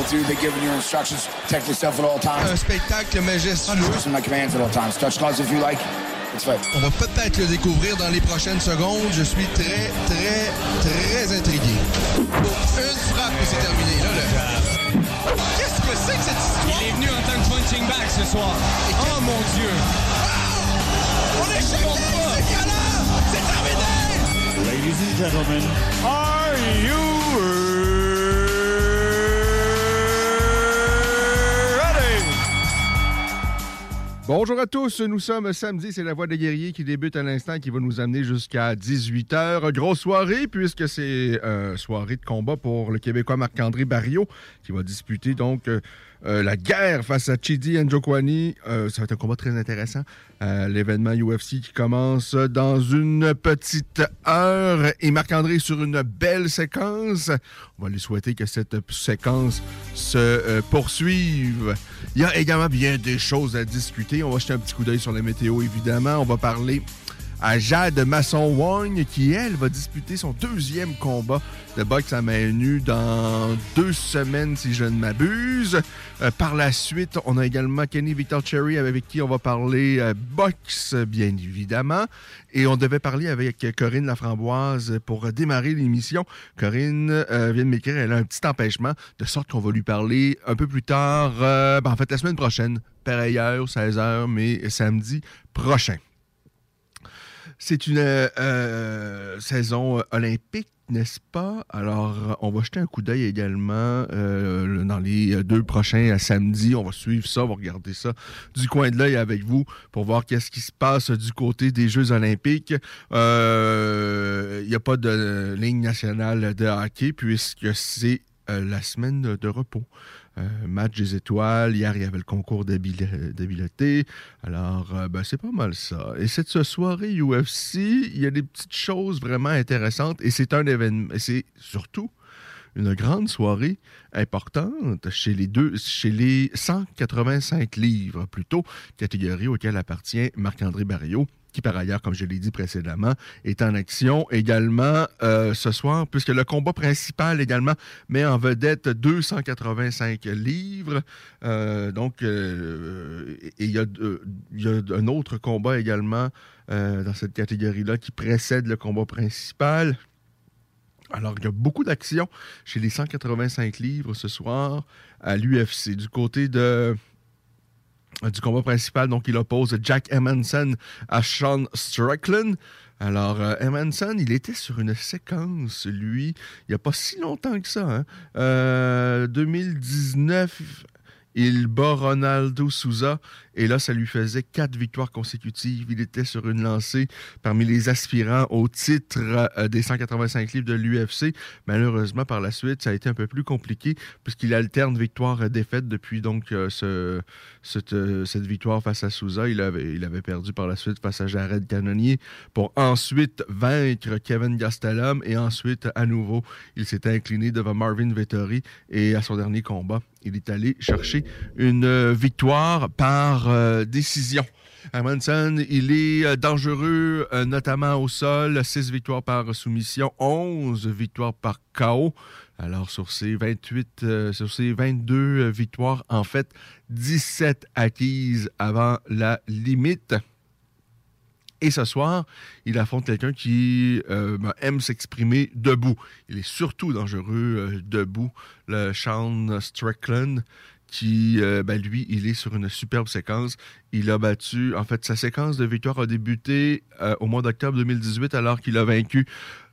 Both of you, they're giving you instructions. Protect yourself at all Un spectacle majestueux. Listen to my commands at all times. Touch gloves if you like. It's fine. On va peut-être le découvrir dans les prochaines secondes. Je suis très, très, très intrigué. Une frappe et c'est terminé. Là. Qu'est-ce que c'est que cette histoire? Il est venu en tant que punching bag ce soir. Oh mon Dieu! On est chez C'est violent! C'est terminé! Ladies and gentlemen, are you Bonjour à tous, nous sommes samedi, c'est la Voix des guerriers qui débute à l'instant, qui va nous amener jusqu'à 18h. Grosse soirée, puisque c'est euh, soirée de combat pour le Québécois Marc-André Barrio, qui va disputer donc euh, euh, la guerre face à Chidi Njokwani. Euh, ça va être un combat très intéressant. Euh, L'événement UFC qui commence dans une petite heure. Et Marc-André sur une belle séquence. On va lui souhaiter que cette séquence se euh, poursuive. Il y a également bien des choses à discuter. On va jeter un petit coup d'œil sur la météo, évidemment. On va parler à Jade Masson-Wong, qui, elle, va disputer son deuxième combat de boxe à main nue dans deux semaines, si je ne m'abuse. Euh, par la suite, on a également Kenny Victor Cherry, avec qui on va parler euh, boxe, bien évidemment. Et on devait parler avec Corinne Laframboise pour démarrer l'émission. Corinne euh, vient de m'écrire, elle a un petit empêchement, de sorte qu'on va lui parler un peu plus tard, euh, ben, en fait, la semaine prochaine, pareille heure, 16h, mais samedi prochain. C'est une euh, saison euh, olympique, n'est-ce pas? Alors, euh, on va jeter un coup d'œil également euh, dans les euh, deux prochains samedis. On va suivre ça, on va regarder ça du coin de l'œil avec vous pour voir qu'est-ce qui se passe du côté des Jeux olympiques. Euh, Il n'y a pas de ligne nationale de hockey puisque c'est euh, la semaine de repos. Euh, match des étoiles. Hier, il y avait le concours d'habileté. Alors, euh, ben, c'est pas mal ça. Et cette soirée UFC, il y a des petites choses vraiment intéressantes et c'est un événement. C'est surtout une grande soirée importante chez les deux, chez les 185 livres, plutôt, catégorie auquel appartient Marc-André Barriot qui par ailleurs, comme je l'ai dit précédemment, est en action également euh, ce soir, puisque le combat principal également met en vedette 285 livres. Euh, donc, euh, il y, a, un autre combat également dans cette catégorie-là qui précède le combat principal. Alors, il y a beaucoup d'actions chez les 185 livres ce soir à l'UFC. Du côté de du combat principal, donc il oppose Jack Emanson à Sean Strickland. Alors, euh, il était sur une séquence, lui, il n'y a pas si longtemps que ça. Hein? Euh, 2019, il bat Ronaldo Souza. Et là, ça lui faisait quatre victoires consécutives. Il était sur une lancée parmi les aspirants au titre euh, des 185 livres de l'UFC. Malheureusement, par la suite, ça a été un peu plus compliqué puisqu'il alterne victoire et défaite depuis donc euh, euh, cette victoire face à Souza. Il avait, il avait perdu par la suite face à Jared Cannonier pour ensuite vaincre Kevin Gastelum et ensuite, à nouveau, il s'était incliné devant Marvin Vettori et à son dernier combat, il est allé chercher une euh, victoire par euh, décision. Amundsen, il est euh, dangereux, notamment au sol. 6 victoires par soumission, 11 victoires par KO. Alors, sur ces 28, euh, sur ces 22 euh, victoires, en fait, 17 acquises avant la limite. Et ce soir, il affronte quelqu'un qui euh, ben, aime s'exprimer debout. Il est surtout dangereux euh, debout, le Sean Strickland, qui, euh, ben, lui, il est sur une superbe séquence. Il a battu, en fait, sa séquence de victoire a débuté au mois d'octobre 2018 alors qu'il a vaincu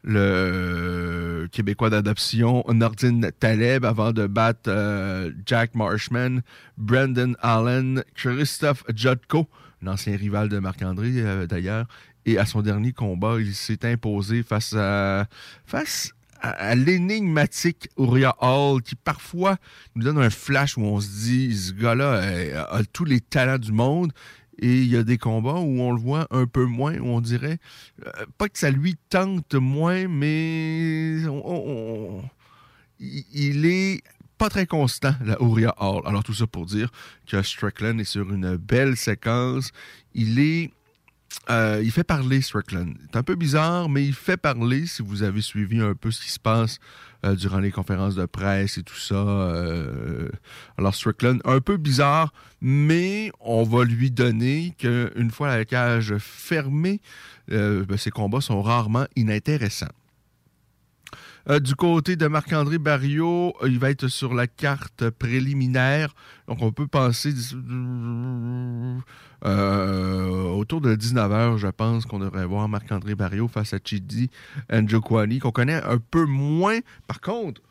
le Québécois d'adoption Nordin Taleb avant de battre Jack Marshman, Brandon Allen, Christophe Jotko, l'ancien rival de Marc-André euh, d'ailleurs. Et à son dernier combat, il s'est imposé face à face à, l'énigmatique Uriah Hall, qui parfois nous donne un flash où on se dit ce gars-là euh, a, tous les talents du monde. Et il y a des combats où on le voit un peu moins, où on dirait, euh, pas que ça lui tente moins, mais on- il est pas très constant, la Uriah Hall. Alors tout ça pour dire que Strickland est sur une belle séquence. Il est euh, il fait parler Strickland. C'est un peu bizarre, mais il fait parler si vous avez suivi un peu ce qui se passe euh, durant les conférences de presse et tout ça. euh, alors Strickland, un peu bizarre, mais on va lui donner qu'une fois la cage fermée, ben, ses combats sont rarement inintéressants. Euh, du côté de Marc-André Barriot, euh, il va être sur la carte préliminaire. Donc, on peut penser euh, autour de 19h, je pense qu'on devrait voir Marc-André Barriot face à Chidi Njokwani, qu'on connaît un peu moins. Par contre,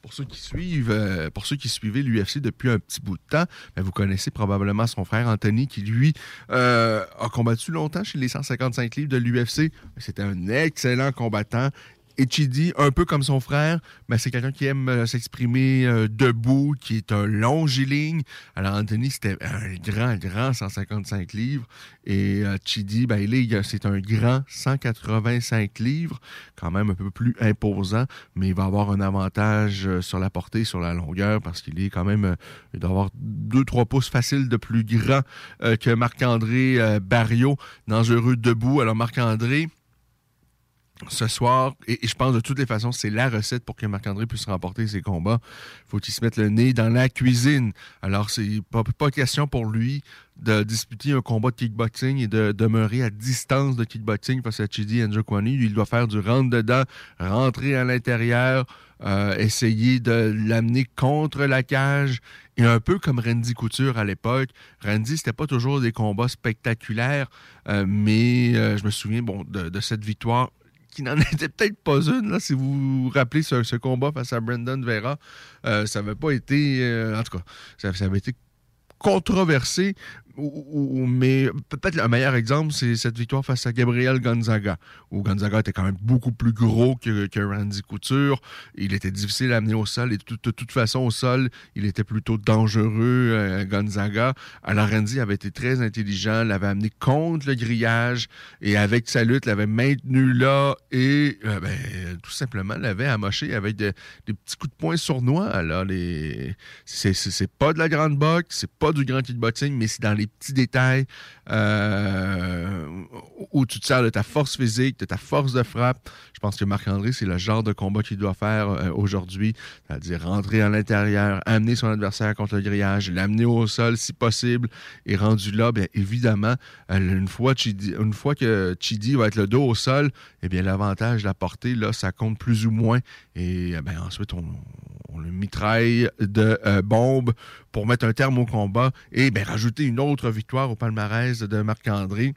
pour ceux qui suivent, pour ceux qui suivaient l'UFC depuis un petit bout de temps, ben, vous connaissez probablement son frère Anthony qui lui a combattu longtemps chez les 155 livres de l'UFC. C'était un excellent combattant. Et Chidi, un peu comme son frère, mais c'est quelqu'un qui aime euh, s'exprimer euh, debout, qui est un longiligne. Alors Anthony, c'était un grand, grand 155 livres. Et euh, Chidi, ben, c'est un grand 185 livres, quand même un peu plus imposant, mais il va avoir un avantage euh, sur la portée, sur la longueur, parce qu'il est quand même, il doit avoir 2-3 pouces faciles de plus grand que Marc-André euh, Barriot, dangereux debout. Alors Marc-André, ce soir, et, je pense de toutes les façons, c'est la recette pour que Marc-André puisse remporter ses combats. faut qu'il se mette le nez dans la cuisine. Alors, c'est pas, question pour lui de disputer un combat de kickboxing et de demeurer à distance de kickboxing face à Chidi Njokwani. Lui, il doit faire du rentre-dedans, rentrer à l'intérieur, euh, essayer de l'amener contre la cage. Et un peu comme Randy Couture à l'époque. Randy, c'était pas toujours des combats spectaculaires, euh, mais euh, je me souviens bon, de cette victoire qui n'en était peut-être pas une, là, si vous vous rappelez ce, combat face à Brendan Vera. Euh, ça n'avait pas été. euh, en tout cas, ça, avait été controversé, mais peut-être le meilleur exemple, c'est cette victoire face à Gabriel Gonzaga, où Gonzaga était quand même beaucoup plus gros que, Randy Couture. Il était difficile à amener au sol, et de, toute- façon, au sol, il était plutôt dangereux, euh, Gonzaga. Alors Randy avait été très intelligent, l'avait amené contre le grillage, et avec sa lutte, l'avait maintenu là, et euh, ben, tout simplement l'avait amoché avec de- des petits coups de poing sournois. Là, les... c'est pas de la grande boxe, c'est pas du grand kickboxing, mais c'est dans les petits détails euh, où tu te sers de ta force physique, de ta force de frappe. Je pense que Marc-André, c'est le genre de combat qu'il doit faire euh, aujourd'hui, c'est-à-dire rentrer à l'intérieur, amener son adversaire contre le grillage, l'amener au sol si possible, et rendu là, bien évidemment, euh, une fois, Chidi- une fois que Chidi va être le dos au sol, eh bien l'avantage de la portée, là, ça compte plus ou moins. Et euh, ben, ensuite, on, on le mitraille de euh, bombes pour mettre un terme au combat et ben, rajouter une autre victoire au palmarès de Marc-André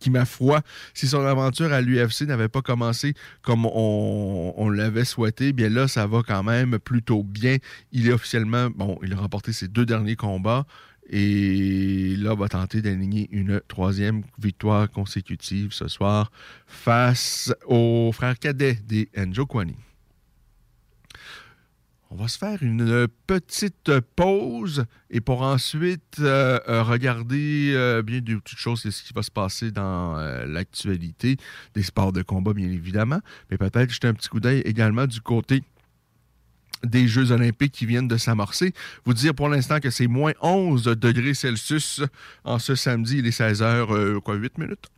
qui, ma foi, si son aventure à l'UFC n'avait pas commencé comme on, l'avait souhaité, bien là, ça va quand même plutôt bien. Il est officiellement, bon, il a remporté ses deux derniers combats et là, va tenter d'aligner une troisième victoire consécutive ce soir face au frère cadet des Njokwani. On va se faire une petite pause et pour ensuite euh, euh, regarder euh, bien des petites choses, ce qui va se passer dans l'actualité des sports de combat, bien évidemment, mais peut-être jeter un petit coup d'œil également du côté des Jeux olympiques qui viennent de s'amorcer. Vous dire pour l'instant que c'est moins 11 degrés Celsius en ce samedi, il est 16h, quoi, 8 minutes?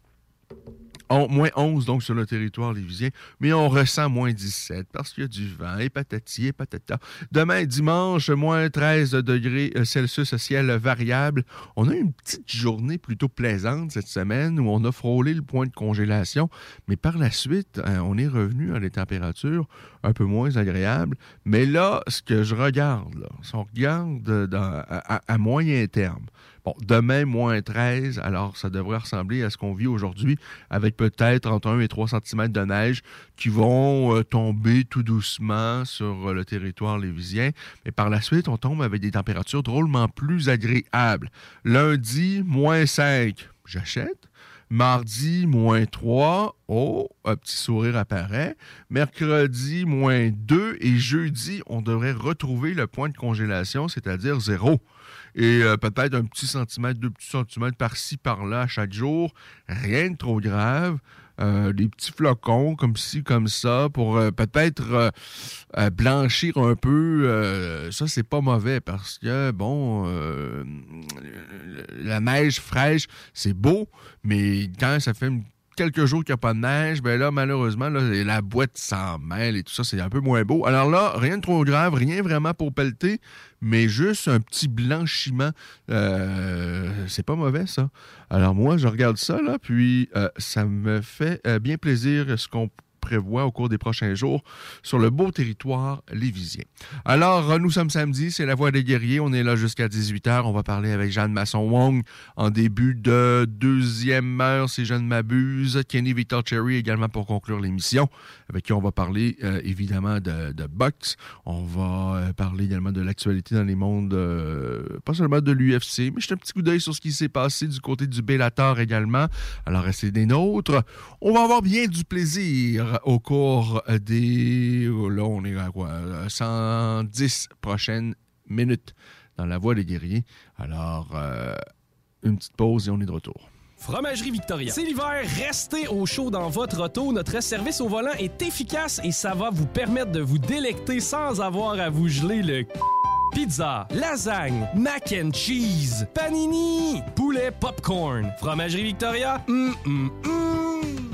On- moins 11 donc sur le territoire lévisien, mais on ressent moins 17 parce qu'il y a du vent et patati et patata. Demain, dimanche, moins 13 degrés euh, Celsius, ciel variable. On a une petite journée plutôt plaisante cette semaine où on a frôlé le point de congélation, mais par la suite, euh, on est revenu à des températures un peu moins agréables. Mais là, ce que je regarde, si on regarde euh, dans- à, à- à moyen terme, Bon, demain, moins 13, alors ça devrait ressembler à ce qu'on vit aujourd'hui, avec peut-être entre 1 et 3 cm de neige qui vont euh, tomber tout doucement sur euh, le territoire lévisien. Mais par la suite, on tombe avec des températures drôlement plus agréables. Lundi, moins 5, j'achète. Mardi, moins 3. Oh, un petit sourire apparaît. Mercredi, moins 2. Et jeudi, on devrait retrouver le point de congélation, c'est-à-dire zéro. Et euh, peut-être un petit centimètre, deux petits centimètres par-ci, par-là chaque jour. Rien de trop grave. Euh, des petits flocons comme ci, comme ça, pour euh, peut-être blanchir un peu. ça, c'est pas mauvais parce que, bon, la neige fraîche, c'est beau, mais quand ça fait une- quelques jours qu'il n'y a pas de neige, ben là, malheureusement, la boîte s'en mêle et tout ça, c'est un peu moins beau. Alors là, rien de trop grave, rien vraiment pour pelleter, mais juste un petit blanchiment. Euh, c'est pas mauvais, ça. Alors moi, je regarde ça, là, puis euh, ça me fait euh, bien plaisir ce qu'on prévoit au cours des prochains jours sur le beau territoire lévisien. Alors, euh, nous sommes samedi, c'est la Voix des guerriers. On est là jusqu'à 18h. On va parler avec Jeanne Masson-Wong en début de deuxième heure, si je ne m'abuse. Kenny Victor Cherry également pour conclure l'émission, avec qui on va parler euh, évidemment de, de boxe. On va euh, parler également de l'actualité dans les mondes, pas seulement de l'UFC, mais j'ai un petit coup d'œil sur ce qui s'est passé du côté du Bellator également. Alors, restez des nôtres. On va avoir bien du plaisir au cours des... Là, on est à quoi? euh, 110 prochaines minutes dans la Voix des guerriers. Alors, euh, une petite pause et on est de retour. Fromagerie Victoria. C'est l'hiver, restez au chaud dans votre auto. Notre service au volant est efficace et ça va vous permettre de vous délecter sans avoir à vous geler le Pizza, lasagne, mac and cheese, panini, poulet popcorn. Fromagerie Victoria, hum, hum, hum.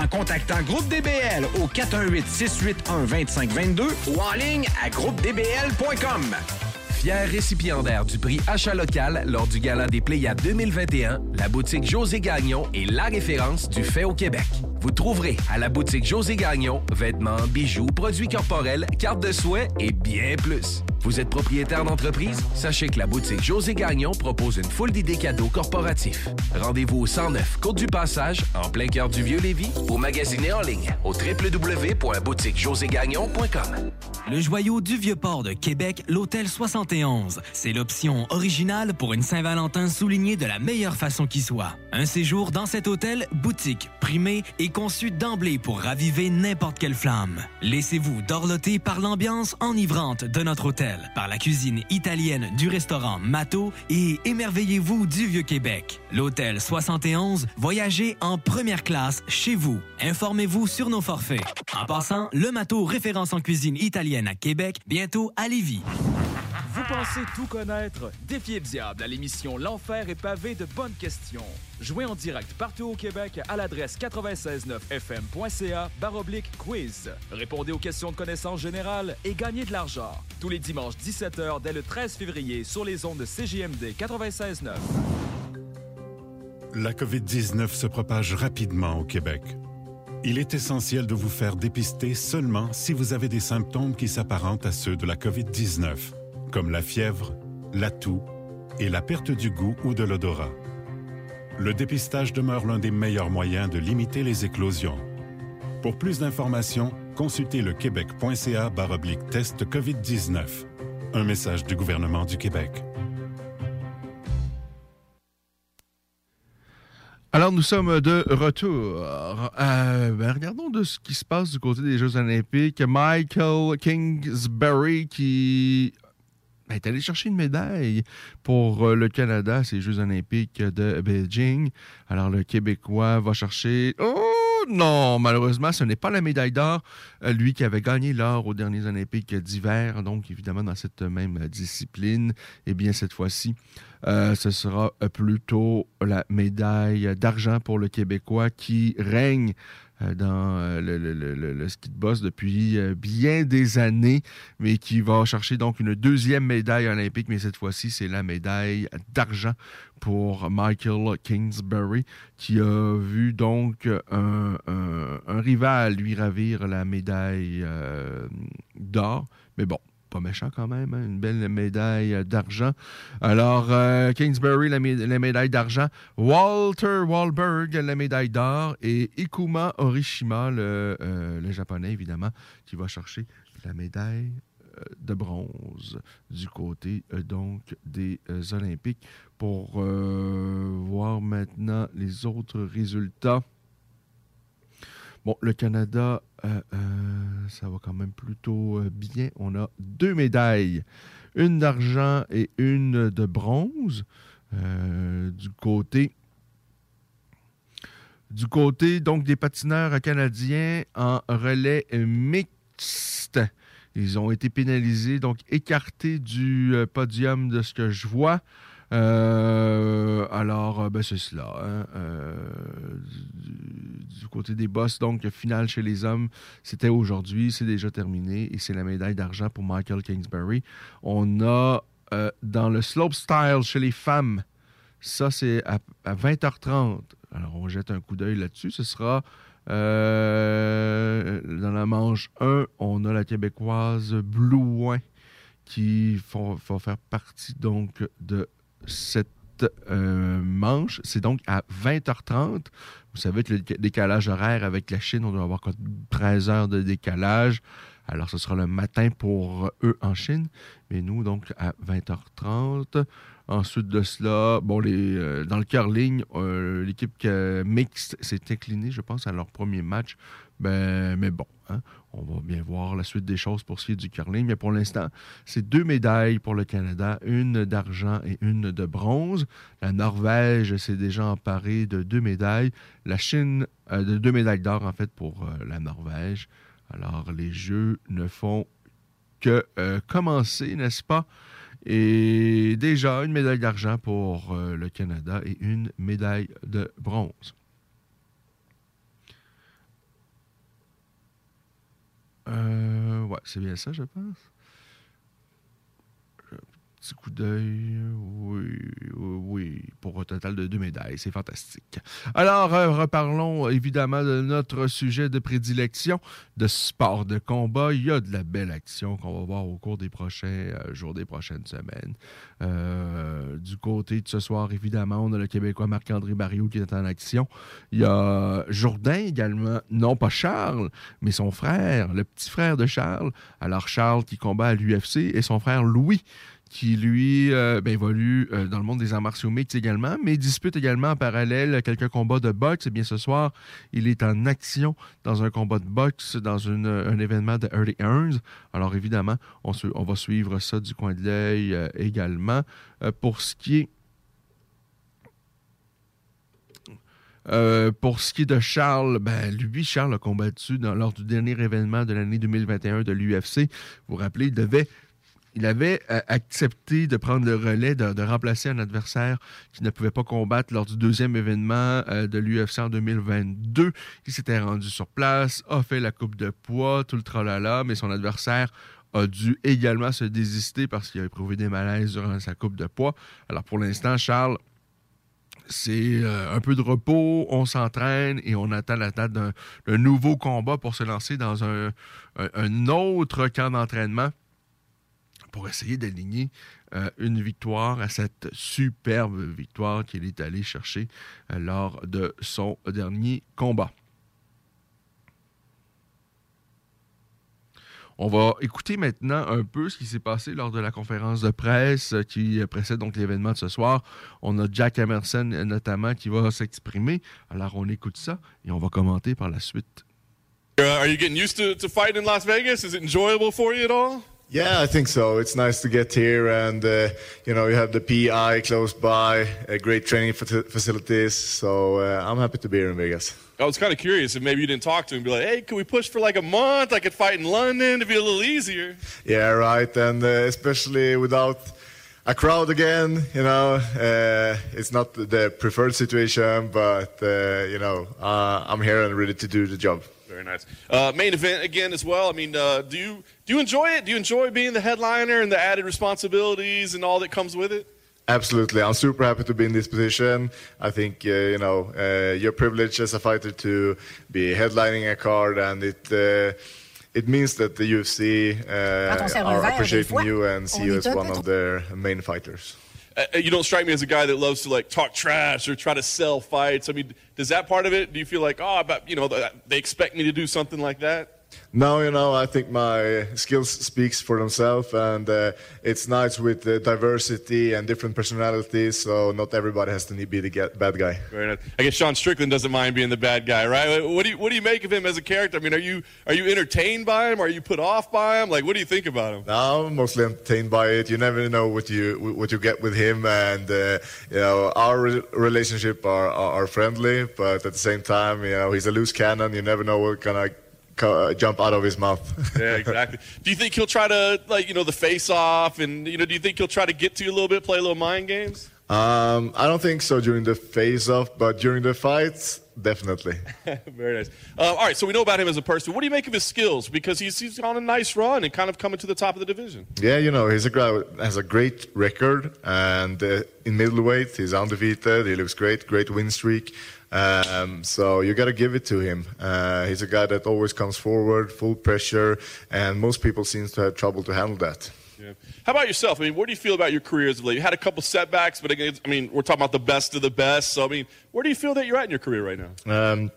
en contactant Groupe DBL au 418-681-2522 ou en ligne à groupedbl.com. Fier récipiendaire du prix Achat local lors du Gala des Pléiades 2021, la boutique José Gagnon est la référence du fait au Québec. Vous trouverez à la boutique José Gagnon vêtements, bijoux, produits corporels, cartes de soins et bien plus. Vous êtes propriétaire d'entreprise? Sachez que la boutique José Gagnon propose une foule d'idées cadeaux corporatifs. Rendez-vous au 109 Côte du Passage, en plein cœur du Vieux-Lévis, ou magasinez en ligne au www.boutiquejoségagnon.com. Le joyau du Vieux-Port de Québec, l'Hôtel 71. C'est l'option originale pour une Saint-Valentin soulignée de la meilleure façon qui soit. Un séjour dans cet hôtel, boutique, primé et conçu d'emblée pour raviver n'importe quelle flamme. Laissez-vous dorloter par l'ambiance enivrante de notre hôtel, par la cuisine italienne du restaurant Mato et émerveillez-vous du Vieux-Québec. L'Hôtel 71, voyagez en première classe chez vous. Informez-vous sur nos forfaits. En passant, le Mato référence en cuisine italienne à Québec, bientôt à Lévis. Vous pensez tout connaître? Défiez le diable à l'émission L'Enfer est pavé de bonnes questions. Jouez en direct partout au Québec à l'adresse 969fm.ca baroblique quiz. Répondez aux questions de connaissance générale et gagnez de l'argent. Tous les dimanches 17h dès le 13 février sur les ondes de CJMD 96.9. La COVID-19 se propage rapidement au Québec. Il est essentiel de vous faire dépister seulement si vous avez des symptômes qui s'apparentent à ceux de la COVID-19, comme la fièvre, la toux et la perte du goût ou de l'odorat. Le dépistage demeure l'un des meilleurs moyens de limiter les éclosions. Pour plus d'informations, consultez le québec.ca baroblique test COVID-19. Un message du gouvernement du Québec. Alors, nous sommes de retour. Euh, ben, regardons de ce qui se passe du côté des Jeux olympiques. Michael Kingsbury qui ben, est allé chercher une médaille pour euh, le Canada ces Jeux olympiques de Beijing. Alors, le Québécois va chercher... Oh non, malheureusement, ce n'est pas la médaille d'or. Euh, lui qui avait gagné l'or aux derniers Olympiques d'hiver, donc évidemment dans cette même discipline. Eh bien, cette fois-ci, euh, ce sera plutôt la médaille d'argent pour le Québécois qui règne euh, dans euh, le, le, le, le, ski de boss depuis euh, bien des années, mais qui va chercher donc une deuxième médaille olympique, mais cette fois-ci, c'est la médaille d'argent pour Michael Kingsbury, qui a vu donc un, un rival lui ravir la médaille d'or. Mais bon, pas méchant quand même, hein? une belle médaille d'argent. Alors, euh, Kingsbury, la, mé la médaille d'argent. Walter Wahlberg, la médaille d'or. Et Ikuma Orishima, le, euh, le, japonais, évidemment, qui va chercher la médaille euh, de bronze du côté donc des Olympiques. Pour voir maintenant les autres résultats. Bon, le Canada, euh, euh, ça va quand même plutôt euh, bien. On a deux médailles, une d'argent et une de bronze du côté. Du côté donc des patineurs canadiens en relais mixte. Ils ont été pénalisés, donc écartés du podium de ce que je vois. Euh, alors, ben, c'est cela. Hein, euh, du, côté des boss, donc, finale chez les hommes, c'était aujourd'hui, c'est déjà terminé et c'est la médaille d'argent pour Michael Kingsbury. On a euh, dans le slopestyle chez les femmes, ça c'est à, à, 20h30. Alors, on jette un coup d'œil là-dessus. Ce sera dans la manche 1, on a la québécoise Blue Wine qui va faire partie donc de cette euh, manche. C'est donc à 20h30. Vous savez que le décalage horaire avec la Chine, on doit avoir 13 heures de décalage. Alors, ce sera le matin pour eux en Chine. Mais nous, donc, à 20h30. Ensuite de cela, bon, les, euh, dans le curling, euh, l'équipe mixte s'est inclinée, je pense, à leur premier match. Ben, mais bon, hein, on va bien voir la suite des choses pour ce qui est du curling. Mais pour l'instant, c'est deux médailles pour le Canada, une d'argent et une de bronze. La Norvège s'est déjà emparée de deux médailles. La Chine, euh, de deux médailles d'or, en fait, pour euh, la Norvège. Alors, les Jeux ne font que euh, commencer, n'est-ce pas? Et déjà, une médaille d'argent pour le Canada et une médaille de bronze. Euh, ouais, c'est bien ça, je pense. Petit coup d'œil. Oui, oui, pour un total de deux médailles. C'est fantastique. Alors, euh, reparlons évidemment de notre sujet de prédilection, de sport de combat. Il y a de la belle action qu'on va voir au cours des prochains euh, jours, des prochaines semaines. Euh, du côté de ce soir, évidemment, on a le Québécois Marc-André Barriot qui est en action. Il y a Jourdain également, non pas Charles, mais son frère, le petit frère de Charles. Alors, Charles qui combat à l'UFC et son frère Louis qui lui euh, ben, évolue euh, dans le monde des arts martiaux mixtes également, mais dispute également en parallèle quelques combats de boxe. Et bien ce soir, il est en action dans un combat de boxe dans un événement de Early Earns. Alors évidemment, on, va suivre ça du coin de l'œil euh, également. pour ce qui est pour ce qui est de Charles, ben, lui, Charles a combattu dans, lors du dernier événement de l'année 2021 de l'UFC. Vous vous rappelez, il devait il avait euh, accepté de prendre le relais, de, remplacer un adversaire qui ne pouvait pas combattre lors du deuxième événement euh, de l'UFC en 2022. Il s'était rendu sur place, a fait la coupe de poids, tout le tralala, mais son adversaire a dû également se désister parce qu'il a éprouvé des malaises durant sa coupe de poids. Alors pour l'instant, Charles c'est euh, un peu de repos, on s'entraîne et on attend la date d'un nouveau combat pour se lancer dans un autre camp d'entraînement pour essayer d'aligner euh, une victoire à cette superbe victoire qu'il est allé chercher euh, lors de son dernier combat. On va écouter maintenant un peu ce qui s'est passé lors de la conférence de presse euh, qui précède donc l'événement de ce soir. On a Jack Emerson notamment qui va s'exprimer. Alors on écoute ça et on va commenter par la suite. Uh, are you getting used to fighting in Las Vegas? Is it enjoyable for you at all? Yeah, I think so. It's nice to get here, and uh, you know you have the PI close by, uh, great training fa- facilities. So uh, I'm happy to be here in Vegas. I was kind of curious if maybe you didn't talk to him and be like, hey, can we push for like a month? I could fight in London to be a little easier. Yeah, right. And uh, especially without a crowd again, you know, uh, it's not the preferred situation, but uh, you know, uh, I'm here and ready to do the job. Very nice. Uh, main event again as well. I mean, uh, do you do you enjoy it? Do you enjoy being the headliner and the added responsibilities and all that comes with it? Absolutely, I'm super happy to be in this position. I think uh, you know uh, you're privileged as a fighter to be headlining a card, and it uh, it means that the UFC Quand uh, are appreciating you and see you as one of their main fighters. Uh, you don't strike me as a guy that loves to like talk trash or try to sell fights. I mean, does that part of it? Do you feel like, oh, but you know, they expect me to do something like that? No, you know, I think my skills speaks for themselves, and uh, it's nice with uh, diversity and different personalities. So not everybody has to be the get- bad guy. Very nice. I guess Sean Strickland doesn't mind being the bad guy, right? What do you what do you make of him as a character? I mean, are you are you entertained by him? Are you put off by him? Like, what do you think about him? No, I'm mostly entertained by it. You never know what you what you get with him, and uh, you know our re- relationship are, are are friendly, but at the same time, you know he's a loose cannon. You never know what gonna co- jump out of his mouth. yeah, exactly. Do you think he'll try to like you know the face off, and you know, do you think he'll try to get to you a little bit, play a little mind games? Um, I don't think so during the face-off, but during the fights, definitely. Very nice. Uh, all right, so we know about him as a person. What do you make of his skills? Because he's he's on a nice run and kind of coming to the top of the division. Yeah, you know, he's a guy has a great record, and uh, in middleweight, he's undefeated. He looks great, great win streak. Um, so you got to give it to him. Uh, he's a guy that always comes forward, full pressure, and most people seem to have trouble to handle that. Yeah. How about yourself? I mean, what do you feel about your career as of late? You had a couple setbacks, but again, I mean, we're talking about the best of the best. So, I mean, where do you feel that you're at in your career right now? Um,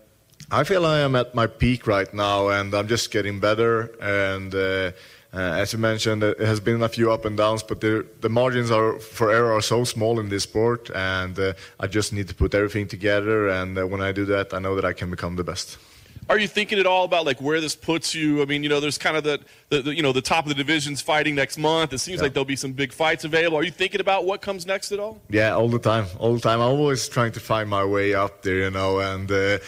I feel I am at my peak right now, and I'm just getting better. And uh, uh, as you mentioned, it has been a few up and downs, but the, the margins are for error are so small in this sport, and uh, I just need to put everything together. And uh, when I do that, I know that I can become the best. Are you thinking at all about like where this puts you? I mean, you know, there's kind of the, the, the you know the top of the divisions fighting next month. It seems like there'll be some big fights available. Are you thinking about what comes next at all? Yeah, all the time, all the time. I'm always trying to find my way up there, you know, and. Uh,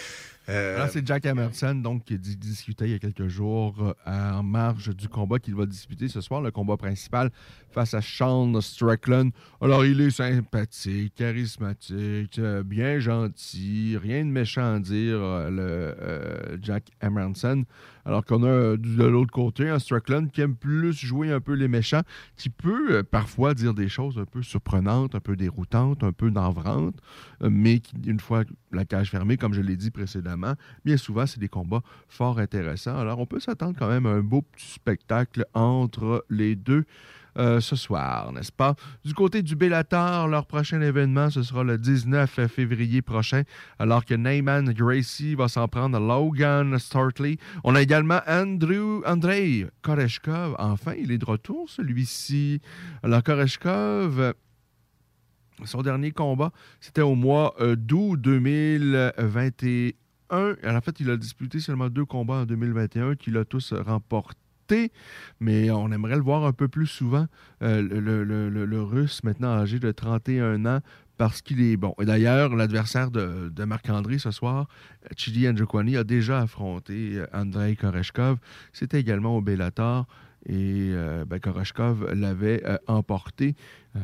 uh, Là, c'est Jack Emerson, donc, qui discutait il y a quelques jours euh, en marge du combat qu'il va disputer ce soir, le combat principal face à Sean Strickland. Alors, il est sympathique, charismatique, euh, bien gentil, rien de méchant à dire, euh, le euh, Jack Emerson. Alors qu'on a euh, de l'autre côté un Strickland qui aime plus jouer un peu les méchants, qui peut euh, parfois dire des choses un peu surprenantes, un peu déroutantes, un peu navrantes, euh, mais qui, une fois la cage fermée, comme je l'ai dit précédemment, bien souvent, c'est des combats fort intéressants. Alors, on peut s'attendre quand même à un beau petit spectacle entre les deux. Euh, ce soir, n'est-ce pas? Du côté du Bellator, leur prochain événement, ce sera le 19 février prochain, alors que Neyman Gracie va s'en prendre à Logan Startley. On a également Andrew Andrei Koreshkov. Enfin, il est de retour, celui-ci. Alors, Koreshkov, son dernier combat, c'était au mois euh, d'août 2021. Alors, en fait, il a disputé seulement deux combats en 2021 qu'il a tous remportés. Mais on aimerait le voir un peu plus souvent, euh, le, Russe, maintenant âgé de 31 ans, parce qu'il est bon. Et d'ailleurs, l'adversaire de, de Marc-André ce soir, Chidi Njokwani, a déjà affronté euh, Andrei Koreshkov. C'était également au Bellator. Et euh, ben, Koreshkov l'avait euh, emporté.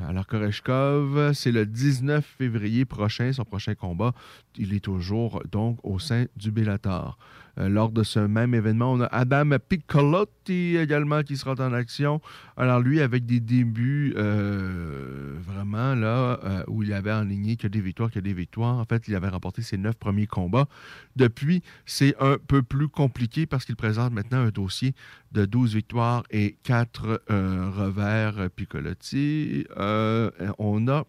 Alors, Koreshkov, c'est le 19 février prochain, son prochain combat. Il est toujours donc au sein du Bellator. Euh, lors de ce même événement, on a Adam Piccolotti également qui sera en action. Alors, lui, avec des débuts euh, vraiment là, euh, où il avait enligné que des victoires, que des victoires. En fait, il avait remporté ses neuf premiers combats. Depuis, c'est un peu plus compliqué parce qu'il présente maintenant un dossier de 12 victoires et 4 euh, revers Piccolotti. On a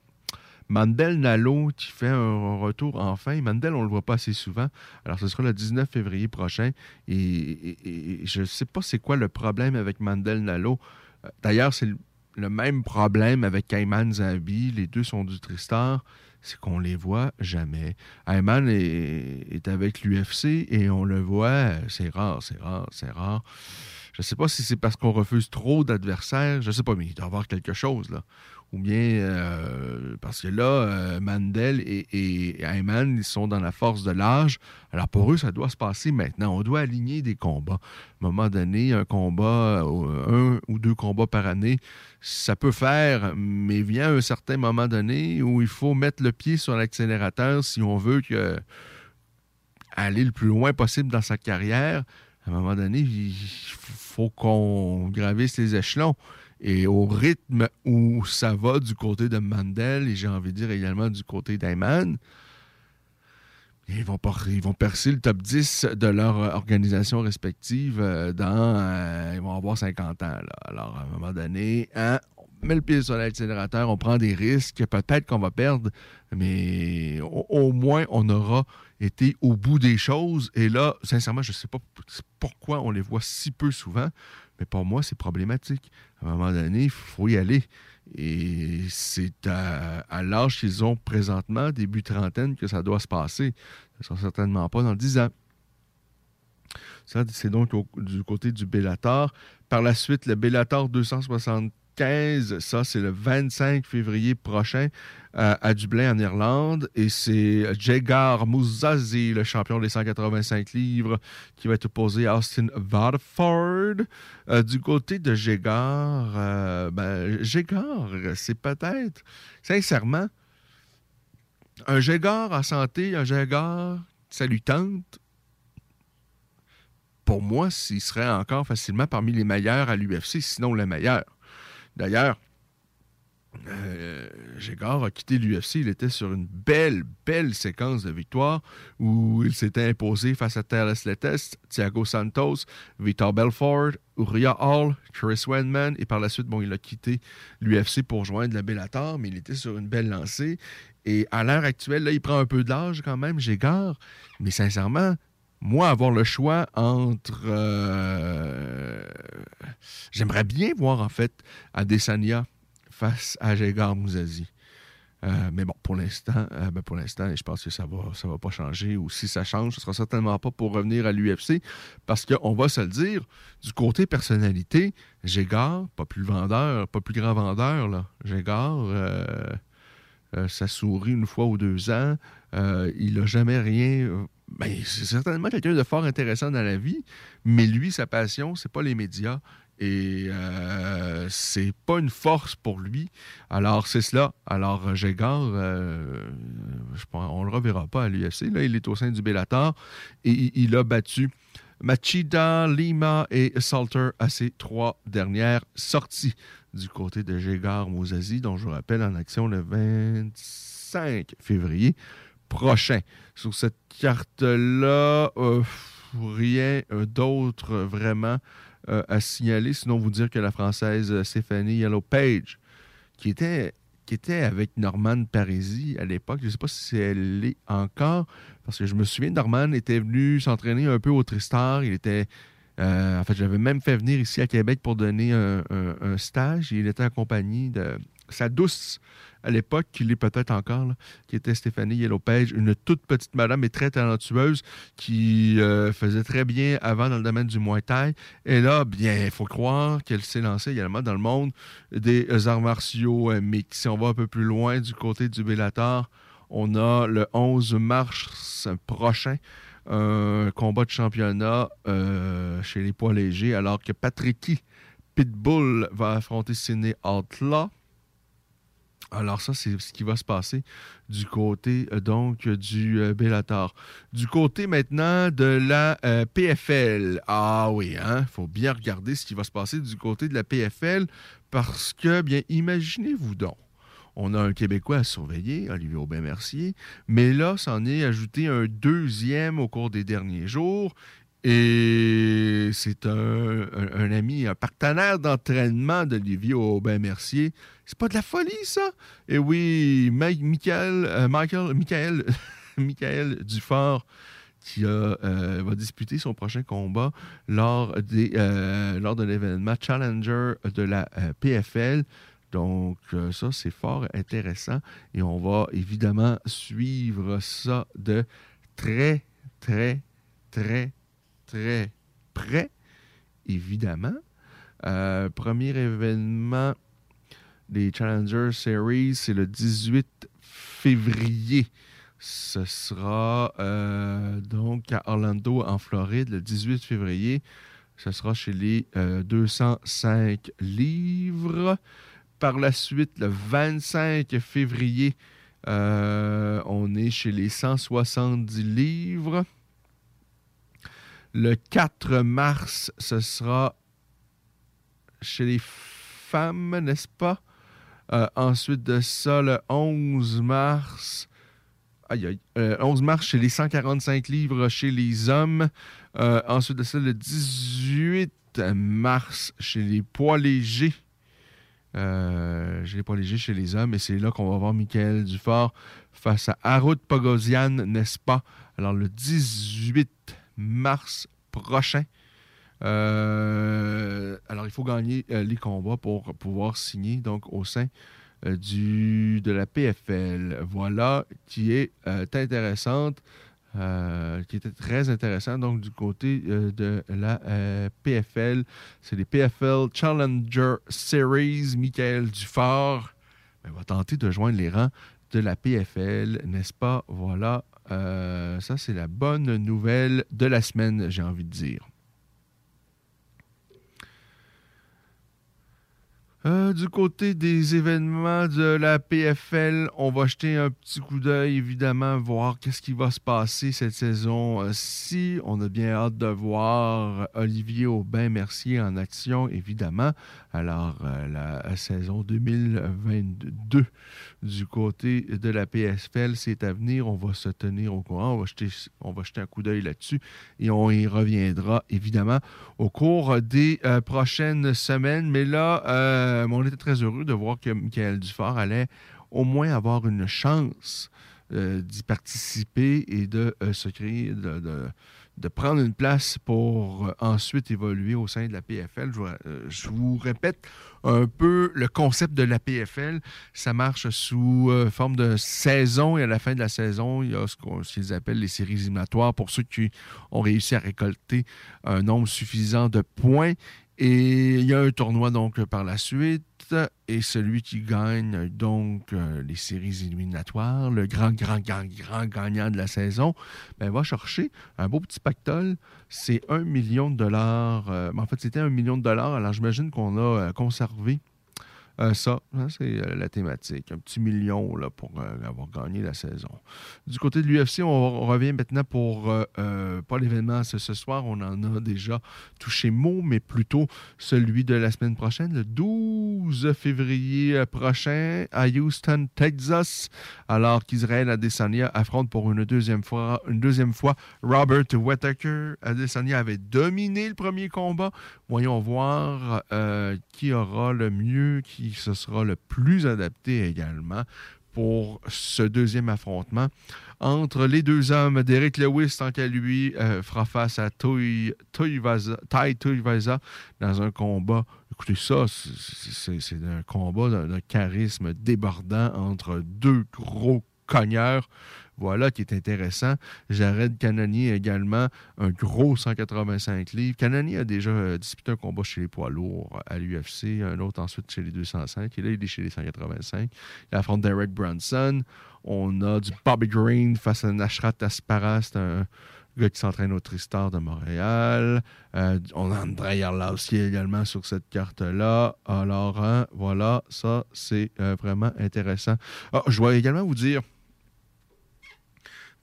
Mandel Nalo qui fait un retour enfin. Mandel, on le voit pas assez souvent. Alors, ce sera le 19 février prochain. Et, je ne sais pas c'est quoi le problème avec Mandel Nalo. Euh, d'ailleurs, c'est le, même problème avec Ayman Zabi. Les deux sont du Tristar. C'est qu'on les voit jamais. Ayman est, est avec l'UFC et on le voit. C'est rare, c'est rare, c'est rare. Je ne sais pas si c'est parce qu'on refuse trop d'adversaires. Je ne sais pas, mais il doit y avoir quelque chose, là ou bien euh, parce que là, euh, Mandel et, et, ils sont dans la force de l'âge. Alors pour eux, ça doit se passer maintenant. On doit aligner des combats. À un moment donné, un combat, euh, un ou deux combats par année, ça peut faire, mais vient un certain moment donné où il faut mettre le pied sur l'accélérateur si on veut aller le plus loin possible dans sa carrière. À un moment donné, il faut qu'on gravisse les échelons. Et au rythme où ça va du côté de Mandel, et j'ai envie de dire également du côté d'Ayman, ils vont, ils vont percer le top 10 de leur organisation respective euh, dans. Euh, ils vont avoir 50 ans. Alors, à un moment donné, hein, on met le pied sur l'accélérateur, on prend des risques. Peut-être qu'on va perdre, mais au, moins, on aura été au bout des choses. Et là, sincèrement, je ne sais pas pourquoi on les voit si peu souvent. Mais pour moi, c'est problématique. À un moment donné, il faut y aller. Et c'est à, l'âge qu'ils ont présentement, début trentaine, que ça doit se passer. Ce ne sera certainement pas dans 10 ans. Ça, c'est donc du côté du Bellator. Par la suite, le Bellator 260 15, ça c'est le 25 février prochain euh, à Dublin en Irlande. Et c'est Jagar Mouzazi, le champion des 185 livres, qui va être opposé à Austin Waterford. Euh, du côté de Jagar, euh, ben, c'est peut-être, sincèrement, un Jagar à santé, un Jagar salutante. Pour moi, s'il serait encore facilement parmi les meilleurs à l'UFC, sinon le meilleur. D'ailleurs, euh, a quitté l'UFC. Il était sur une belle, belle séquence de victoires où il s'était imposé face à Teres Letes, Thiago Santos, Vitor Belfort, Uriah Hall, Chris Wenman. Et par la suite, bon, il a quitté l'UFC pour joindre la Bellator, mais il était sur une belle lancée. Et à l'heure actuelle, là, il prend un peu d'âge quand même, Gégard. Mais sincèrement, moi, avoir le choix entre. Euh, j'aimerais bien voir, en fait, Adesanya face à Jagar Mouzazi. Euh, mais bon, pour l'instant, euh, ben pour l'instant, je pense que ça va, ça va pas changer. Ou si ça change, ce sera certainement pas pour revenir à l'UFC. Parce qu'on va se le dire, du côté personnalité, Jégar, pas plus vendeur, pas plus grand vendeur, là. Jégar, ça sourit une fois ou deux ans. il n'a jamais rien ben, c'est certainement quelqu'un de fort intéressant dans la vie, mais lui, sa passion, c'est pas les médias. Et euh, c'est pas une force pour lui. Alors, c'est cela. Alors, Jégar, euh, on le reverra pas à l'UFC. Là, il est au sein du Bellator et il, a battu Machida, Lima et Salter à ses trois dernières sorties du côté de Jégar Mouzazi, dont je vous rappelle en action le 25 février prochain. Sur cette carte-là, euh, rien euh, d'autre vraiment euh, à signaler, sinon vous dire que la Française Stéphanie Yellow Page, qui était, qui était avec Norman Parisi à l'époque, je ne sais pas si elle l'est encore, parce que je me souviens, Norman était venu s'entraîner un peu au Tristar, il était... en fait, j'avais même fait venir ici à Québec pour donner un, un stage. Il était accompagné de sa douce à l'époque, qui l'est peut-être encore, qui était Stéphanie Yellowpage, une toute petite madame et très talentueuse qui euh, faisait très bien avant dans le domaine du Muay Thai. Et là, bien, il faut croire qu'elle s'est lancée également dans le monde des arts martiaux euh, mais Si on va un peu plus loin du côté du Bellator, on a le 11 mars prochain un combat de championnat euh, chez les poids légers, alors que Patricky Pitbull va affronter Sidney Outlaw. Alors ça, c'est ce qui va se passer du côté euh, donc du euh. Du côté maintenant de la euh, PFL. Ah oui, hein, faut bien regarder ce qui va se passer du côté de la PFL parce que, bien, imaginez-vous donc. On a un Québécois à surveiller, Olivier Aubin-Mercier, mais là, s'en est ajouté un deuxième au cours des derniers jours. Et c'est un, un- ami, un partenaire d'entraînement d'Olivier Aubin-Mercier. C'est pas de la folie, ça? Et oui, Mike- Michael, euh, Michael, Michael, Michael Dufort qui euh, va disputer son prochain combat lors, des, euh, lors de l'événement Challenger de la euh, PFL. Donc, euh, ça, c'est fort intéressant et on va évidemment suivre ça de très, très, très, très près, évidemment. Euh, premier événement des Challenger Series, c'est le 18 février. Ce sera euh, donc à Orlando, en Floride, le 18 février. Ce sera chez les euh, 205 livres. Par la suite, le 25 février, euh, on est chez les 170 livres. Le 4 mars, ce sera chez les femmes, n'est-ce pas? Euh, ensuite de ça, le 11 mars, aïe, aïe, euh, 11 mars chez les 145 livres chez les hommes. Euh, ensuite de ça, le 18 mars chez les poids légers. Euh, chez les poids légers chez les hommes. Et c'est là qu'on va voir Michael Dufort face à Harut Pogosian, n'est-ce pas? Alors, le 18 mars prochain. Euh, alors, il faut gagner euh, les combats pour pouvoir signer donc au sein euh, du, de la PFL. Voilà, qui est intéressante, qui était très intéressant. Donc, du côté de la PFL, c'est les PFL Challenger Series. Michael Dufort ben, va tenter de joindre les rangs de la PFL, n'est-ce pas? Voilà, euh, ça c'est la bonne nouvelle de la semaine, j'ai envie de dire. Euh, du côté des événements de la PFL, on va jeter un petit coup d'œil, évidemment, voir qu'est-ce qui va se passer cette saison-ci. On a bien hâte de voir Olivier Aubin-Mercier en action, évidemment. Alors, euh, la saison 2022 du côté de la PFL, c'est à venir. On va se tenir au courant. On va jeter, un coup d'œil là-dessus et on y reviendra, évidemment, au cours des euh, prochaines semaines. Mais là, euh, on était très heureux de voir que Michael Dufort allait au moins avoir une chance euh, d'y participer et de se créer, de- de prendre une place pour euh, ensuite évoluer au sein de la PFL. Je, vous- euh, je vous répète un peu le concept de la PFL. Ça marche sous euh, forme de saison et à la fin de la saison, il y a ce qu'ils appellent les séries éliminatoires pour ceux qui ont réussi à récolter un nombre suffisant de points. Et il y a un tournoi donc par la suite. Et celui qui gagne donc euh, les séries éliminatoires, le grand, grand, grand, grand gagnant de la saison, ben, va chercher un beau petit pactole. C'est un million de dollars. euh, en fait, c'était un million de dollars. Alors, j'imagine qu'on a euh, conservé euh, ça. hein, c'est euh, la thématique. Un petit million là, pour euh, avoir gagné la saison. Du côté de l'UFC, on, revient maintenant pour pas l'événement ce, ce soir. On en a déjà touché mot, mais plutôt celui de la semaine prochaine, le 12 février prochain à Houston, Texas, alors qu'Israël Adesanya affronte pour une deuxième fois, une deuxième fois Robert Whittaker. Adesanya avait dominé le premier combat. Voyons voir qui aura le mieux, qui se sera le plus adapté également pour ce deuxième affrontement entre les deux hommes. Derek Lewis, tant qu'à lui, euh, fera face à Tai dans un combat. Écoutez, ça, c'est- un combat d'un charisme débordant entre deux gros cogneurs. Voilà qui est intéressant. Jared Cannonier également, un gros 185 livres. Cannonier a déjà euh, disputé un combat chez les poids lourds à l'UFC, un autre ensuite chez les 205. Et là, il est chez les 185. Il affronte Derek Brunson. On a du Bobby Green face à Nashrat Aspara. C'est un gars qui s'entraîne au Tristar de Montréal. Euh, on a André Arlovski également sur cette carte-là. Alors, hein, voilà, ça, c'est euh, vraiment intéressant. Ah, je dois également vous dire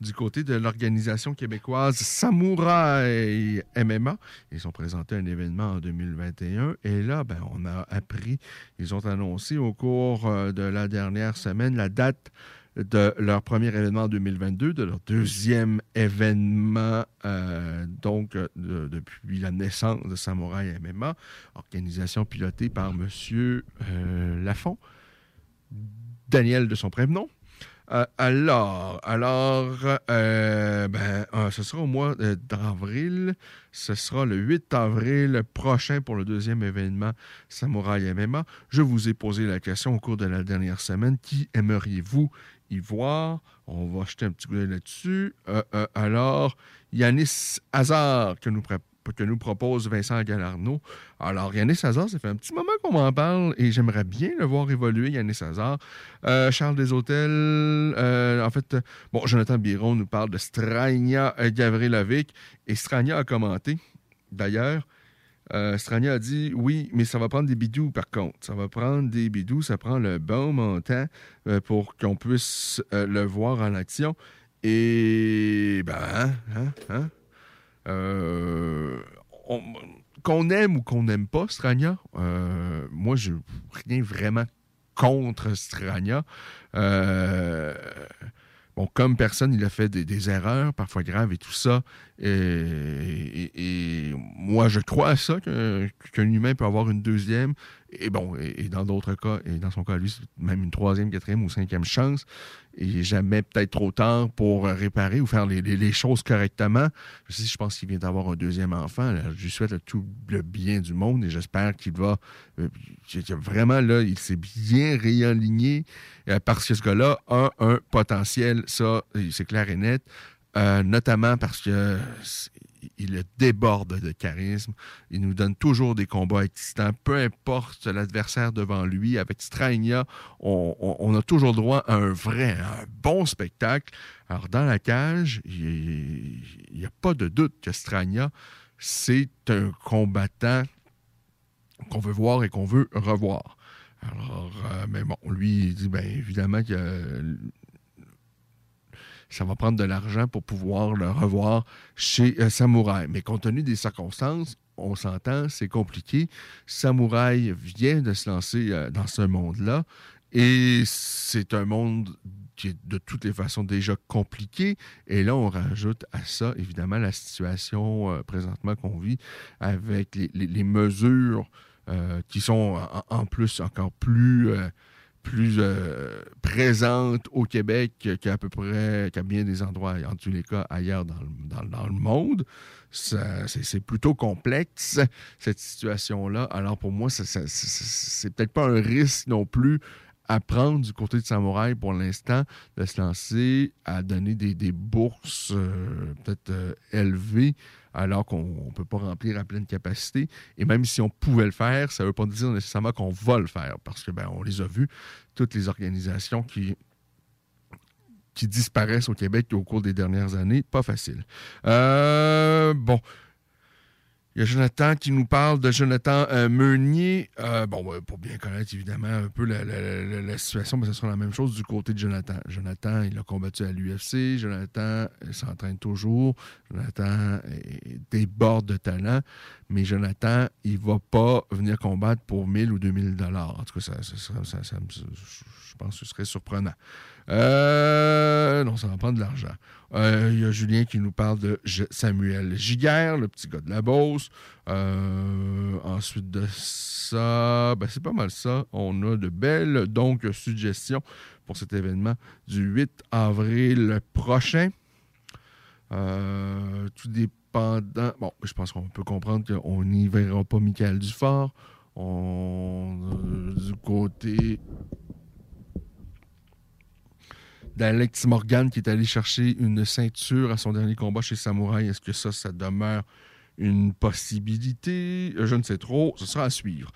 du côté de l'organisation québécoise Samouraï MMA. Ils ont présenté un événement en 2021 et là, ben, on a appris, ils ont annoncé au cours euh, de la dernière semaine la date de leur premier événement en 2022, de leur deuxième événement, euh, donc, euh, de- depuis la naissance de Samouraï MMA, organisation pilotée par M. Lafont, Daniel de son prénom. Euh, alors, alors euh, ben, euh, ce sera au mois d'avril. Ce sera le 8 avril prochain pour le deuxième événement Samouraï MMA. Je vous ai posé la question au cours de la dernière semaine. Qui aimeriez-vous y voir? On va jeter un petit coup d'œil là-dessus. Alors, Yanis Hazard que nous, pré- que nous propose Vincent Galarno. Alors, Yanis Hazard, ça fait un petit moment qu'on m'en parle et j'aimerais bien le voir évoluer, Yanis Hazard. Euh, Charles Deshôtels, euh, en fait, bon, Jonathan Biron nous parle de Strania euh, Gavrilovic et Strania a commenté, d'ailleurs. Euh, Strania a dit oui, mais ça va prendre des bidous par contre. Ça va prendre des bidous, ça prend le bon montant pour qu'on puisse le voir en action. Et ben, hein, hein, on- qu'on aime ou qu'on n'aime pas Strania, euh, moi, je rien vraiment contre Strania. Euh, bon, comme personne, il a fait des, erreurs, parfois graves et tout ça. Et, moi, je crois à ça, qu'un humain peut avoir une deuxième, et bon, et, dans d'autres cas, et dans son cas, lui, c'est même une troisième, quatrième ou cinquième chance. Et jamais peut-être trop tard pour réparer ou faire les, choses correctement. Je sais, je pense qu'il vient d'avoir un deuxième enfant. Je lui souhaite tout le bien du monde et j'espère qu'il va euh, vraiment là, il s'est bien réaligné euh, parce que ce gars-là a un potentiel, ça, c'est clair et net. Euh, notamment parce que il déborde de charisme. Il nous donne toujours des combats excitants, peu importe l'adversaire devant lui. Avec Strania, on, a toujours droit à un vrai, un bon spectacle. Alors, dans la cage, il n'y a pas de doute que Strania, c'est un combattant qu'on veut voir et qu'on veut revoir. Alors, euh, mais bon, lui, il dit, bien évidemment que ça va prendre de l'argent pour pouvoir le revoir chez euh, Samouraï. Mais compte tenu des circonstances, on s'entend, c'est compliqué. Samouraï vient de se lancer euh, dans ce monde-là et c'est un monde qui est de toutes les façons déjà compliqué. Et là, on rajoute à ça, évidemment, la situation euh, présentement qu'on vit avec les, mesures euh, qui sont en, plus encore plus, plus euh, présentes au Québec qu'à peu près, qu'à bien des endroits, en tous les cas, ailleurs dans le, dans- dans le monde. C'est plutôt complexe, cette situation-là. Alors pour moi, c'est peut-être pas un risque non plus à prendre du côté de Samouraï pour l'instant, de se lancer à donner des, des bourses euh, peut-être euh, élevées alors qu'on ne peut pas remplir à pleine capacité. Et même si on pouvait le faire, ça ne veut pas dire nécessairement qu'on va le faire, parce que ben, on les a vus, toutes les organisations qui, disparaissent au Québec au cours des dernières années. Pas facile. Euh, bon. Il y a Jonathan qui nous parle de Jonathan euh, Meunier. Euh, bon, ouais, pour bien connaître évidemment un peu la, situation, mais ce sera la même chose du côté de Jonathan. Jonathan, il a combattu à l'UFC. Jonathan euh, s'entraîne toujours. Jonathan déborde de talent. Mais Jonathan, il va pas venir combattre pour 1000 ou 2000 dollars. En tout cas, ça, ça, je pense que ce serait surprenant. Euh, non, ça va prendre de l'argent. Euh, Il y a Julien qui nous parle de Samuel Giguère, le petit gars de la Beauce. Euh, ensuite de ça, ben, c'est pas mal ça. On a de belles donc suggestions pour cet événement du 8 avril prochain. Euh, tout dépendant. Bon, je pense qu'on peut comprendre qu'on n'y verra pas Michael Dufort. On, euh, du côté d'Alex Morgan qui est allé chercher une ceinture à son dernier combat chez Samouraï. Est-ce que ça, ça demeure une possibilité? Je ne sais trop. Ce sera à suivre.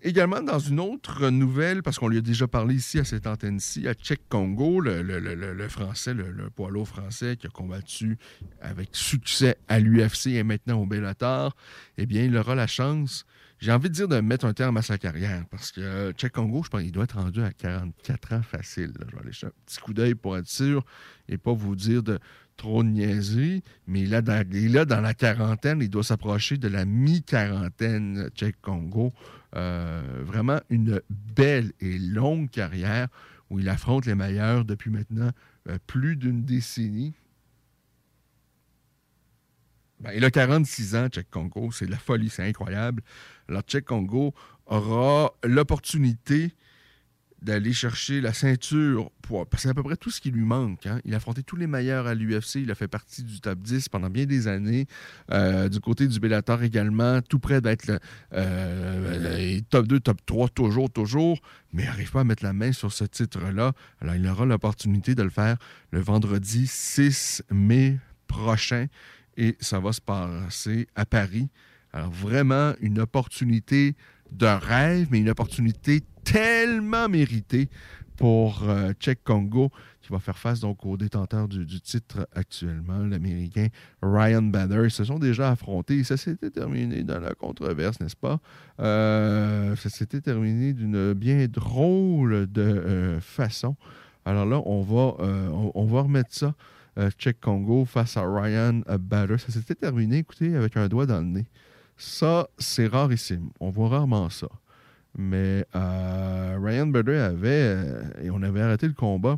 Également, dans une autre nouvelle, parce qu'on lui a déjà parlé ici à cette antenne-ci, à Tchèque Congo, le, le- le- français, le, poids français qui a combattu avec succès à l'UFC et maintenant au Bellator, eh bien, il aura la chance, j'ai envie de dire, de mettre un terme à sa carrière. Parce que euh, Tchèque Congo, je pense qu'il doit être rendu à 44 ans facile. Je vais aller un petit coup d'œil pour être sûr et pas vous dire de trop de niaiseries. Mais là, dans, il est là, dans la quarantaine, il doit s'approcher de la mi-quarantaine Tchèque Congo. Euh, vraiment une belle et longue carrière où il affronte les meilleurs depuis maintenant euh, plus d'une décennie. Ben, il a 46 ans, Cheikh Congo. C'est de la folie, c'est incroyable. Alors, Cheikh Congo aura l'opportunité d'aller chercher la ceinture. Pour, parce c'est à peu près tout ce qui lui manque. hein. Il a affronté tous les meilleurs à l'UFC. Il a fait partie du top 10 pendant bien des années. Euh, du côté du Bellator également, tout près d'être le, euh, le top 2, top 3, toujours, toujours. Mais il n'arrive pas à mettre la main sur ce titre-là. Alors, il aura l'opportunité de le faire le vendredi 6 mai prochain. Et ça va se passer à Paris. Alors, vraiment, une opportunité de rêve, mais une opportunité tellement méritée pour euh, Congo, qui va faire face donc au détenteur du, titre actuellement, l'Américain Ryan Bader. Ils se sont déjà affrontés. Ça s'était terminé dans la controverse, n'est-ce pas? Euh, ça s'était terminé d'une bien drôle de euh, façon. Alors là, on va, euh, on, va remettre ça. Czech Congo face à Ryan Bader. Ça s'était terminé, écoutez, avec un doigt dans le nez. Ça, c'est rarissime. On voit rarement ça. Mais euh, Ryan Bader avait, euh, et on avait arrêté le combat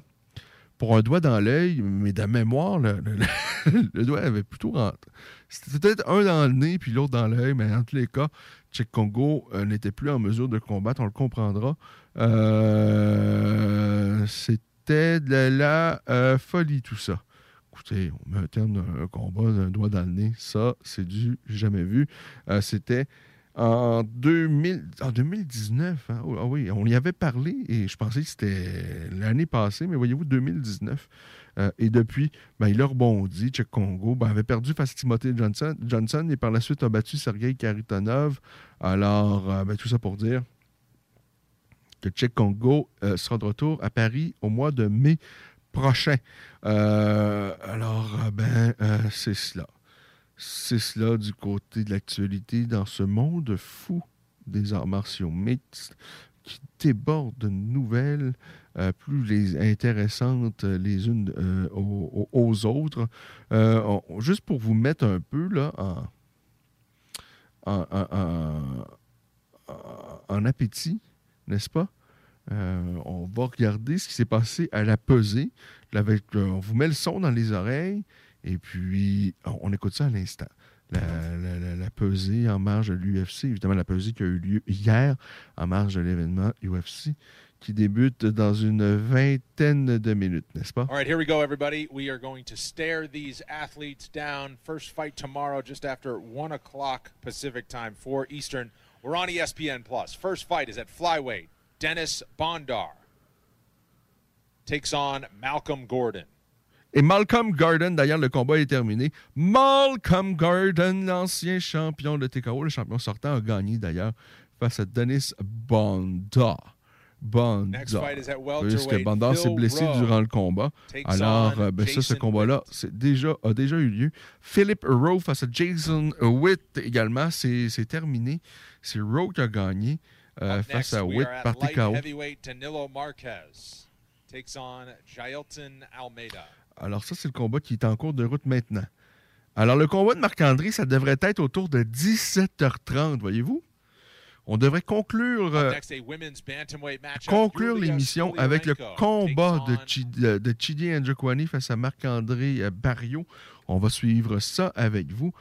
pour un doigt dans l'œil, mais de mémoire, le, doigt avait plutôt rentré. C'était peut-être un dans le nez puis l'autre dans l'œil, mais en tous les cas, Czech Congo euh, n'était plus en mesure de combattre, on le comprendra. Euh, C'était de la folie, tout ça. On met un terme d'un combat d'un doigt dans le nez. Ça, c'est du jamais vu. Euh, C'était en, 2000, en 2019. hein. Ah oui, on y avait parlé et je pensais que c'était l'année passée, mais voyez-vous, 2019. Euh, et depuis, ben, il a rebondi. Tchèque Congo ben, avait perdu face à Timothée Johnson, et par la suite a battu Sergei Karitonov. Alors, euh, ben, tout ça pour dire que Tchèque Congo sera de retour à Paris au mois de mai prochain. Euh, alors, euh, ben, euh, c'est cela. C'est cela du côté de l'actualité dans ce monde fou des arts martiaux mixtes qui déborde de nouvelles plus les intéressantes les unes aux, autres. Juste pour vous mettre un peu là en- en appétit, n'est-ce pas? Euh, on va regarder ce qui s'est passé à la pesée. Avec, euh, on vous met le son dans les oreilles et puis on, on écoute ça à l'instant. La, la- la- la pesée en marge de l'UFC, évidemment la pesée qui a eu lieu hier en marge de l'événement UFC qui débute dans une vingtaine de minutes, n'est-ce pas? All right, here we go, everybody. We are going to stare these athletes down. First fight tomorrow, just after 1 o'clock Pacific time, 4 Eastern. We're on ESPN Plus. First fight is at flyweight. Dennis Bondar takes on Malcolm Gordon. Et Malcolm Gordon, d'ailleurs, le combat est terminé. Malcolm Gordon, l'ancien champion de TKO, le champion sortant, a gagné d'ailleurs face à Dennis Bonda. Bonda. Next fight is at welterweight. Puisque Bonda s'est blessé Rowe durant le combat. Alors, euh, ben, ça, ce combat-là déjà, a déjà eu lieu. Philip Rowe face à Jason Witt également, c'est c'est terminé. C'est Rowe qui a gagné face Next, à we Witt are at par light TKO. heavyweight. Danilo Marquez takes on Jailton Almeida. Alors ça, c'est le combat qui est en cours de route maintenant. Alors le combat de Marc-André, ça devrait être autour de 17h30, voyez-vous? On devrait conclure, euh, conclure l'émission avec le combat de, de Chidi Njokwani face à Marc-André euh, Barrio. On va suivre ça avec vous.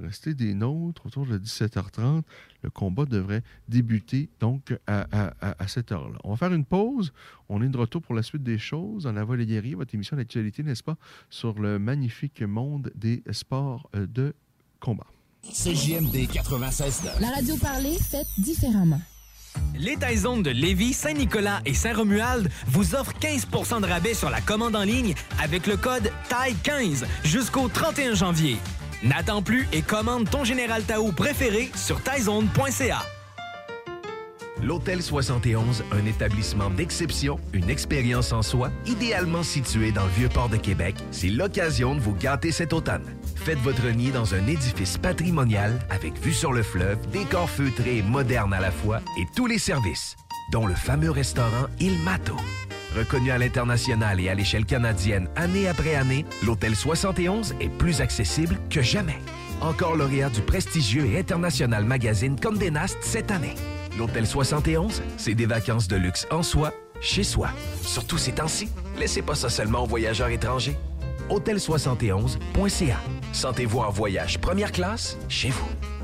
Restez des nôtres autour de 17h30. Le combat devrait débuter donc à, à- à- à cette heure-là. On va faire une pause. On est de retour pour la suite des choses dans La Voix des guerriers, votre émission d'actualité, n'est-ce pas, sur le magnifique monde des sports euh, de combat. CJMD 96 La radio parlée, faite différemment. Les Taizones de Lévis, Saint-Nicolas et Saint-Romuald vous offrent 15% de rabais sur la commande en ligne avec le code TAI15 jusqu'au 31 janvier. N'attends plus et commande ton Général Tao préféré sur taizone.ca. L'Hôtel 71, un établissement d'exception, une expérience en soi, idéalement situé dans le Vieux-Port de Québec, c'est l'occasion de vous gâter cet automne. Faites votre nid dans un édifice patrimonial avec vue sur le fleuve, décor feutré et moderne à la fois et tous les services, dont le fameux restaurant Il Mato. Reconnu à l'international et à l'échelle canadienne année après année, l'Hôtel 71 est plus accessible que jamais. Encore lauréat du prestigieux et international magazine Condé Nast cette année. L'Hôtel 71, c'est des vacances de luxe en soi chez soi. Surtout ces temps-ci, laissez pas ça seulement aux voyageurs étrangers. Hôtel71.ca. Sentez-vous en voyage première classe chez vous.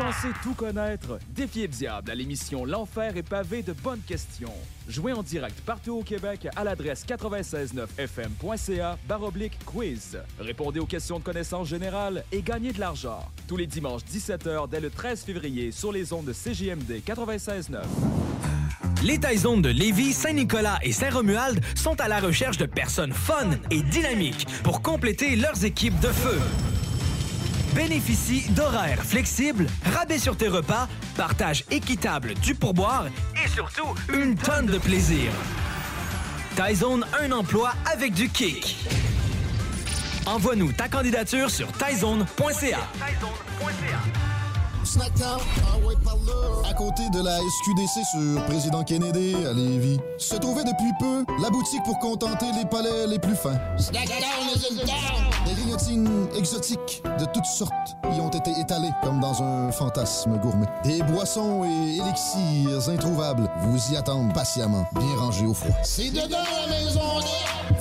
Pensez tout connaître? Défiez le diable à l'émission L'Enfer est pavé de bonnes questions. Jouez en direct partout au Québec à l'adresse 969fm.ca baroblique quiz. Répondez aux questions de connaissance générale et gagnez de l'argent. Tous les dimanches 17h dès le 13 février sur les ondes de CJMD 96.9. Les Taizones de Lévis, Saint-Nicolas et Saint-Romuald sont à la recherche de personnes fun et dynamiques pour compléter leurs équipes de feu. Bénéficie d'horaires flexibles, rabais sur tes repas, partage équitable du pourboire et surtout une tonne de plaisir. Taizone, un emploi avec du kick. Envoie-nous ta candidature sur taizone.ca. Snackdown, ah ouais, par là. À côté de la SQDC sur Président Kennedy à Lévis, se trouvait depuis peu la boutique pour contenter les palais les plus fins. Snackdown is in town. Des grignotines exotiques de toutes sortes y ont été étalées comme dans un fantasme gourmet. Des boissons et élixirs introuvables vous y attendent patiemment, bien rangés au froid. C'est dedans la maison.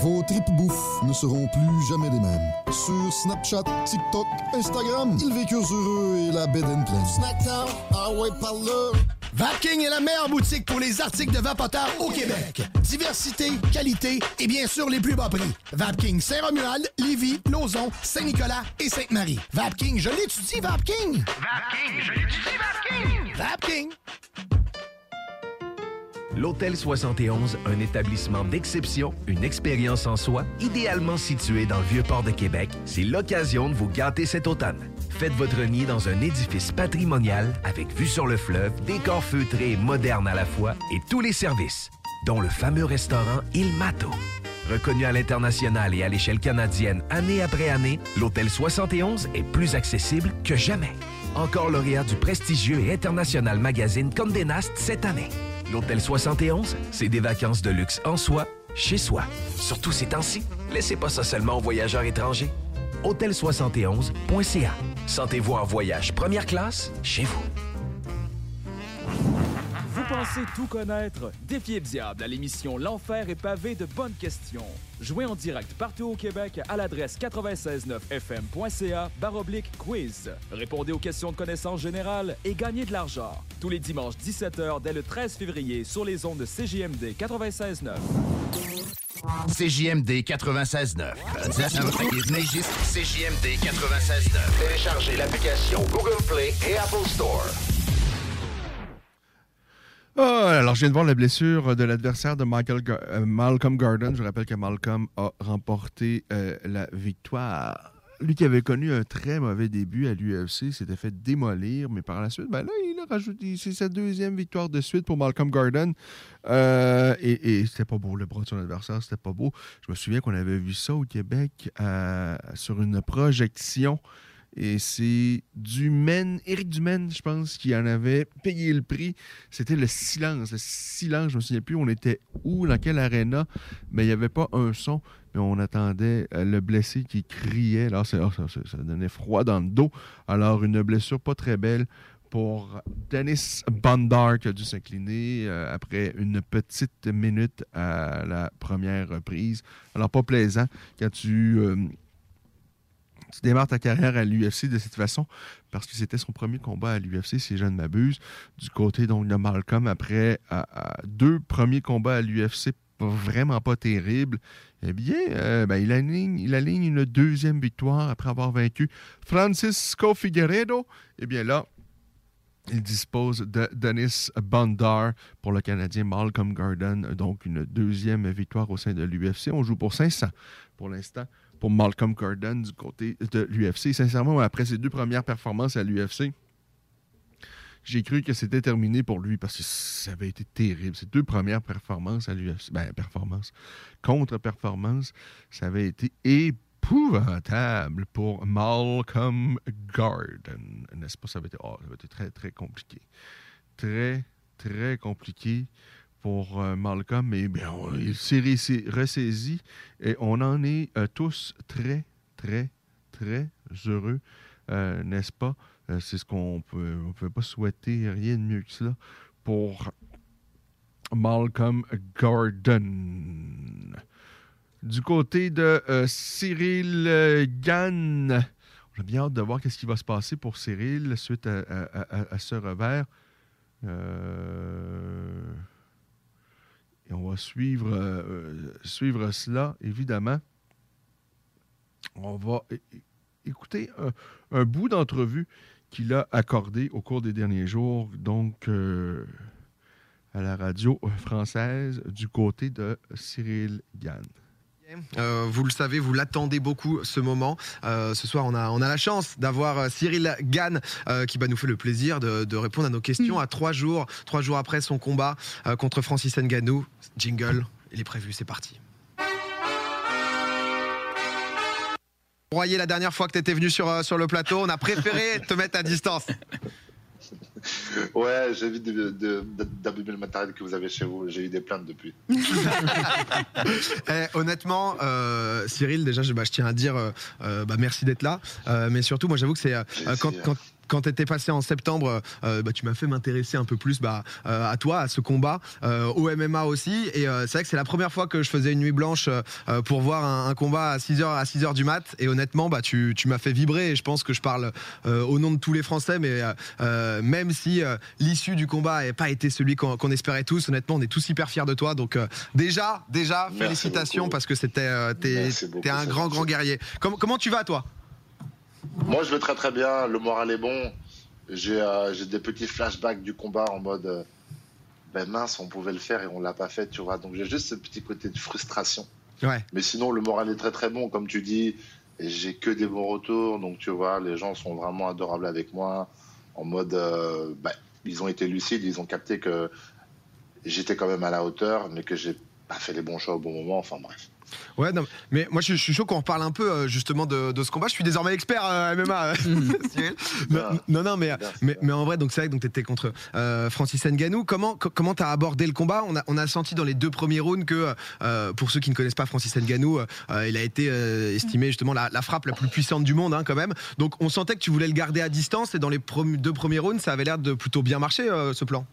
Vos tripes bouffe ne seront plus jamais les mêmes. Sur Snapchat, TikTok, Instagram, ils vécurent heureux et la bed and pleine. Snackdown, ah ouais, par là. Vapking est la meilleure boutique pour les articles de vapoteurs au Québec. Diversité, qualité et bien sûr les plus bas prix. Vapking Saint-Romuald, Lévis, Lauson, Saint-Nicolas et Sainte-Marie. Vapking, je l'étudie, Vapking! Vapking, je l'étudie, Vapking. Vapking! L'Hôtel 71, un établissement d'exception, une expérience en soi, idéalement situé dans le Vieux-Port de Québec, c'est l'occasion de vous gâter cet automne. Faites votre nid dans un édifice patrimonial avec vue sur le fleuve, décor feutré et moderne à la fois et tous les services, dont le fameux restaurant Il Mato. Reconnu à l'international et à l'échelle canadienne année après année, l'Hôtel 71 est plus accessible que jamais. Encore lauréat du prestigieux et international magazine Condé Nast cette année. L'Hôtel 71, c'est des vacances de luxe en soi, chez soi. Surtout ces temps-ci, laissez pas ça seulement aux voyageurs étrangers. Hôtel71.ca. Sentez-vous en voyage première classe chez vous. Pensez tout connaître? Défiez le diable à l'émission L'Enfer est pavé de bonnes questions. Jouez en direct partout au Québec à l'adresse 969fm.ca baroblique quiz. Répondez aux questions de connaissance générale et gagnez de l'argent. Tous les dimanches 17h dès le 13 février sur les ondes de CJMD 96.9. CJMD 96.9. CJMD 96.9. Téléchargez l'application Google Play et Apple Store. Ah, alors, je viens de voir la blessure de l'adversaire de Michael euh, Malcolm Garden. Je rappelle que Malcolm a remporté euh, la victoire. Lui qui avait connu un très mauvais début à l'UFC, s'était fait démolir, mais par la suite, ben là, il a rajouté. C'est sa deuxième victoire de suite pour Malcolm Garden. Euh, et et c'était pas beau, le bras de son adversaire, c'était pas beau. Je me souviens qu'on avait vu ça au Québec sur une projection. Et c'est Dumaine, Éric Dumaine, je pense, qui en avait payé le prix. C'était le silence. Le silence, je me souviens plus, on était où, dans quelle aréna, mais il n'y avait pas un son, mais on attendait euh, le blessé qui criait. Alors, ça, ça- ça donnait froid dans le dos. Alors, une blessure pas très belle pour Dennis Bondar qui a dû s'incliner euh, après une petite minute à la première reprise. Alors, pas plaisant quand tu... euh, tu démarres ta carrière à l'UFC de cette façon parce que c'était son premier combat à l'UFC, si je ne m'abuse. Du côté donc de Malcolm, après deux premiers combats à l'UFC vraiment pas terribles, eh bien, euh, ben, il, aligne, il aligne une deuxième victoire après avoir vaincu Francisco Figueredo. Eh bien là, il dispose de Dennis Bondar pour le Canadien Malcolm Garden. Donc, une deuxième victoire au sein de l'UFC. On joue pour 500 pour l'instant pour Malcolm Garden du côté de l'UFC. Sincèrement, après ses deux premières performances à l'UFC, j'ai cru que c'était terminé pour lui parce que ça avait été terrible. Ses deux premières performances à l'UFC, ben, performances, contre-performances, ça avait été épouvantable pour Malcolm Garden. N'est-ce pas? Ça avait été, oh, ça avait été très, très compliqué. Très, très compliqué pour euh, Malcolm, mais bien, il s'est ressaisi et on en est euh, tous très, très, très heureux, euh, n'est-ce pas? C'est ce qu'on peut, on peut pas souhaiter rien de mieux que cela pour Malcolm Gordon. Du côté de Cyril Gann, a bien hâte de voir qu'est-ce qui va se passer pour Cyril suite à- à ce revers. Euh, et on va suivre, euh, suivre cela, évidemment. On va écouter un, un bout d'entrevue qu'il a accordé au cours des derniers jours, donc euh, à la radio française du côté de Cyril Gann. Euh, vous le savez, vous l'attendez beaucoup ce moment. Euh, ce soir, on a, on a la chance d'avoir euh, Cyril Gann qui bah, nous fait le plaisir de, répondre à nos questions à trois jours, trois jours après son combat contre Francis Ngannou. Jingle, il est prévu, c'est parti. Royer, la dernière fois que tu étais venu sur, sur le plateau, on a préféré te mettre à distance. Ouais, j'évite d'abîmer le matériel que vous avez chez vous. J'ai eu des plaintes depuis. Eh, honnêtement, euh, Cyril, déjà, je, bah, je tiens à dire euh, euh, bah, merci d'être là. Euh, mais surtout, moi, j'avoue que c'est euh, quand, quand, quand tu étais passé en septembre, euh, bah, tu m'as fait m'intéresser un peu plus bah, euh, à toi, à ce combat, euh, au MMA aussi. Et c'est vrai que c'est la première fois que je faisais une nuit blanche pour voir un, un combat à 6h à 6h du mat. Et honnêtement, bah, tu, tu m'as fait vibrer. Et je pense que je parle au nom de tous les Français. Mais même si l'issue du combat n'a pas été celui qu'on espérait tous, honnêtement, on est tous hyper fiers de toi. Donc déjà, déjà, Merci félicitations beaucoup. parce que c'était t'es un grand, grand guerrier. Comment tu vas, toi? Moi, je vais très très bien. Le moral est bon. J'ai euh, j'ai des petits flashbacks du combat en mode euh, ben mince, on pouvait le faire et on l'a pas fait, tu vois. Donc j'ai juste ce petit côté de frustration. Ouais. Mais sinon, le moral est très très bon, comme tu dis. J'ai que des bons retours. Donc tu vois, les gens sont vraiment adorables avec moi. En mode, euh, ben, ils ont été lucides, ils ont capté que j'étais quand même à la hauteur, mais que j'ai pas fait les bons choix au bon moment. Enfin bref. Ouais, non, mais moi je, je suis chaud qu'on reparle un peu euh, justement de, de ce combat. Je suis désormais expert euh, MMA. Mais- non, non, mais, mais, mais en vrai, donc c'est vrai que donc t'étais contre euh, Francis Ngannou. Comment co- comment t'as abordé le combat? On a, on a senti dans les deux premiers rounds que euh, pour ceux qui ne connaissent pas Francis Ngannou, euh, il a été estimé justement la, la frappe la plus puissante du monde hein, quand même. Donc on sentait que tu voulais le garder à distance et dans les deux premiers rounds, ça avait l'air de plutôt bien marcher ce plan.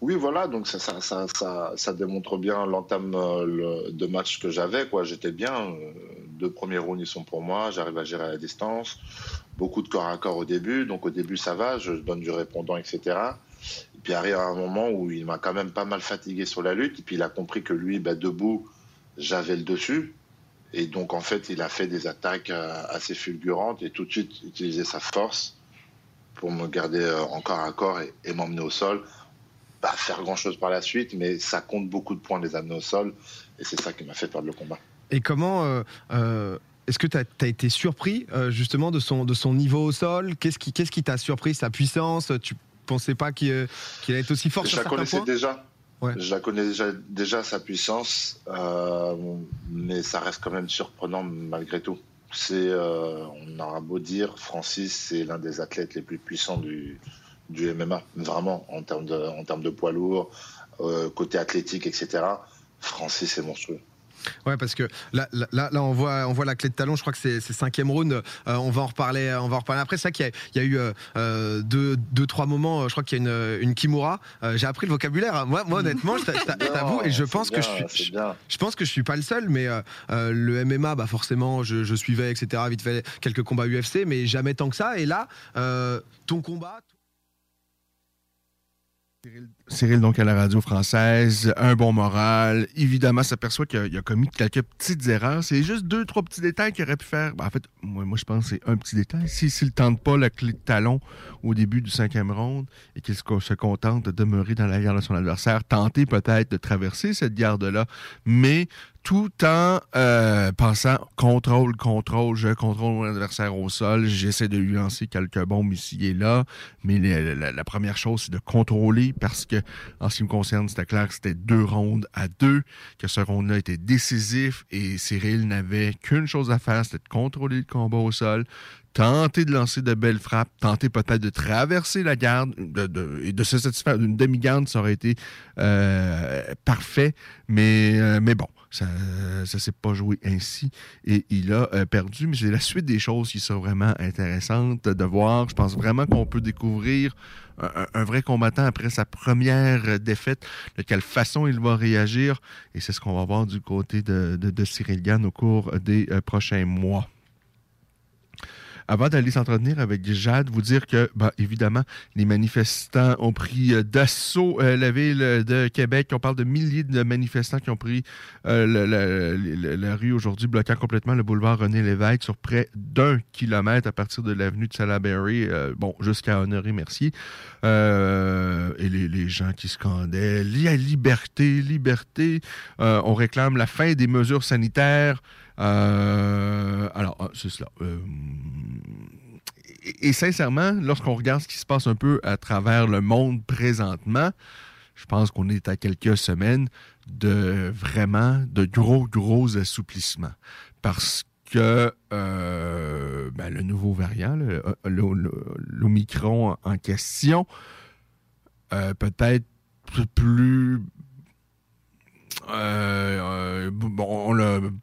Oui, voilà, donc ça, ça, ça, ça, démontre bien l'entame euh, de match que j'avais. J'étais bien. euh, Deux premiers rounds, ils sont pour moi. J'arrive à gérer à la distance. Beaucoup de corps à corps au début. Donc au début, ça va. Je donne du répondant, etc. Et puis arrive un moment où il m'a quand même pas mal fatigué sur la lutte. Et puis il a compris que lui, bah, debout, j'avais le dessus. Et donc en fait, il a fait des attaques euh, assez fulgurantes et tout de suite utilisé sa force pour me garder en corps à corps et m'emmener au sol pas faire grand chose par la suite, mais ça compte beaucoup de points les amener au sol, et c'est ça qui m'a fait perdre le combat. Et comment euh, euh, est-ce que tu as, été surpris euh, justement de son, de son niveau au sol? Qu'est-ce qui t'a surpris Sa puissance? Tu pensais pas qu'il allait être aussi fort Je sur la connaissais déjà. Je la connais déjà, déjà sa puissance, mais ça reste quand même surprenant malgré tout. C'est, on aura beau dire, Francis, c'est l'un des athlètes les plus puissants du, du MMA, vraiment, en termes de, en termes de poids lourd, euh, côté athlétique, etc. Francis est monstrueux. Ouais, parce que là, là, on voit, on voit la clé de talon. Je crois que c'est c'est cinquième round. Euh, on va en reparler, on va en reparler après. C'est ça qu'il y, a- il y a eu euh, euh, deux, deux, trois moments. euh, Je crois qu'il y a une, une Kimura. Euh, J'ai appris le vocabulaire. hein. Moi, moi honnêtement, je t'a- je t'a- je t'avoue, et je c'est pense que je suis, c'est je pense que je suis pas le seul, mais euh, euh, le MMA, bah forcément, je, je suivais, etc. Vite fait quelques combats UFC, mais jamais tant que ça. Et là, euh, ton combat. compartir el Cyril, donc à la radio française, un bon moral. Évidemment, s'aperçoit qu'il a, commis quelques petites erreurs. C'est juste deux, trois petits détails qu'il aurait pu faire. Ben, en fait, moi, je pense que c'est un petit détail. S'il si, ne tente pas la clé de talon au début du cinquième round et qu'il se, contente de demeurer dans la garde de son adversaire, tenter peut-être de traverser cette garde-là, mais tout en euh, pensant contrôle, contrôle, je contrôle mon adversaire au sol, j'essaie de lui lancer quelques bombes ici et là, mais la première chose, c'est de contrôler parce que, en ce qui me concerne, c'était clair que c'était deux rondes à deux, que ce round-là était décisif et Cyril n'avait qu'une chose à faire, c'était de contrôler le combat au sol, tenter de lancer de belles frappes, tenter peut-être de traverser la garde de, de- et de se satisfaire d'une demi-garde, ça aurait été euh, parfait. Mais, euh, mais bon, ça ne s'est pas joué ainsi et il a euh, perdu. Mais c'est la suite des choses qui sont vraiment intéressantes de voir. Je pense vraiment qu'on peut découvrir un, vrai combattant après sa première défaite, de quelle façon il va réagir. Et c'est ce qu'on va voir du côté de, de, de Cyril Gann au cours des euh, prochains mois avant d'aller s'entretenir avec Jade, vous dire que, ben, évidemment, les manifestants ont pris euh, d'assaut euh, la ville de Québec. On parle de milliers de manifestants qui ont pris euh, la, rue aujourd'hui, bloquant complètement le boulevard René Lévesque sur près d'un kilomètre à partir de l'avenue de Salaberry, bon, jusqu'à Honoré-Mercier. Euh, et les, les gens qui scandaient la liberté, liberté. On réclame la fin des mesures sanitaires. Euh, alors, ah, c'est cela. Euh, et, sincèrement, lorsqu'on regarde ce qui se passe un peu à travers le monde présentement, je pense qu'on est à quelques semaines de vraiment de gros, gros assouplissements. Parce que euh, ben, le nouveau variant, le- l'Omicron en question, euh, peut-être plus euh, euh, bon,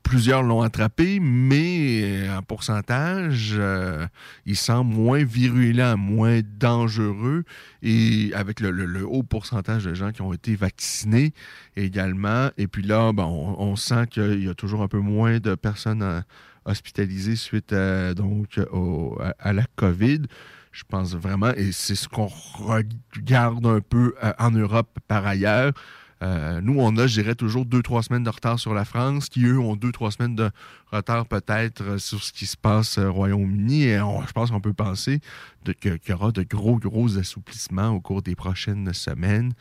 plusieurs l'ont attrapé, mais en pourcentage, euh, il semble moins virulent, moins dangereux, et avec le, haut pourcentage de gens qui ont été vaccinés également. Et puis là, ben, on, sent qu'il y a toujours un peu moins de personnes euh, hospitalisées suite à, donc, à, la COVID. Je pense vraiment, et c'est ce qu'on regarde un peu euh, en Europe par ailleurs. Euh, nous, on a, je dirais, toujours deux, trois semaines de retard sur la France, qui, eux, ont deux, trois semaines de retard peut-être euh, sur ce qui se passe au Royaume-Uni. Et je pense qu'on peut penser qu'il y aura de gros, gros assouplissements au cours des prochaines semaines.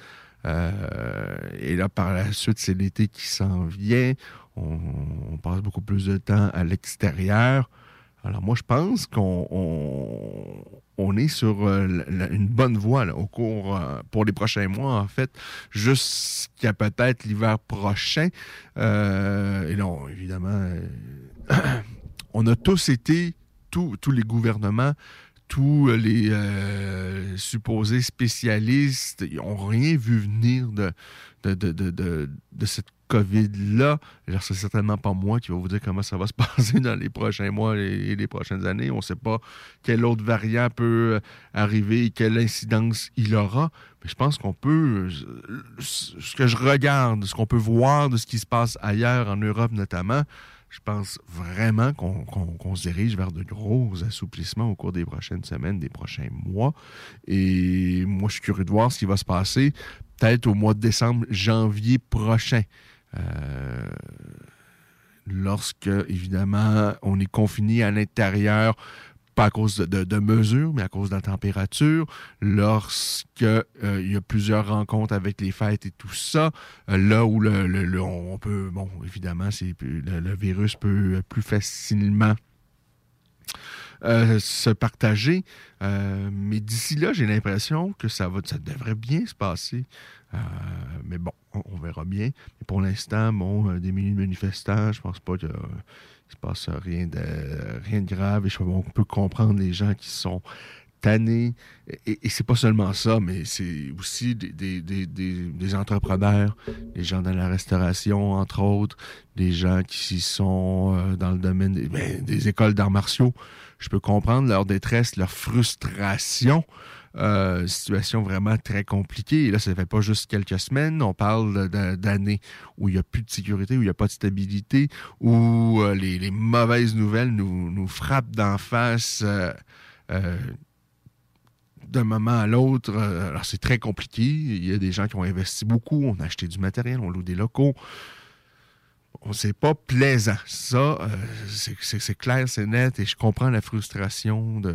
Euh, et là, par la suite, c'est l'été qui s'en vient. On passe beaucoup plus de temps à l'extérieur. Alors moi, je pense qu'on on, est sur euh, une bonne voie là, au cours, euh, pour les prochains mois, en fait, jusqu'à peut-être l'hiver prochain. Euh, et non, évidemment, on a tous été, tous tous les gouvernements, tous les supposés spécialistes, ils n'ont rien vu venir de, de, de, de, de- de cette COVID-là. C'est certainement pas moi qui va vous dire comment ça va se passer dans les prochains mois et les prochaines années. On ne sait pas quel autre variant peut euh, arriver et quelle incidence il aura. Mais je pense qu'on peut, euh, ce que je regarde, ce qu'on peut voir de ce qui se passe ailleurs, en Europe notamment, je pense vraiment qu'on se dirige vers de gros assouplissements au cours des prochaines semaines, des prochains mois. Et moi, je suis curieux de voir ce qui va se passer peut-être au mois de décembre, janvier prochain. Euh, lorsque, évidemment, on est confiné à l'intérieur, pas à cause de, de- de mesures, mais à cause de la température, lorsque euh, il y a plusieurs rencontres avec les fêtes et tout ça, euh, là où le, on peut, bon, évidemment, le, virus peut plus facilement se partager. Mais d'ici là, j'ai l'impression que ça, va, ça devrait bien se passer. Euh, mais bon, on, verra bien. Mais pour l'instant, bon, euh, des milliers de manifestants, je pense pas qu'il se passe rien de, rien de grave. Et je, on peut comprendre les gens qui sont tannés. Et, et c'est pas seulement ça, mais c'est aussi des, des- des- entrepreneurs, des gens dans la restauration, entre autres, des gens qui sont euh, dans le domaine ben, des écoles d'arts martiaux. Je peux comprendre leur détresse, leur frustration. Euh, situation vraiment très compliquée. Et là, ça ne fait pas juste quelques semaines. On parle d'années où il n'y a plus de sécurité, où il n'y a pas de stabilité, où euh, les, mauvaises nouvelles nous, frappent d'en face euh, d'un moment à l'autre. Alors, c'est très compliqué. Il y a des gens qui ont investi beaucoup, on a acheté du matériel, on loue des locaux. Bon, C'est pas plaisant. Ça, c'est clair, c'est net, et je comprends la frustration de,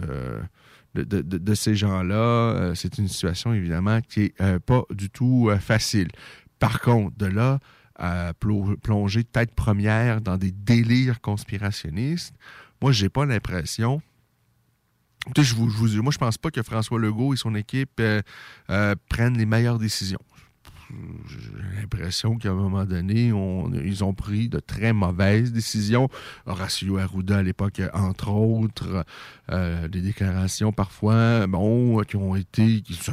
de, ces gens-là. Euh, c'est une situation, évidemment, qui est euh, pas du tout euh, facile. Par contre, de là à plo- plonger tête première dans des délires conspirationnistes, moi, j'ai pas l'impression je vous, je vous- moi, je pense pas que François Legault et son équipe prennent les meilleures décisions. j'ai l'impression qu'à un moment donné, on- ils ont pris de très mauvaises décisions. Horacio Arruda, à l'époque, entre autres, euh, des déclarations parfois, bon, qui ont été, qui se,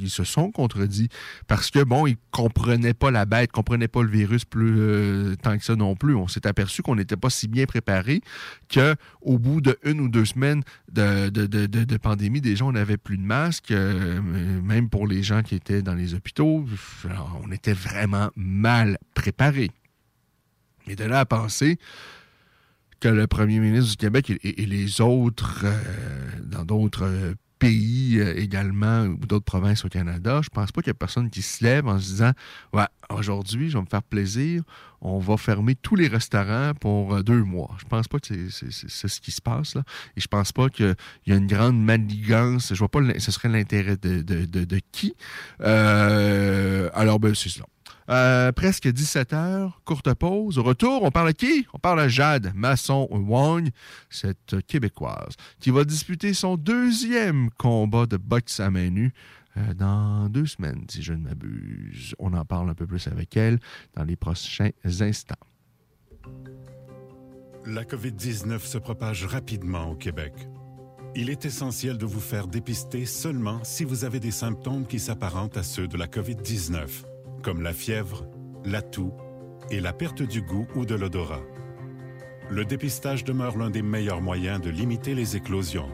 ils se sont contredits parce que, bon, ils comprenaient pas la bête, comprenaient pas le virus plus euh, tant que ça non plus. On s'est aperçu qu'on n'était pas si bien préparé que au bout de une ou deux semaines de, de- de- de- pandémie, des gens n'avaient plus de masque, euh, même pour les gens qui étaient dans les hôpitaux. On était vraiment mal préparés. Et de là à penser que le premier ministre du Québec et, les autres, euh, dans d'autres euh, pays euh, également, ou d'autres provinces au Canada, je pense pas qu'il y a personne qui se lève en se disant Ouais, aujourd'hui, je vais me faire plaisir, on va fermer tous les restaurants pour deux mois. Je pense pas que c'est- ce qui se passe là. Et je pense pas qu'il y a une grande manigance. Je vois pas ce serait l'intérêt de, de- de- qui? Alors, ben, c'est cela. Euh, presque 17 heures, courte pause. Au retour, on parle à qui? On parle à Jade Masson-Wang, cette Québécoise, qui va disputer son deuxième combat de boxe à main nue euh, dans deux semaines, si je ne m'abuse. On en parle un peu plus avec elle dans les prochains instants. La COVID-19 se propage rapidement au Québec. Il est essentiel de vous faire dépister seulement si vous avez des symptômes qui s'apparentent à ceux de la COVID-19, comme la fièvre, la toux et la perte du goût ou de l'odorat. Le dépistage demeure l'un des meilleurs moyens de limiter les éclosions.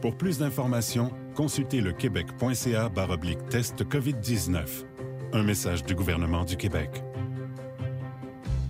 Pour plus d'informations, consultez le québec.ca test COVID-19. Un message du gouvernement du Québec.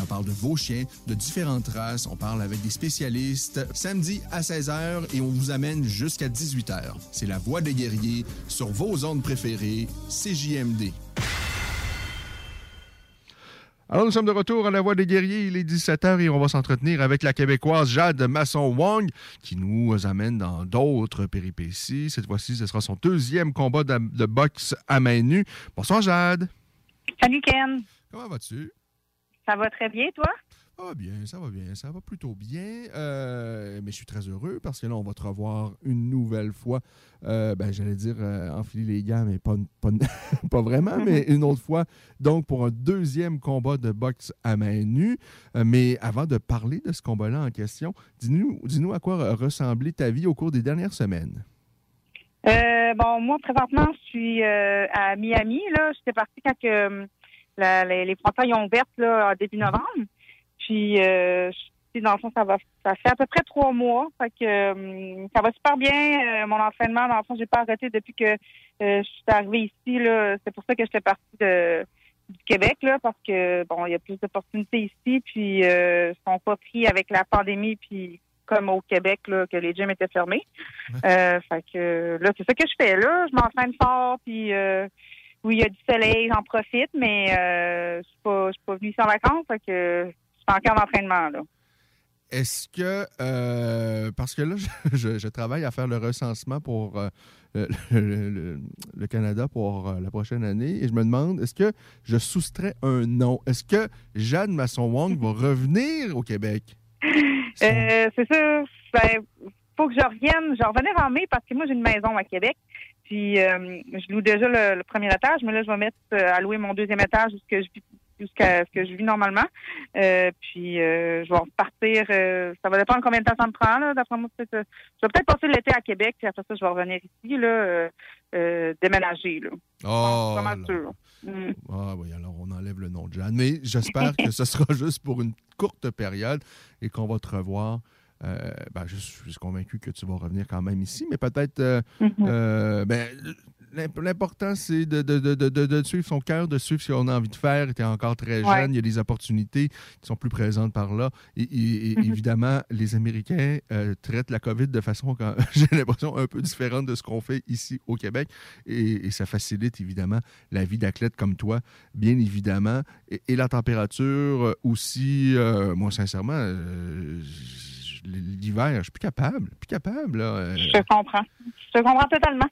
on parle de vos chiens, de différentes races, on parle avec des spécialistes. Samedi à 16h et on vous amène jusqu'à 18h. C'est La Voix des guerriers sur vos ondes préférées, CJMD. Alors, nous sommes de retour à la Voix des guerriers. Il est 17h et on va s'entretenir avec la Québécoise Jade Masson-Wang qui nous amène dans d'autres péripéties. Cette fois-ci, ce sera son deuxième combat de, de boxe à main nue. Bonsoir, Jade. Salut Ken. Comment vas-tu? Ça va très bien, toi? Ça va bien, ça va bien, ça va plutôt bien. Euh, mais je suis très heureux parce que là, on va te revoir une nouvelle fois. Euh, ben, j'allais dire euh, enfiler les gants, mais pas, pas, pas vraiment, mais une autre fois. Donc, pour un deuxième combat de boxe à main nue. Mais avant de parler de ce combat-là en question, dis-nous dis à quoi ressemblait ta vie au cours des dernières semaines? Bon, moi, présentement, je suis à Miami. Là. J'étais partie quand que, euh, la- les, les frontières ont ouvertes là, en début novembre. Puis, euh, dans le fond, ça va, ça fait à peu près trois mois. Fait que euh, ça va super bien. Euh, mon entraînement, dans le fond, j'ai pas arrêté depuis que euh, je suis arrivée ici. Là. C'est pour ça que j'étais partie de du Québec, là, parce que bon, il y a plus d'opportunités ici, puis euh, ils sont pas pris avec la pandémie, puis comme au Québec, là, que les gyms étaient fermés. Euh, fait que là, c'est ça que je fais là. Je m'entraîne fort, puis euh, oui, il y a du soleil, j'en profite, mais euh, je suis pas, je suis pas venue ici en vacances, que je suis encore en entraînement là. Est-ce que, euh, parce que là, je, je- je travaille à faire le recensement pour euh, le, le- le- le Canada pour euh, la prochaine année et je me demande, est-ce que je soustrais un nom? Est-ce que Jeanne Masson-Wong va revenir au Québec? C'est ça. Ben, faut que je revienne. Je vais revenir en mai parce que moi, j'ai une maison à Québec. Puis, euh, je loue déjà le, le premier étage, mais là, je vais mettre euh, à louer mon deuxième étage jusqu'à ce que je vis normalement. Euh, puis, euh, je vais repartir. euh, ça va dépendre combien de temps ça me prend. Là, d'après moi, euh, je vais peut-être passer l'été à Québec, puis après ça, je vais revenir ici, là, euh, euh, déménager. Là. Oh, là. sûr. Mm. Ah oui, alors on enlève le nom de Jeanne. Mais j'espère que ce sera juste pour une courte période et qu'on va te revoir euh, ben, je suis convaincu que tu vas revenir quand même ici, mais peut-être. euh, Mhm. euh, ben, l'imp- L'important, c'est de, de- de- de- de- de suivre son cœur, de suivre ce qu'on a envie de faire. Tu es encore très jeune, Ouais. il y a des opportunités qui sont plus présentes par là. Et, et- et Mhm. évidemment, les Américains euh, traitent la COVID de façon, j'ai l'impression, un peu différente de ce qu'on fait ici au Québec. Et, et ça facilite évidemment la vie d'athlètes comme toi, bien évidemment. Et, la température euh, aussi, euh, moi, sincèrement, euh, l'hiver, je suis plus capable. Plus capable, là. euh. Je te comprends. Je te comprends totalement.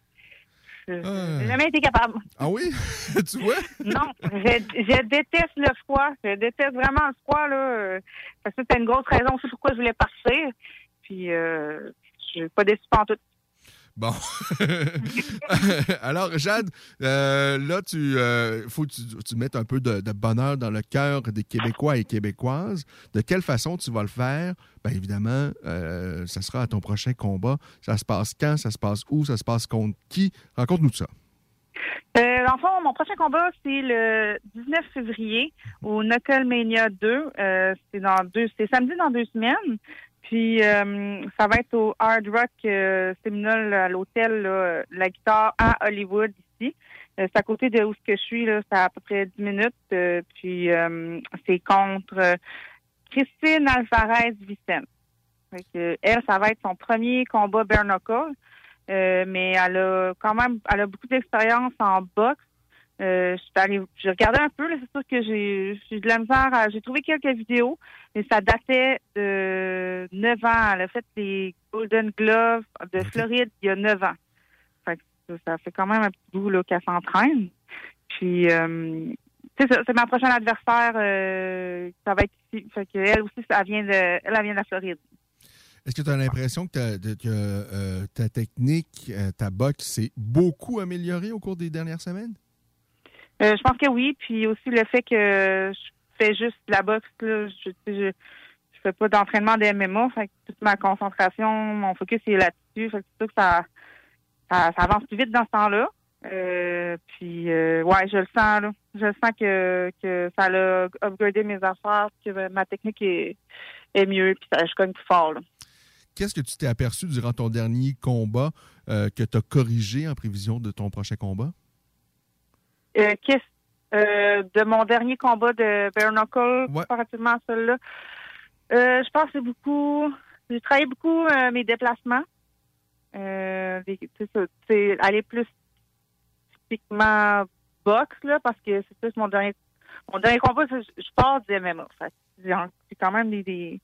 Je Ah. J'ai jamais été capable. Ah oui? tu vois? Non, je, je déteste le froid. Je déteste vraiment le froid, là. euh, Parce que c'était une grosse raison aussi pourquoi je voulais partir. Puis, euh, je suis pas déçue en tout. Bon. Alors, Jade, euh, là, tu euh, faut que tu, tu mettes un peu de, bonheur dans le cœur des Québécois et Québécoises. De quelle façon tu vas le faire? Bien évidemment, euh, ça sera à ton prochain combat. Ça se passe quand? Ça se passe où? Ça se passe contre qui? Raconte-nous ça. Euh, le fond, mon prochain combat, c'est le 19 février au Knuckle Mania 2. Euh, c'est c'est samedi dans deux semaines. Puis euh, ça va être au Hard Rock euh, Seminole à l'hôtel La Guitare à Hollywood ici. Euh, c'est à côté de où ce que je suis là, c'est à peu près 10 minutes. Euh, puis euh, c'est contre euh, Christine Alvarez Vicente. Elle, ça va être son premier combat bare mais elle a quand même elle a beaucoup d'expérience en boxe. Euh, je suis j'ai regardé un peu, là, c'est sûr que j'ai de la misère. à- J'ai trouvé quelques vidéos, mais ça datait de 9 ans. Elle a fait les Golden Gloves de Floride il y a 9 ans. Fait que ça, fait quand même un petit bout qu'elle s'entraîne. Puis euh, c'est ma prochaine adversaire. euh, ça va être ici. Fait que elle aussi, ça vient de elle, elle vient de la Floride. Est-ce que tu as l'impression que, de- que, euh, ta technique, euh, ta boxe s'est beaucoup améliorée au cours des dernières semaines? Euh, je pense que oui. Puis aussi le fait que je fais juste la boxe, là, je, je, je fais pas d'entraînement de MMA. Fait que toute ma concentration, mon focus est là-dessus. Fait que c'est sûr que ça, avance plus vite dans ce temps-là. Euh, puis euh, ouais, je le sens là. Je le sens que, ça a upgradé mes affaires, que ma technique est, est mieux, puis ça, je cogne plus fort. Là. Qu'est-ce que tu t'es aperçu durant ton dernier combat que tu as corrigé en prévision de ton prochain combat? Euh, qu'est-ce euh, de mon dernier combat de bare knuckle comparativement à celui-là? Euh, je pense que c'est beaucoup. J'ai travaillé beaucoup euh, mes déplacements. Euh, c'est aller plus typiquement boxe là, parce que c'est plus mon dernier mon dernier combat, je, pars du MMA. C'est quand même des, des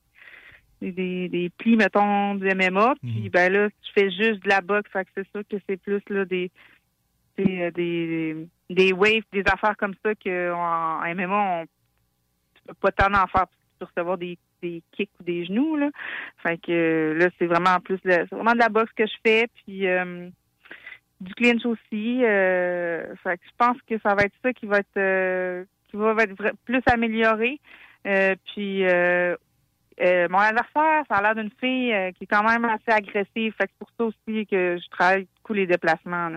des, des, des plis, mettons, du MMA. Puis ben là, je fais juste de la boxe. Fait que c'est sûr que c'est plus là des des, euh, des, des waves, des affaires comme ça qu'en en MMA, on peux pas tant en faire pour recevoir des, des kicks ou des genoux. Là. Fait que là, c'est vraiment plus de, c'est vraiment de la boxe que je fais. Puis euh, du clinch aussi. Euh, fait que je pense que ça va être ça qui va être qui va être plus amélioré. Puis euh, mon adversaire, ça a l'air d'une fille qui est quand même assez agressive. Fait que c'est pour ça aussi que je travaille beaucoup les déplacements.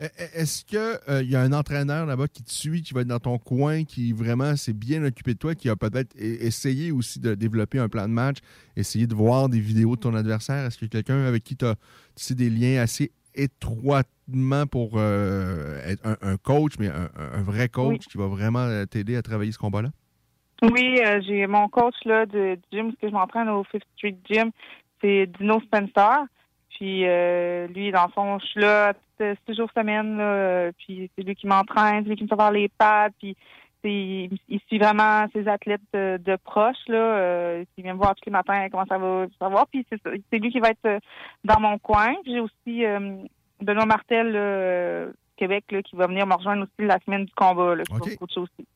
E- e- Est-ce qu'il y a un entraîneur là-bas qui te suit, qui va être dans ton coin, qui vraiment s'est bien occupé de toi, qui a peut-être e- essayé aussi de développer un plan de match, essayer de voir des vidéos de ton adversaire? Est-ce qu'il y a quelqu'un avec qui tu as des liens assez étroitement pour euh, être un, un coach, mais un, un vrai coach Oui. qui va vraiment euh, t'aider à travailler ce combat-là? Oui, euh, j'ai mon coach là de du gym, parce que je m'entraîne au Fifth Street Gym, c'est Dino Spencer. Puis euh, lui, dans le fond, je suis là six jours semaine, là, puis c'est lui qui m'entraîne, c'est lui qui me fait faire les pads, puis c'est, il, il suit vraiment ses athlètes de, de proche, là. Euh, il vient me voir tous les matins comment ça va, va. Puis c'est, lui qui va être euh, dans mon coin. J'ai aussi euh, Benoît Martel, euh, Québec, là, qui va venir me rejoindre aussi la semaine du combat, là, me coacher aussi.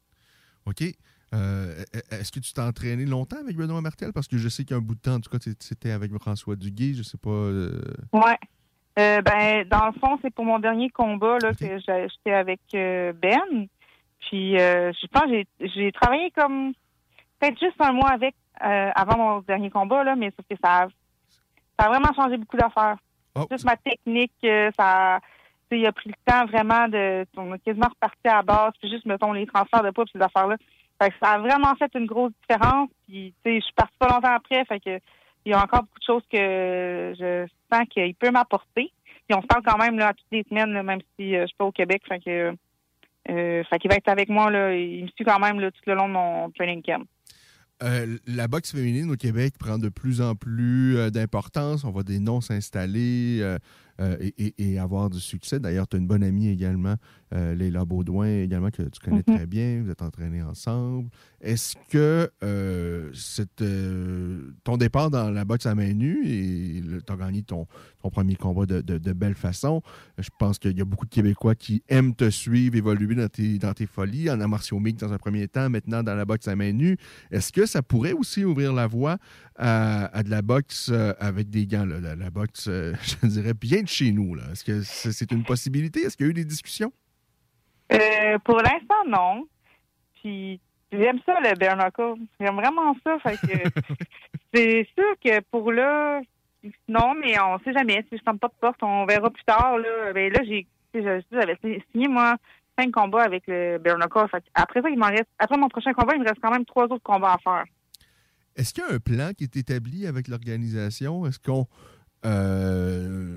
OK. Euh, Est-ce que tu t'es entraîné longtemps avec Benoît Martel? Parce que je sais qu'il y a un bout de temps, en tout cas, tu- c'était avec François Duguay, je sais pas. euh, Ouais. Euh, ben, dans le fond, c'est pour mon dernier combat là, que j'étais avec Ben. Puis, euh, je pense que j'ai- travaillé comme peut-être juste un mois avec avant mon dernier combat, là, mais sauf que ça a, ça a vraiment changé beaucoup d'affaires. Juste ma technique, ça sais, il a pris le temps vraiment de. On a quasiment reparti à la base, puis juste, mettons, les transferts de poids, ces affaires-là. Fait que ça a vraiment fait une grosse différence. Puis, tu sais, je suis partie pas longtemps après, fait que il y a encore beaucoup de choses que je sens qu'il peut m'apporter. On se parle quand même là, toutes les semaines, même si euh, je suis pas au Québec. Fait que, euh, fait qu'il va être avec moi. Il me suit quand même tout le long de mon training camp. Euh, la boxe féminine au Québec prend de plus en plus euh, d'importance. On voit des noms s'installer et- et avoir du succès. D'ailleurs, tu as une bonne amie également, euh, Leila Baudouin, également, que tu connais Mhm. très bien. Vous êtes entraînés ensemble. Est-ce que euh, cette, euh, ton départ dans la boxe à main nue et tu as gagné ton, ton premier combat de, de- de belle façon, je pense qu'il y a beaucoup de Québécois qui aiment te suivre, évoluer dans tes, dans tes folies, en arts martiaux mixtes dans un premier temps, maintenant dans la boxe à main nue. Est-ce que ça pourrait aussi ouvrir la voie à, à de la boxe euh, avec des gants, là, la, la boxe, je dirais, bien de chez nous? Est-ce que c'est une possibilité? Est-ce qu'il y a eu des discussions? Euh, pour l'instant, non. Puis j'aime ça, le bare knuckle. J'aime vraiment ça. Fait que c'est sûr que pour là, non, mais on sait jamais. Si je tombe pas de porte, on verra plus tard. Là, ben là j'ai, j'avais signé moi cinq combats avec le bare knuckle. Fait après ça, il m'en reste. Après mon prochain combat, il me reste quand même trois autres combats à faire. Est-ce qu'il y a un plan qui est établi avec l'organisation? Est-ce qu'on. euh,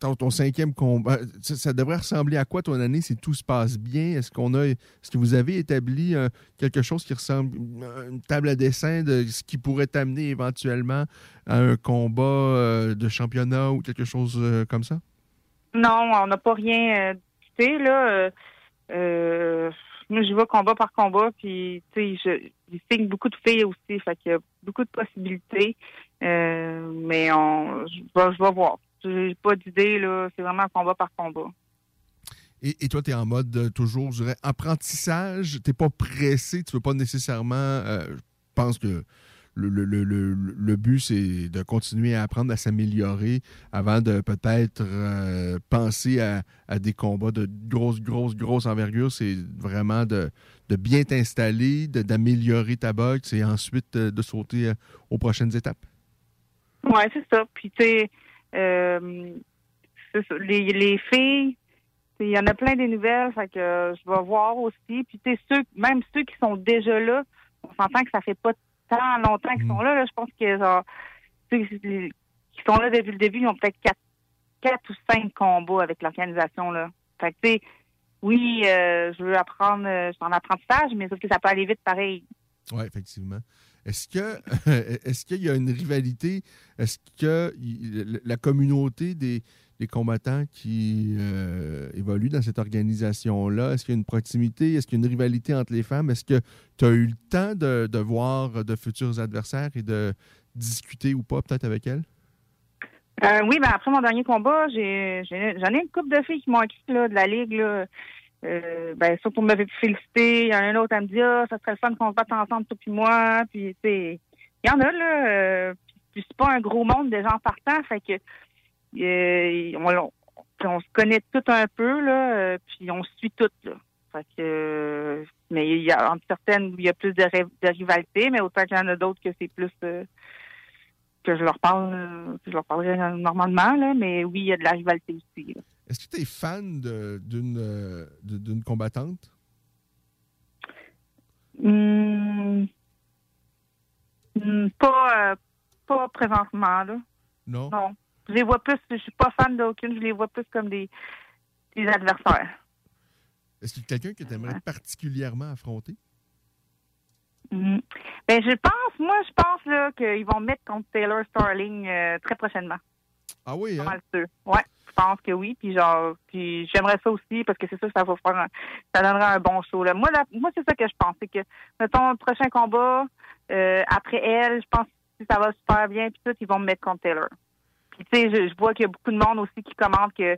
ton, ton cinquième combat, ça, devrait ressembler à quoi ton année si tout se passe bien? Est-ce qu'on a. Est-ce que vous avez établi euh, quelque chose qui ressemble à une table à dessin de ce qui pourrait t'amener éventuellement à un combat euh, de championnat ou quelque chose euh, comme ça? Non, on n'a pas rien euh, discuté, là. Euh, euh, moi, je vais combat par combat, puis, tu sais, je, signe beaucoup de filles aussi, fait qu'il y a beaucoup de possibilités. Euh, mais on, je vais voir. J'ai pas d'idée, là. C'est vraiment combat par combat. Et, et toi, tu es en mode euh, toujours, je dirais, apprentissage. Tu pas pressé. Tu veux pas nécessairement. euh, je pense que le, le- le- le- le but, c'est de continuer à apprendre à s'améliorer avant de peut-être euh, penser à, à des combats de grosse, grosse, grosse envergure. C'est vraiment de, de bien t'installer, de- d'améliorer ta boxe et ensuite euh, de sauter euh, aux prochaines étapes. Ouais, c'est ça. Puis, tu sais, euh, les, les filles, il y en a plein des nouvelles, fait que euh, je vais voir aussi. Puis, tu ceux, même ceux qui sont déjà là, on s'entend que ça fait pas tant longtemps qu'ils sont là, là. Je pense que, genre, ceux qui sont là depuis le début, ils ont peut-être quatre, quatre ou cinq combats avec l'organisation, là. Fait que, tu sais, oui, euh, je veux apprendre, euh, je suis en apprentissage, mais sauf que ça peut aller vite pareil. Oui, effectivement. Est-ce qu'il y a une rivalité? Est-ce que la communauté des, combattants qui euh, évoluent dans cette organisation-là, est-ce qu'il y a une proximité? Est-ce qu'il y a une rivalité entre les femmes? Est-ce que tu as eu le temps de, voir de futurs adversaires et de discuter ou pas peut-être avec elles? Euh, oui, ben après mon dernier combat, j'en ai une couple de filles qui m'ont écrit de la ligue. Euh, ben, ça pour me féliciter. Il y en a un autre, elle me dit Ah, ça serait le fun qu'on se batte ensemble, toi puis moi. Puis tu sais, il y en a là. euh, puis, c'est pas un gros monde de gens partants, fait que euh, on, on se connaît tout un peu là, euh, puis on se suit toutes là. Fait que mais il y a entre certaines il y a plus de, de rivalité, mais autant qu'il y en a d'autres que c'est plus euh, que je leur parle, euh, que je leur parlerai normalement, là, mais oui, il y a de la rivalité aussi. là. Est-ce que tu es fan d'une combattante? Hmm. Hmm, pas, euh, pas présentement, là. Non? Non. Je les vois plus, je suis pas fan d'aucune, je les vois plus comme des, des adversaires. Est-ce a quelqu'un que tu aimerais particulièrement affronter? Mhm. Ben, je pense, moi, je pense là qu'ils vont mettre contre Taylor Starling euh, très prochainement. Ah oui, Pas hein? mal sûr. Ouais, pense que oui. Puis genre, puis j'aimerais ça aussi parce que c'est ça que ça va faire, un- ça donnera un bon show. Là. Moi, moi, c'est ça que je pense, c'est que mettons prochain combat euh, après elle, je pense que ça va super bien puis tout, ils vont me mettre contre Taylor. Puis tu sais, je, je vois qu'il y a beaucoup de monde aussi qui commente que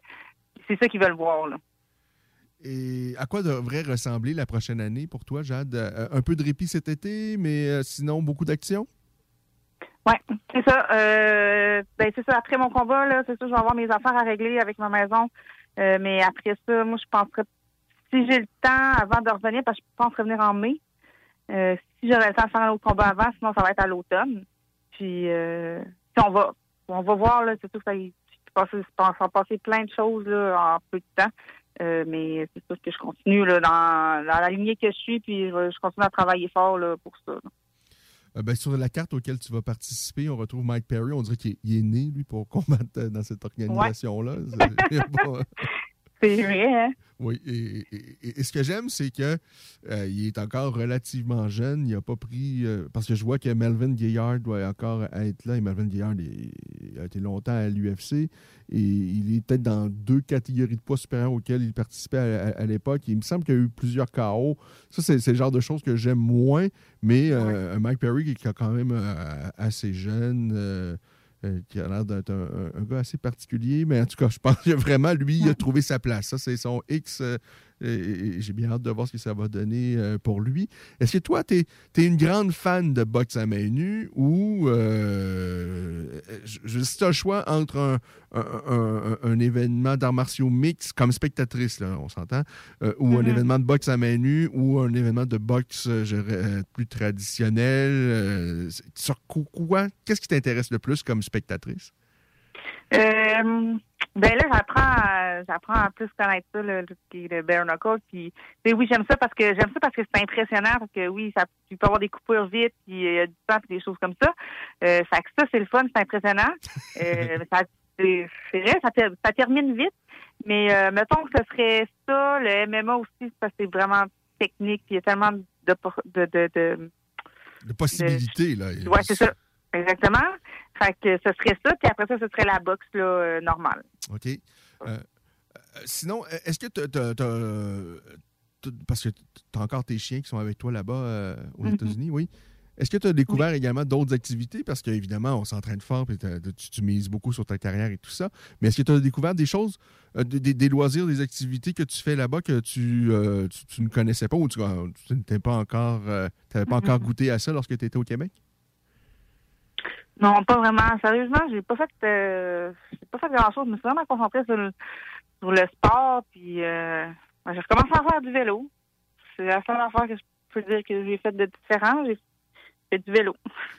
c'est ça qu'ils veulent voir là. Et à quoi devrait ressembler la prochaine année pour toi, Jade? Euh, un peu de répit cet été, mais euh, sinon beaucoup d'action? Ouais, c'est ça. Euh, ben c'est ça. Après mon combat, là, c'est ça, je vais avoir mes affaires à régler avec ma maison. Euh, mais après ça, moi, je penserais si j'ai le temps avant de revenir, parce que je pense revenir en mai. euh, si j'aurais le temps de faire un autre combat avant, sinon ça va être à l'automne. Puis euh, on va on va voir là, c'est va passer, ça va passer plein de choses là, en peu de temps. Euh, mais c'est sûr que je continue là, dans, dans la lignée que je suis, puis je, je continue à travailler fort là, pour ça. là. Euh, ben, sur la carte auquel tu vas participer, on retrouve Mike Perry. On dirait qu'il est, né, lui, pour combattre euh, dans cette organisation-là. C'est vrai, hein? Oui, et, et- et ce que j'aime, c'est que euh, il est encore relativement jeune. Il n'a pas pris. euh, parce que je vois que Melvin Gayard doit encore être là. Et Melvin est- a été longtemps à l'UFC. Et il est peut-être dans deux catégories de poids supérieures auxquelles il participait à, à- à l'époque. Il me semble qu'il y a eu plusieurs KO. Ça, c'est le genre de choses que j'aime moins. Mais euh, Mike Perry qui est quand même euh, assez jeune. Euh, euh, qui a l'air d'être un, un- un gars assez particulier, mais en tout cas, je pense que vraiment, lui, il a trouvé sa place. Ça, c'est son X. et, j'ai bien hâte de voir ce que ça va donner euh, pour lui. Est-ce que toi, tu es, une grande fan de boxe à main nue ou euh, je- si tu as le choix entre un, un- un- un événement d'arts martiaux mix comme spectatrice, là, on s'entend, euh, ou un Mhm. événement de boxe à main nue ou un événement de boxe euh, je plus traditionnel, euh, sur quoi- quoi, qu'est-ce qui t'intéresse le plus comme spectatrice? Euh, ben là, j'apprends à, j'apprends à plus connaître ça, le, le, qui est le bare knuckle. Puis, oui, j'aime ça parce que j'aime ça parce que c'est impressionnant. Parce que oui, ça, tu peux avoir des coupures vite, puis il y a du temps, puis des choses comme ça. Euh, fait que ça, c'est le fun, c'est impressionnant. Euh, ça, c'est, vrai, ça, ça termine vite. Mais euh, mettons que ce serait ça, le MMA aussi, parce que c'est vraiment technique. Puis il y a tellement de, de, de, de, De possibilités, là. Ouais, c'est ça. Exactement. Fait que ce serait ça, puis après ça, ce serait la boxe là, euh, normale. OK? Euh, euh, sinon, est-ce que tu as, Parce que tu as encore tes chiens qui sont avec toi là-bas euh, aux Mhm. États-Unis, oui. Est-ce que tu as découvert également d'autres activités? Parce qu'évidemment, on s'entraîne fort et tu, tu mises beaucoup sur ta carrière et tout ça. Mais est-ce que tu as découvert des choses, euh, des, loisirs, des activités que tu fais là-bas que tu, euh, tu, tu ne connaissais pas ou tu tu n'étais pas encore, n'avais pas encore goûté à ça lorsque tu étais au Québec? Non, pas vraiment. Sérieusement, j'ai pas fait euh, j'ai pas fait grand chose. Je me suis vraiment concentrée sur le, sur le sport, puis euh, j'ai recommencé à faire du vélo. C'est la seule affaire que je peux dire que j'ai fait de différent. Fait du vélo.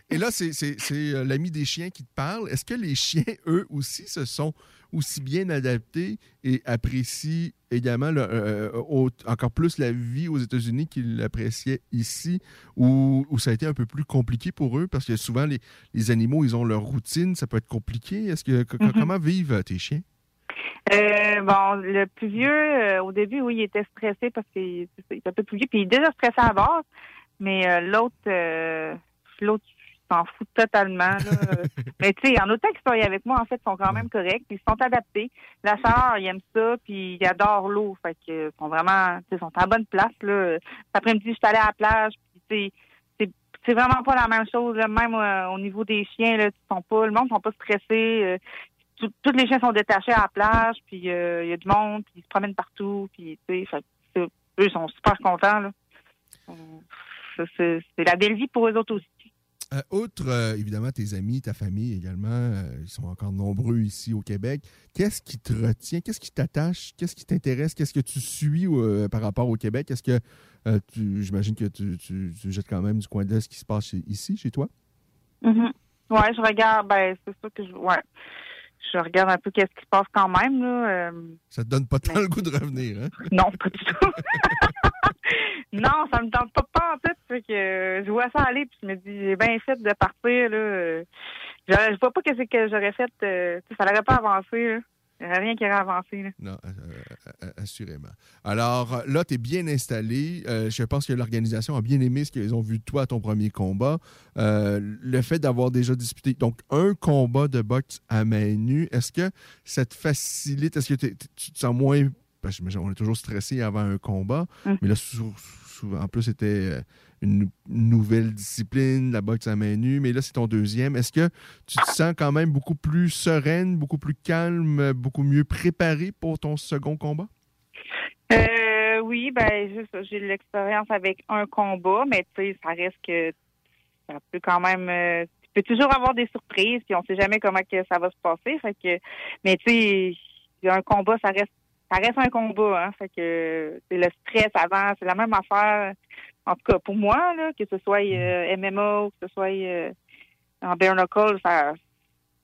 Et là, c'est euh, l'ami des chiens qui te parle. Est-ce que les chiens, eux aussi, se sont aussi bien adaptés et apprécient également le- euh, au- encore plus la vie aux États-Unis qu'ils l'appréciaient ici, ou, ou ça a été un peu plus compliqué pour eux? Parce que souvent, les, les animaux, ils ont leur routine, ça peut être compliqué. Est-ce que Mhm. Comment vivent euh, tes chiens? Euh, bon, le plus vieux, euh, au début, oui, il était stressé parce qu'il était un peu plus vieux, puis il est déjà stressé à base. Mais euh, l'autre, euh, l'autre, s'en fout totalement. Là. mais tu sais, en autant qu'ils soient avec moi, en fait, ils sont quand même corrects, ils sont adaptés. La chaleur, ils aiment ça, puis ils adorent l'eau. Fait que ils sont vraiment, ils sont à bonne place. Là. Cet après-midi, je suis allée à la plage, puis c'est vraiment pas la même chose. là. Même euh, au niveau des chiens, là, ils sont pas, le monde ne sont pas stressés. euh, tout- tous les chiens sont détachés à la plage, puis euh, il y a du monde, puis ils se promènent partout, puis tu sais, eux ils sont super contents là. C'est la belle vie pour eux autres aussi. Euh, outre, euh, évidemment, tes amis, ta famille également, euh, ils sont encore nombreux ici au Québec. Qu'est-ce qui te retient? Qu'est-ce qui t'attache? Qu'est-ce qui t'intéresse? Qu'est-ce que tu suis par rapport au Québec? Est-ce que, tu- j'imagine que tu, tu- tu jettes quand même du coin de l'œil ce qui se passe chez- ici, chez toi? Mhm. Ouais, je regarde, ben c'est sûr que je ouais. Je regarde un peu qu'est-ce qui se passe quand même là. Ça te donne pas tant le goût de revenir, hein? Non, pas du tout. non, ça me tente pas, pas en tête. Fait que euh, je vois ça aller, puis je me dis, j'ai bien fait de partir. Là. Je, je vois pas qu'est-ce que j'aurais fait. euh, ça n'aurait pas avancé. Là. Il n'y aurait rien qui aurait avancé. Là. Non, euh, euh, assurément. Alors là, tu es bien installé. Euh, je pense que l'organisation a bien aimé ce qu'ils ont vu de toi à ton premier combat. Euh, le fait d'avoir déjà disputé donc un combat de boxe à main nue, est-ce que ça te facilite? Est-ce que tu te sens moins. Parce que on est toujours stressé avant un combat, mais là, en plus, c'était euh, une nouvelle discipline, la boxe à main nue, mais là, c'est ton deuxième. Est-ce que tu te sens quand même beaucoup plus sereine, beaucoup plus calme, beaucoup mieux préparée pour ton second combat? Euh, oui, ben juste, j'ai l'expérience avec un combat, mais tu sais, ça reste que ça peut quand même. euh, tu peux toujours avoir des surprises, puis on sait jamais comment que ça va se passer. Mais tu sais, un combat, ça reste, ça reste un combat. Hein, fait que c'est le stress avant, c'est la même affaire. En tout cas, pour moi, là, que ce soit euh, MMA que ce soit euh, en bare knuckle, ça,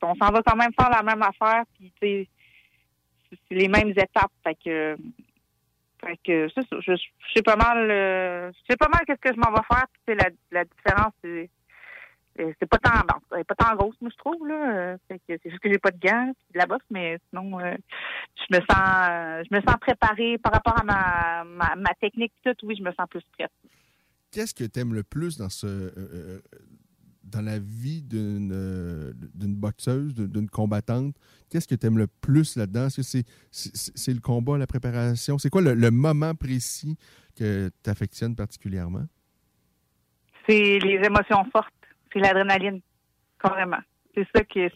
on s'en va quand même faire la même affaire, puis tu sais, c'est- les mêmes étapes. Fait que fait que ça. Je, je sais pas mal, euh, je sais pas mal qu'est-ce que je m'en vais faire. Puis, la, la différence, c'est c'est pas tant bon, elle est pas tant grosse, moi je trouve là. Euh, c'est juste que j'ai pas de gants, de la bosse, mais sinon euh, je me sens euh, je me sens préparée par rapport à ma, ma, ma technique tout, oui, je me sens plus prête. Qu'est-ce que tu aimes le plus dans ce euh, dans la vie d'une d'une boxeuse, d'une- combattante? Qu'est-ce que tu aimes le plus là-dedans? Est-ce que c'est le combat, la préparation? C'est quoi le, le moment précis que tu affectionnes particulièrement? C'est les émotions fortes, c'est l'adrénaline, carrément. C'est ça que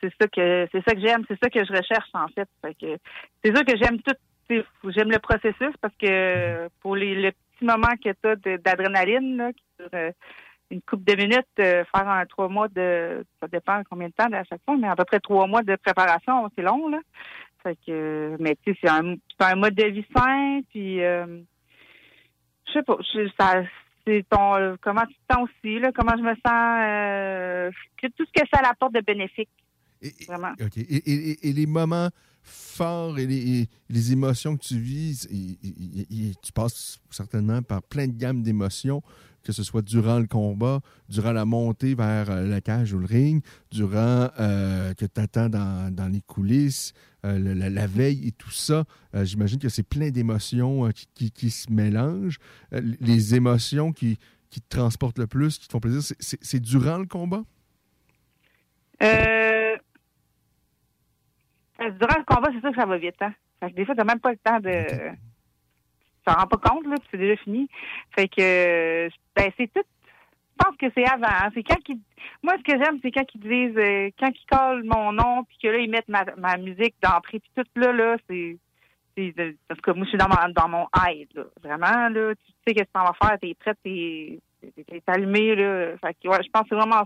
c'est ça que c'est ça que j'aime, c'est ça que je recherche en fait. Fait que c'est sûr que j'aime tout, j'aime le processus parce que pour les le petit moment que tu as d'adrénaline qui euh, une couple de minutes, euh, faire un trois mois de ça dépend combien de temps à chaque fois, mais à peu près trois mois de préparation, c'est long là. Fait que mais tu sais, c'est un un mode de vie sain, puis euh, je sais pas, ça c'est ton euh, comment tu te sens aussi là, comment je me sens euh, tout ce que ça apporte de bénéfique. Vraiment. Et, et- et- les moments forts et les, les émotions que tu vis, tu passes certainement par plein de gammes d'émotions, que ce soit durant le combat, durant la montée vers euh, la cage ou le ring, durant euh, que tu attends dans, dans les coulisses, euh, la, la veille et tout ça. Euh, J'imagine que c'est plein d'émotions qui, qui- qui se mélangent. Les émotions qui, qui te transportent le plus, qui te font plaisir, c'est- durant le combat? Durant le combat, c'est sûr que ça va vite. Hein? Des fois, t'as même pas le temps de. Tu t'en rends pas compte, là, c'est déjà fini. Fait que, ben, c'est tout. Je pense que c'est avant. hein. C'est quand qu'ils. Moi, ce que j'aime, c'est quand ils disent, euh, quand ils collent mon nom, puis que là, ils mettent ma, ma musique d'entrée, puis tout là, là, c'est. Parce que moi, je suis dans mon, dans mon hide, là. Vraiment, là. Tu sais qu'est-ce que tu vas faire, t'es prête, t'es allumé, là. Fait que, ouais, je pense que c'est vraiment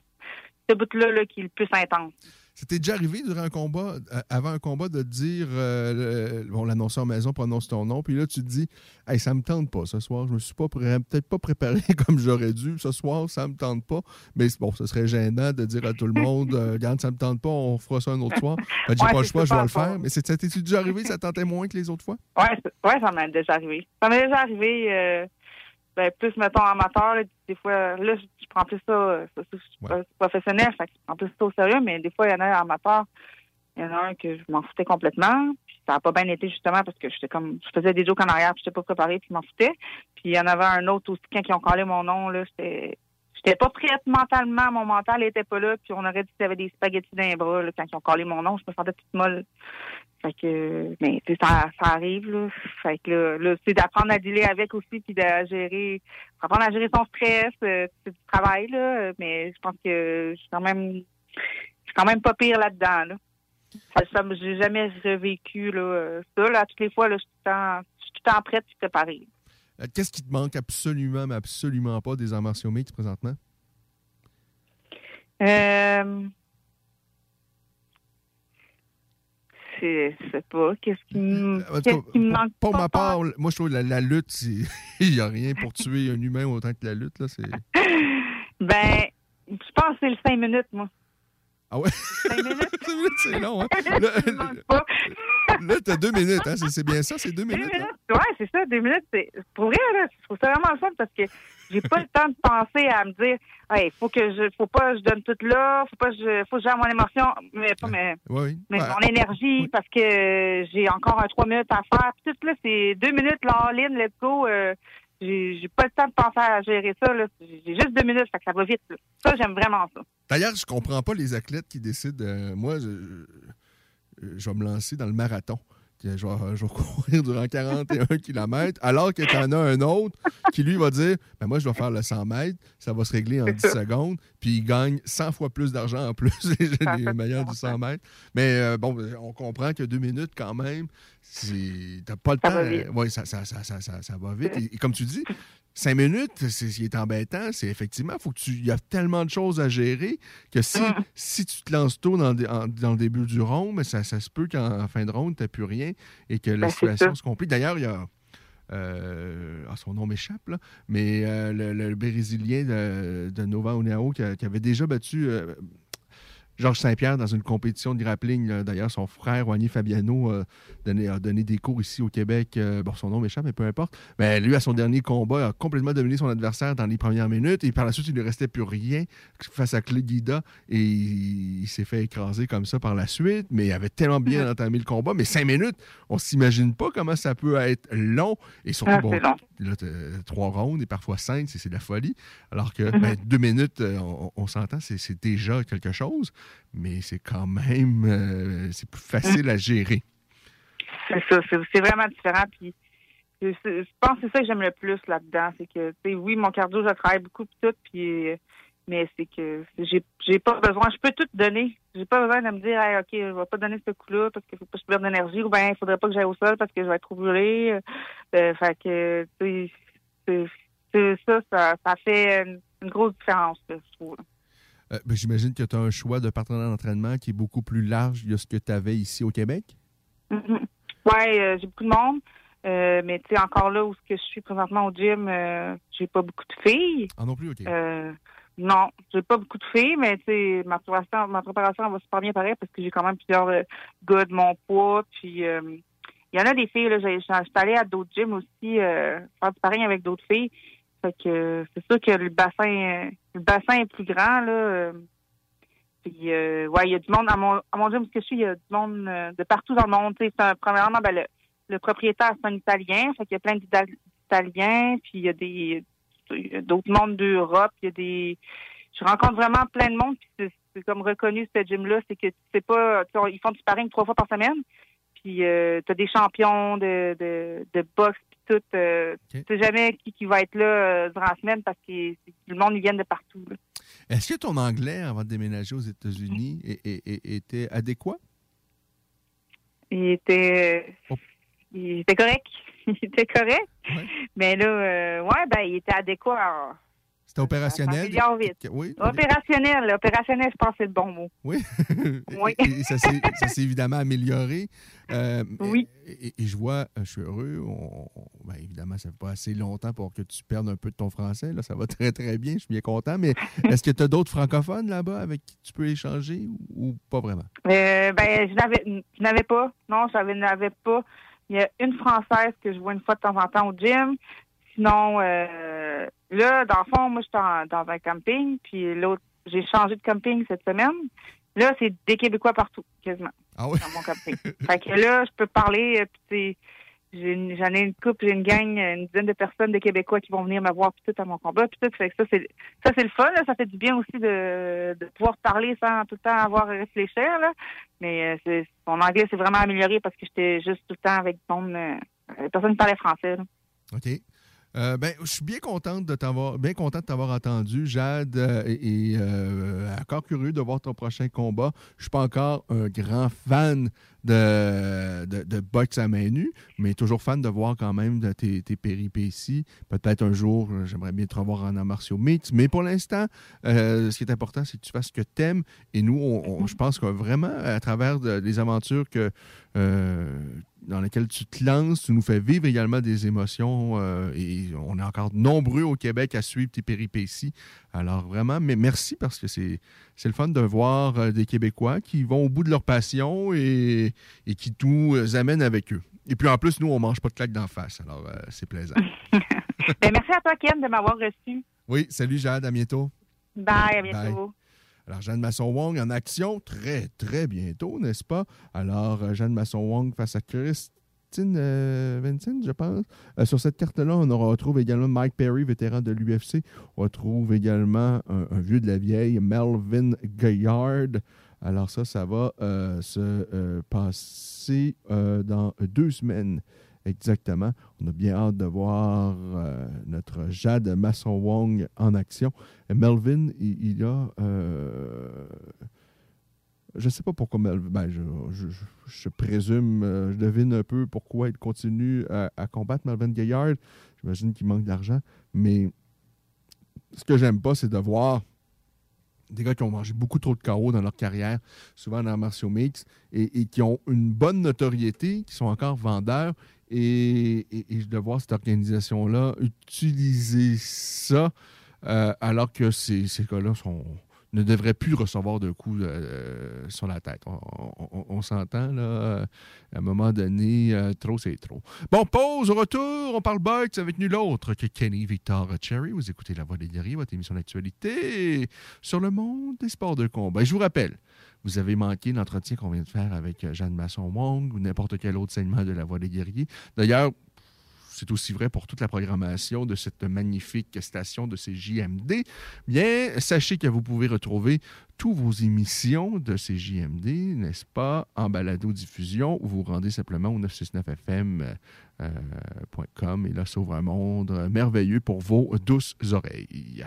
ce bout-là, là, qui est le plus intense. C'était déjà arrivé durant un combat, euh, avant un combat, de dire, euh, le- bon, l'annonceur maison prononce ton nom, puis là, tu te dis, hey, ça me tente pas ce soir, je me suis pas peut-être pas préparé comme j'aurais dû, ce soir, ça me tente pas, mais bon, ce serait gênant de dire à tout le monde, euh, regarde, ça me tente pas, on fera ça un autre soir. Que j'ai Ouais, pas le choix, je vais le faire, mais t'est déjà arrivé, ça tentait moins que les autres fois? Ouais, c'est- ouais, ça m'est déjà arrivé. Ça m'est déjà arrivé, euh, ben, plus, mettons, amateur, là, des fois, là, je, je prends plus ça, euh, ça, je suis professionnel, fait que je prends plus ça au sérieux, mais des fois, il y en a un amateur, il y en a un que je m'en foutais complètement, puis ça n'a pas bien été, justement, parce que j'étais comme, je faisais des jokes en arrière, puis j'étais pas préparée, puis je m'en foutais. Puis il y en avait un autre aussi, quand ils ont collé mon nom, là, j'étais, j'étais pas prête mentalement, mon mental était pas là, puis on aurait dit qu'il y avait des spaghettis dans les bras, là, quand ils ont collé mon nom, je me sentais toute molle. Fait que, mais ça, ça arrive, là. Fait que là, là, c'est d'apprendre à dealer avec aussi, puis de gérer, apprendre à gérer son stress, euh, c'est du travail, là. Mais je pense que je suis quand même, je suis quand même pas pire là-dedans, là. Ça, j'ai jamais revécu, là, ça, là. Toutes les fois, là, je suis tout le temps, je suis tout le temps prête préparée. Euh, Qu'est-ce qui te manque absolument, mais absolument pas des arts martiaux mixtes présentement? Euh, je sais pas, qu'est-ce qui me, me manque Pour pas ma part, moi, je trouve que la, la lutte, il n'y a rien pour tuer un humain autant que la lutte. Là, c'est... Ben, je pense que c'est le 5 minutes, moi. Ah ouais? 5 minutes? c'est long, hein? Là, là t'as deux minutes, hein? C'est, bien ça, c'est deux Deux minutes. hein? ouais, c'est ça, deux minutes. C'est, pour vrai, là, je trouve ça vraiment le fun parce que j'ai pas le temps de penser à me dire, hey, faut que je, faut pas que je donne tout là, faut pas que je, faut que j'ai mon émotion, mais pas mais, Oui. mais Ouais. mon énergie parce que j'ai encore un trois minutes à faire. Puis tout là, c'est deux minutes, là, all in, let's go. euh, j'ai, pas le temps de penser à gérer ça. J'ai juste deux minutes, fait que ça va vite, là. Ça, j'aime vraiment ça. D'ailleurs, je comprends pas les athlètes qui décident. euh, moi, je, je vais me lancer dans le marathon. Que Je vais, courir durant 41 km, alors que tu en as un autre qui, lui, va dire ben Moi, je vais faire le 100 mètres, ça va se régler en 10 secondes, puis il gagne 100 fois plus d'argent en plus, les, les meilleurs du 100 mètres. Mais euh, bon, on comprend que deux minutes, quand même, c'est- t'as pas le Ça temps. vite. Oui, ça, ça, ça, ça, ça, ça va vite. Et, et comme tu dis, cinq minutes, c'est, est embêtant, c'est effectivement, faut que tu, il y a tellement de choses à gérer que si, Mm. si tu te lances tôt dans, en- dans le début du round, mais ça, ça se peut qu'en en fin de round, tu n'as plus rien et que la Ben, situation se complique. D'ailleurs, il y a. euh, ah, son nom m'échappe, là, mais euh, le, le Brésilien de, de Nova qui, a- qui avait déjà battu. euh, Georges Saint-Pierre dans une compétition de grappling. D'ailleurs, son frère, Wagner Fabiano, euh, donné- a donné des cours ici au Québec. Euh, bon, son nom m'échappe, mais peu importe. Mais lui, à son dernier combat, a complètement dominé son adversaire dans les premières minutes. Et par la suite, il ne lui restait plus rien face à Clay Guida. Et il, s'est fait écraser comme ça par la suite. Mais il avait tellement bien entamé le combat. Mais cinq minutes, on s'imagine pas comment ça peut être long. Et surtout, Ah, bon, long. là, t'as trois rounds et parfois cinq, c'est de la folie. Alors que Mhm. ben, deux minutes, euh, on, on s'entend, c'est déjà quelque chose, mais c'est quand même euh, c'est plus facile à gérer. C'est ça, c'est vraiment différent. Puis je, pense que c'est ça que j'aime le plus là-dedans, c'est que oui, mon cardio, je travaille beaucoup pis tout, puis euh, mais c'est que j'ai pas besoin, je peux tout donner. J'ai pas besoin de me dire, ok, je vais pas donner ce coup-là parce qu'il faut pas que je perde d'énergie, ou bien il faudrait pas que j'aille au sol parce que je vais être trop brûlé. Euh, fait que c'est- ça, ça, ça fait une, une grosse différence, je trouve. Euh, ben, J'imagine que tu as un choix de partenaire d'entraînement qui est beaucoup plus large de ce que tu avais ici au Québec? Mhm. Ouais, euh, j'ai beaucoup de monde. Euh, mais tu sais, encore là où ce que je suis présentement au gym, j'ai pas beaucoup de filles. Ah non plus, OK. Non, j'ai pas beaucoup de filles, mais tu sais, ma préparation, ma préparation va super bien pareil parce que j'ai quand même plusieurs gars de mon poids. Puis il y en a des filles, là, suis allée à d'autres gyms aussi, faire du pareil avec d'autres filles. Fait que c'est sûr que le bassin le bassin est plus grand, là. puis, euh, ouais, il y a du monde à mon, à mon gym, ce que je suis, il y a du monde euh, de partout dans le monde. Un- premièrement, ben, le, le propriétaire, c'est un Italien. Fait qu'il y a plein d'Ita- d'Italiens. Puis, il y a des d'autres mondes d'Europe. Il y a des... Je rencontre vraiment plein de monde. Puis, c'est- comme reconnu, ce gym-là. C'est que tu pas... Ils font du sparring trois fois par semaine. Puis, euh, tu des champions de, de, de boxe. Tout. euh, Tu sais jamais qui, qui va être là euh, durant la semaine parce que c'est- le monde, ils viennent de partout. Est-ce que ton anglais, avant de déménager aux États-Unis, était adéquat? Il était, il était correct. Il était correct. Mais là, euh, ouais, ben, il était adéquat. C'était opérationnel? Oui. Opérationnel. Opérationnel, je pense que c'est le bon mot. Oui. Oui. Et- et ça s'est évidemment amélioré. Euh, Oui. Et, je vois, euh, je suis heureux. on- ben, évidemment, ça ne fait pas assez longtemps pour que tu perdes un peu de ton français. Là, ça va très, très bien. Je suis bien content. Mais est-ce que tu as d'autres francophones là-bas avec qui tu peux échanger ou, ou pas vraiment? Euh, ben, je n'avais pas. Non, je n'avais pas. Il y a une Française que je vois une fois de temps en temps au gym. Sinon, euh, là, dans le fond, moi, je suis dans un camping, puis l'autre, j'ai changé de camping cette semaine. Là, c'est des Québécois partout, quasiment. Ah oui? Dans mon camping. fait que là, je peux parler, euh, puis j'en ai une couple, j'ai une gang, une dizaine de personnes de Québécois qui vont venir me voir puis tout à mon combat, puis tout. Fait que ça, c'est ça, c'est le fun, là. Ça fait du bien aussi de, de pouvoir parler sans tout le temps avoir à réfléchir, là. Mais euh, mon anglais s'est vraiment amélioré parce que j'étais juste tout le temps avec euh, euh, personne qui parlait français, là. OK. Euh, ben, je suis bien contente de t'avoir, bien content de t'avoir entendu, Jade, euh, et, euh, encore curieux de voir ton prochain combat. Je suis pas encore un grand fan de, de, boxe à main nue, mais toujours fan de voir quand même de tes, tes péripéties. Peut-être un jour, j'aimerais bien te revoir en arts martiaux mixtes, mais pour l'instant, ce qui est important, c'est que tu fasses ce que tu aimes. Et nous, on- je pense que vraiment, à travers de- les aventures que, euh, dans lesquelles tu te lances, tu nous fais vivre également des émotions euh, et on est encore nombreux au Québec à suivre tes péripéties. Alors vraiment, mais merci parce que c'est le fun de voir euh, des Québécois qui vont au bout de leur passion et, et qui tout euh, amènent avec eux. Et puis en plus, nous, on mange pas de claques d'en face, alors euh, c'est plaisant. Ben, merci à toi, Ken, de m'avoir reçu. Oui, salut Jade, à bientôt. Bye, à bientôt. Alors, Jeanne Masson-Wong en action très, très bientôt, n'est-ce pas? Alors, euh, Jeanne Masson-Wong face à Christine euh, Vincent, je pense. Euh, sur cette carte-là, on retrouve également Mike Perry, vétéran de l'UFC. On retrouve également un, vieux de la vieille, Melvin Gaillard. Alors ça, ça va se passer dans deux semaines. Exactement. On a bien hâte de voir euh, notre Jade Masson-Wong en action. Melvin, il, a... euh, je ne sais pas pourquoi Melvin... ben, je- je présume, euh, je devine un peu pourquoi il continue à, à combattre Melvin Gaillard. J'imagine qu'il manque d'argent. Mais ce que j'aime pas, c'est de voir des gars qui ont mangé beaucoup trop de KO dans leur carrière, souvent dans martiaux mix, et, et qui ont une bonne notoriété, qui sont encore vendeurs, et, et- et de voir cette organisation-là utiliser ça, euh, alors que ces, ces gars-là sont ne devrait plus recevoir de coups euh, sur la tête. On, s'entend, là. À un moment donné, euh, trop, c'est trop. Bon, pause, au retour, on parle box avec nul autre que Kenny Victor Cherry. Vous écoutez La Voix des guerriers, votre émission d'actualité sur le monde des sports de combat. Et je vous rappelle, vous avez manqué l'entretien qu'on vient de faire avec euh, Jeanne Masson-Wong ou n'importe quel autre segment de La Voix des guerriers. D'ailleurs, c'est aussi vrai pour toute la programmation de cette magnifique station de CJMD. Bien, sachez que vous pouvez retrouver toutes vos émissions de CJMD, n'est-ce pas, en balado-diffusion, ou vous vous rendez simplement au 969fm.com et là s'ouvre un monde merveilleux pour vos douces oreilles.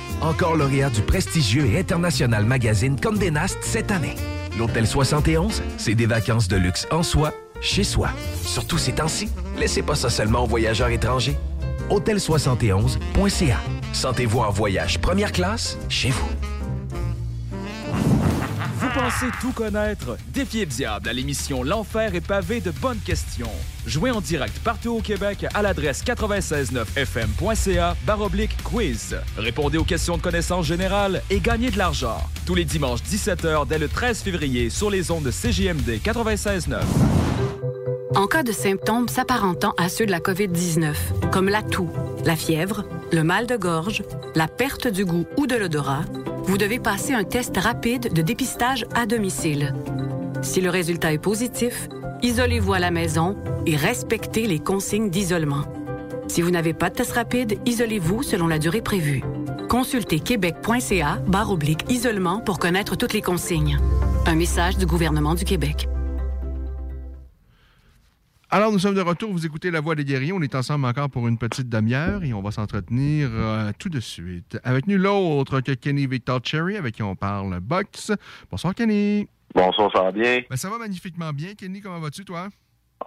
Encore lauréat du prestigieux et international magazine Condé Nast cette année. L'Hôtel 71, c'est des vacances de luxe en soi, chez soi. Surtout ces temps-ci, laissez pas ça seulement aux voyageurs étrangers. Hôtel71.ca. Sentez-vous en voyage première classe chez vous. Pensez tout connaître? Défiez le diable à l'émission L'Enfer est pavé de bonnes questions. Jouez en direct partout au Québec à l'adresse 969fm.ca baroblique quiz. Répondez aux questions de connaissance générale et gagnez de l'argent. Tous les dimanches 17h dès le 13 février sur les ondes de CJMD 96.9. En cas de symptômes s'apparentant à ceux de la COVID-19, comme la toux, la fièvre, le mal de gorge, la perte du goût ou de l'odorat, vous devez passer un test rapide de dépistage à domicile. Si le résultat est positif, isolez-vous à la maison et respectez les consignes d'isolement. Si vous n'avez pas de test rapide, isolez-vous selon la durée prévue. Consultez québec.ca barre oblique isolement pour connaître toutes les consignes. Un message du gouvernement du Québec. Alors, nous sommes de retour. Vous écoutez La Voix des guerriers. On est ensemble encore pour une petite demi-heure et on va s'entretenir euh, tout de suite avec nul autre que Kenny Victor Cherry, avec qui on parle boxe. Bonsoir, Kenny. Bonsoir, ça va bien? Ben, ça va magnifiquement bien. Kenny, comment vas-tu, toi?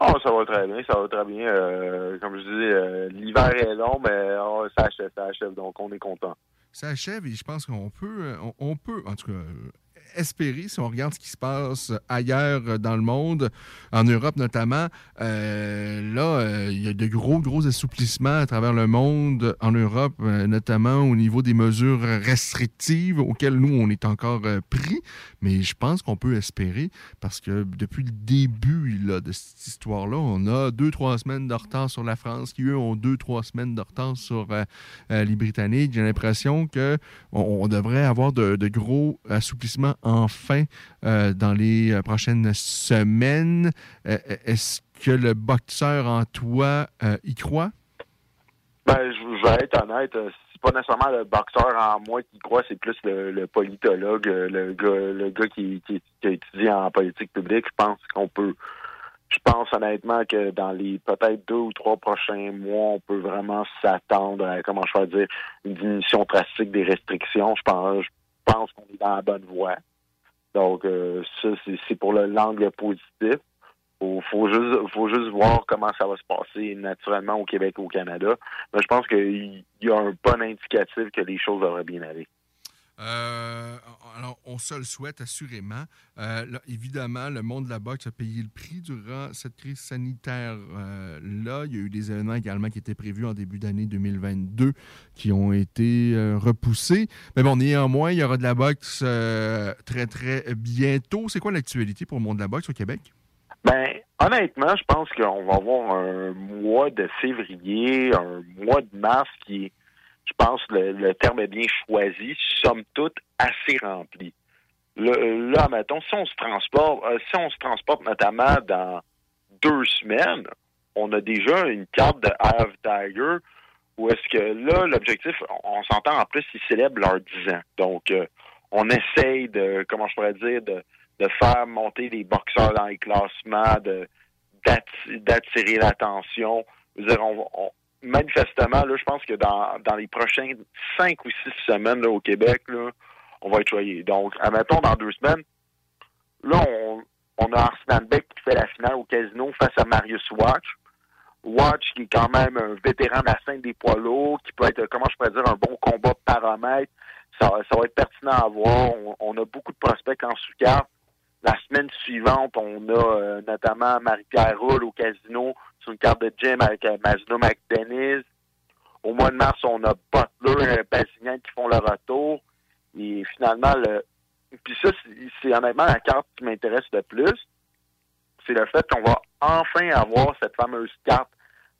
Oh, ça va très bien, ça va très bien. Euh, comme je dis, euh, l'hiver est long, mais oh, ça achève, ça achève, donc on est content. Ça achève et je pense qu'on peut, euh, on, on peut, en tout cas, euh, espérer, si on regarde ce qui se passe ailleurs dans le monde, en Europe notamment, euh, là, euh, il y a de gros, gros assouplissements à travers le monde, en Europe, euh, notamment au niveau des mesures restrictives auxquelles nous, on est encore pris. Mais je pense qu'on peut espérer, parce que depuis le début là, de cette histoire-là, on a deux, trois semaines de retard sur la France, qui eux ont deux, trois semaines de retard sur les Britanniques. J'ai l'impression qu'on on devrait avoir de gros assouplissements enfin euh, dans les euh, prochaines semaines. Euh, Est-ce que le boxeur en toi y croit? Ben, je, vais être honnête, c'est pas nécessairement le boxeur en moi qui croit, c'est plus le, politologue, le gars, le gars qui a étudié en politique publique. Je pense qu'on peut, je pense honnêtement que dans les peut-être deux ou trois prochains mois, on peut vraiment s'attendre à, comment je vais dire, une diminution drastique des restrictions. Je pense, je pense qu'on est dans la bonne voie. Donc, euh, ça, c'est- pour le l'angle positif. Faut, faut juste, faut juste voir comment ça va se passer naturellement au Québec et au Canada. Mais je pense qu'il y a un bon indicatif que les choses devraient bien aller. Euh, alors, on se le souhaite assurément. Euh, évidemment, le monde de la boxe a payé le prix durant cette crise sanitaire-là. Il y a eu des événements également qui étaient prévus en début d'année 2022 qui ont été euh, repoussés. Mais bon, néanmoins, il y aura de la boxe euh, très, très bientôt. C'est quoi l'actualité pour le monde de la boxe au Québec? Ben, honnêtement, je pense qu'on va avoir un mois de février, un mois de mars qui est, je pense que le, le terme est bien choisi, somme toute assez rempli. Le- là, mettons, si on se transporte, euh, si on se transporte notamment dans deux semaines, on a déjà une carte de of Tiger où est-ce que là, l'objectif, on s'entend en plus, ils célèbrent leurs 10 ans. Donc, euh, on essaye de, comment je pourrais dire, de, de faire monter les boxeurs dans les classements, de d'atti- d'attirer l'attention. On- manifestement, là, je pense que dans, dans les prochaines cinq ou six semaines là, au Québec, là, on va être choyé. Donc, admettons, dans deux semaines, là, on, on a Arslan Beck qui fait la finale au casino face à Marius Watch. Watch, qui est quand même un vétéran de la scène des poids lourds, qui peut être, comment je pourrais dire, un bon combat paramètre. Ça, ça va être pertinent à voir. On, on a beaucoup de prospects en sous-carte. La semaine suivante, on a euh, notamment Marie-Pierre Roule au casino une carte de gym avec euh, Mazno McDennis. Au mois de mars, on a Butler et Basignan qui font le retour. Et finalement, le... puis ça, c'est- honnêtement la carte qui m'intéresse le plus. C'est le fait qu'on va enfin avoir cette fameuse carte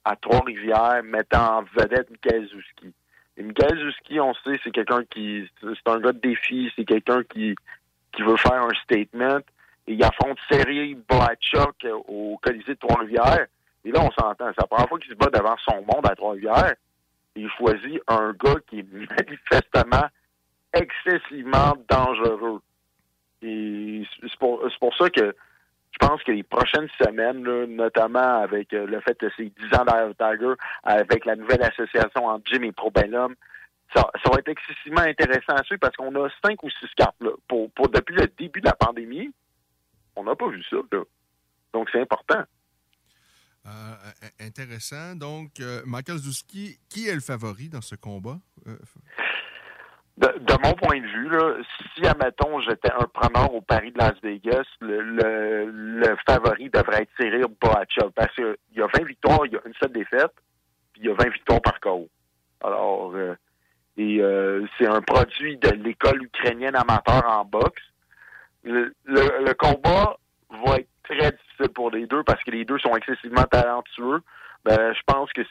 à Trois-Rivières mettant en vedette Michael Zouski. Et Michael Zouski, on sait, c'est quelqu'un qui, c'est un gars de défi, c'est quelqu'un qui, qui veut faire un statement. Et il affronte Sergei Blachuk au Colisée de Trois-Rivières. Et là, on s'entend. C'est la première fois qu'il se bat devant son monde à Trois-Rivières. Il choisit un gars qui est manifestement excessivement dangereux. Et c'est pour, ça que je pense que les prochaines semaines, notamment avec euh, le fait que c'est 10 ans d'Air Tiger, avec la nouvelle association entre Jim et Pro Bellum, ça, ça va être excessivement intéressant à suivre parce qu'on a cinq ou six cartes. Depuis le début de la pandémie, on n'a pas vu ça. Donc c'est important. Euh, intéressant. Donc, euh, Michael Zuski, qui est le favori dans ce combat? Euh, De, mon point de vue, là, si, admettons, j'étais un preneur au Paris de Las Vegas, le, favori devrait être Cyril Boachov parce qu'il y a 20 victoires, il y a une seule défaite, puis il y a 20 victoires par KO. Alors, euh, et euh, c'est un produit de l'école ukrainienne amateur en boxe. Le combat va être très difficile pour les deux parce que les deux sont excessivement talentueux. Ben, je pense que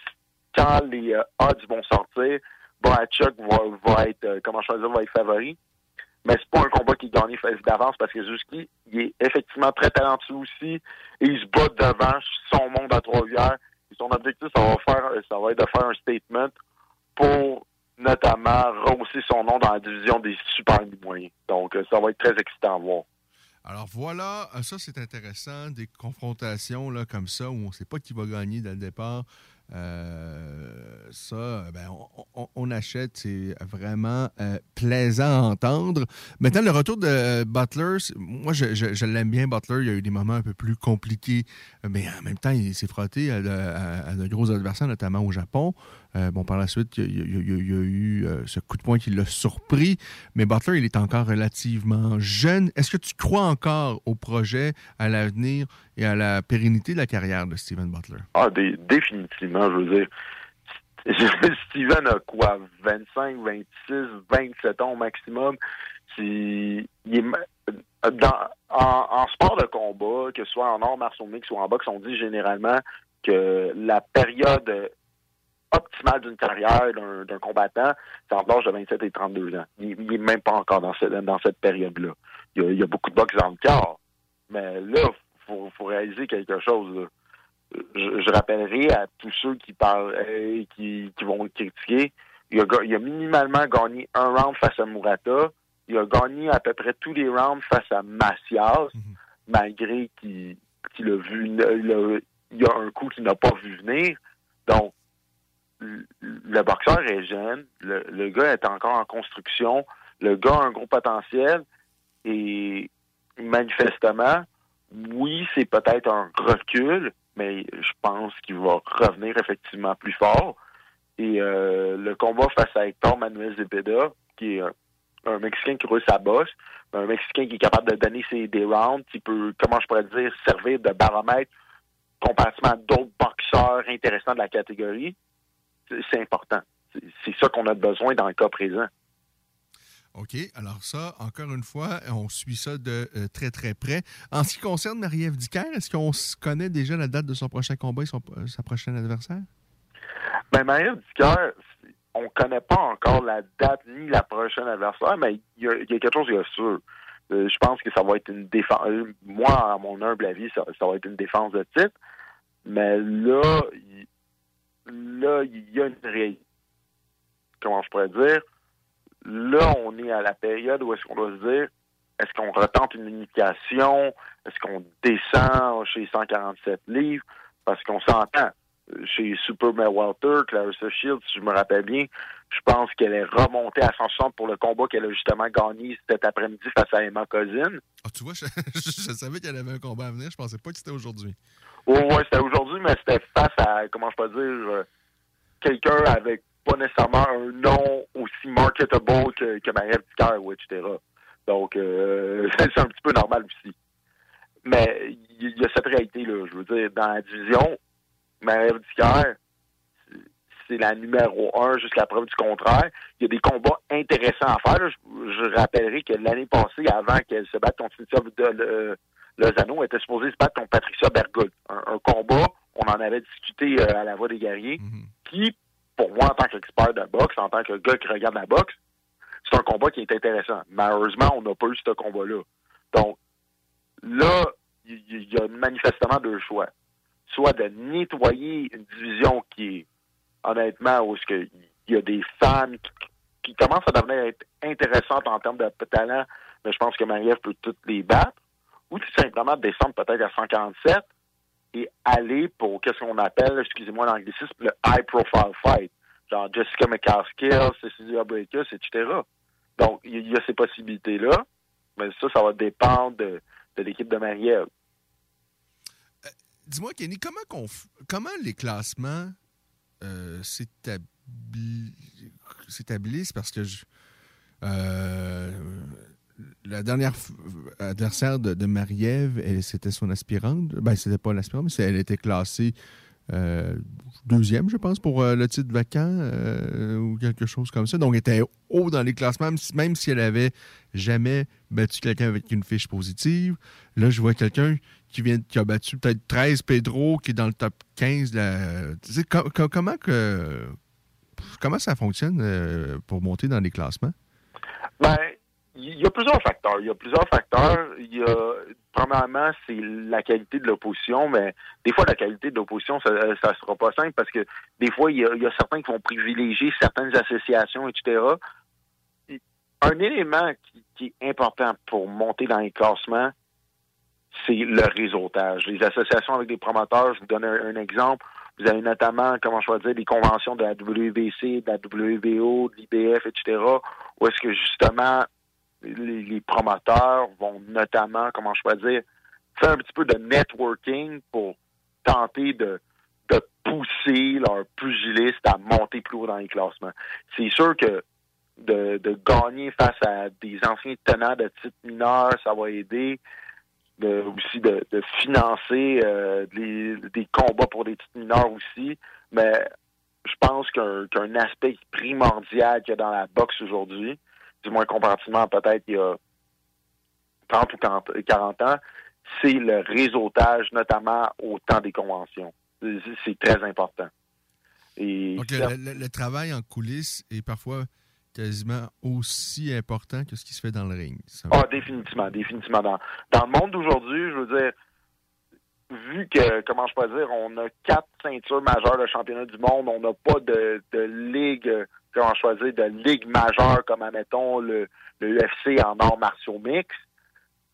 quand les euh, odds vont sortir, Boachuk va, va être, euh, comment je va être favori. Mais c'est pas un combat qui est gagné d'avance parce que Zuski, est effectivement très talentueux aussi et il se bat devant son monde à Trois-Rivières. Son objectif, ça va faire, ça va être de faire un statement pour notamment rehausser son nom dans la division des super moyens. Donc, euh, ça va être très excitant à voir. Alors voilà, euh, ça c'est intéressant, des confrontations là, comme ça où on ne sait pas qui va gagner dès le départ. Euh, ça, ben, on, achète, c'est vraiment euh, plaisant à entendre. Maintenant, le retour de Butler, moi je, l'aime bien, Butler. Il y a eu des moments un peu plus compliqués, mais en même temps, il s'est frotté à de gros adversaires, notamment au Japon. Euh, bon, par la suite, il y a, eu ce coup de poing qui l'a surpris, mais Butler, il est encore relativement jeune. Est-ce que tu crois encore au projet, à l'avenir et à la pérennité de la carrière de Steven Butler? Ah, dé- définitivement, je veux dire. Steven a quoi? 25, 26, 27 ans au maximum. Il est dans, en, en sport de combat, que ce soit en art martial mix ou en boxe, on dit généralement que la période optimale d'une carrière d'un combattant, c'est entre l'âge de 27 et 32 ans. Il n'est même pas encore dans cette, dans cette période-là. Il y, a, il y a beaucoup de boxe dans le corps. Mais là, il faut, faut réaliser quelque chose. là je, je rappellerai à tous ceux qui parlent euh, qui, qui vont le critiquer, il a, ga- il a minimalement gagné un round face à Murata. Il a gagné à peu près tous les rounds face à Macias, malgré qu'il a vu il a, il y a un coup qu'il n'a pas vu venir. Donc, le boxeur est jeune, le, gars est encore en construction, le gars a un gros potentiel et manifestement, oui, c'est peut-être un recul, mais je pense qu'il va revenir effectivement plus fort. Et euh, le combat face à Hector Manuel Zepeda, qui est un, un Mexicain qui roule sa bosse, un Mexicain qui est capable de donner ses des rounds, qui peut, comment je pourrais dire, servir de baromètre comparativement à d'autres boxeurs intéressants de la catégorie, c'est important. C'est- ça qu'on a besoin dans le cas présent. OK. Alors ça, encore une fois, on suit ça de euh, très, très près. En ce qui concerne Marie-Ève Dicker, est-ce qu'on connaît déjà la date de son prochain combat et son- euh, sa prochaine adversaire? Ben, Marie-Ève Dicker, on connaît pas encore la date ni la prochaine adversaire, mais il y a, il y a quelque chose qui est sûr. Euh, je pense que ça va être une défense. Moi, à mon humble avis, ça, ça va être une défense de titre. Mais là, il- là, il y a une réalité. Comment je pourrais dire? Là, on est à la période où est-ce qu'on doit se dire, est-ce qu'on retente une unification? Est-ce qu'on descend chez 147 livres? Parce qu'on s'entend. Chez Super Welter, Clarissa Shields, si je me rappelle bien, je pense qu'elle est remontée à 160 pour le combat qu'elle a justement gagné cet après-midi face à Emma Cousin. Ah, tu vois, je, je savais qu'il y avait un combat à venir. Je pensais pas que c'était aujourd'hui. Oui, ouais, c'était aujourd'hui, mais c'était face à, comment je peux dire, euh, quelqu'un avec pas nécessairement un nom aussi marketable que, que Dicker ou etc. Donc, euh, c'est un petit peu normal aussi. Mais il y, a cette réalité-là. Je veux dire, dans la division, Marie-Ève Dicker, c'est la numéro un jusqu'à preuve du contraire. Il y a des combats intéressants à faire. là. Je, je rappellerai que l'année passée, avant qu'elle se batte contre Cynthia de, le- Lozano, elle était supposée se battre contre Patricia Bergold. Un, un combat, on en avait discuté euh, à la voix des guerriers, qui, pour moi, en tant qu'expert de boxe, en tant que gars qui regarde la boxe, c'est un combat qui est intéressant. Malheureusement, on n'a pas eu ce combat-là. Donc, là, il y, il y a manifestement deux choix. Soit de nettoyer une division qui est, honnêtement, où est-ce que il y a des femmes qui, commencent à devenir intéressantes en termes de talent, mais je pense que Marie-Ève peut toutes les battre, ou tout simplement descendre peut-être à 147 et aller pour qu'est-ce qu'on appelle, excusez-moi l'anglicisme, le high profile fight. Genre Jessica McCaskill, Cecilia Breakus, etc. Donc, il y, il y a ces possibilités-là, mais ça, ça va dépendre de, de l'équipe de Marie-Ève. Dis-moi, Kenny, comment, comment les classements euh, s'établi- s'établissent? Parce que euh, la dernière adversaire de, de Marie-Ève, c'était son aspirante. Ben, c'était pas l'aspirante, mais elle était classée euh, deuxième, je pense, pour le titre vacant ou quelque chose comme ça. Donc, elle était haut dans les classements, même si elle avait jamais battu quelqu'un avec une fiche positive. Là, je vois quelqu'un qui vient qui a battu peut-être 13 Pedro, qui est dans le top 15. de la- Tu sais, co- co- comment, comment ça fonctionne euh, pour monter dans les classements? Ben, il y a plusieurs facteurs. Il y a plusieurs facteurs. Il y a, premièrement, c'est la qualité de l'opposition, mais des fois, la qualité de l'opposition, ça, ça sera pas simple parce que des fois, il y a certains qui vont privilégier certaines associations, etc. Un élément qui, est important pour monter dans les classements, c'est le réseautage. Les associations avec des promoteurs, je vous donne un, exemple. Vous avez notamment, comment je vais dire, des conventions de la WBC, de la WBO, de l'IBF, etc., où est-ce que justement les, les promoteurs vont notamment, comment je dire, faire un petit peu de networking pour tenter de, de pousser leurs pugilistes à monter plus haut dans les classements. C'est sûr que de, de gagner face à des anciens tenants de titres mineurs, ça va aider. De, aussi de, de financer euh, les- des combats pour des titres mineurs aussi. Mais je pense qu'un aspect primordial qu'il y a dans la boxe aujourd'hui, du moins comparativement peut-être il y a 30 ou 40 40 ans, c'est le réseautage, notamment au temps des conventions. C'est- très important. Et le, le- le travail en coulisses est parfois quasiment aussi important que ce qui se fait dans le ring. Ah, définitivement, définitivement. Dans, dans le monde d'aujourd'hui, je veux dire, vu que, comment je peux dire, on a quatre ceintures majeures de championnat du monde, on n'a pas de, de ligue, comment choisir, de ligue majeure comme, admettons, le, le UFC en arts martiaux mix.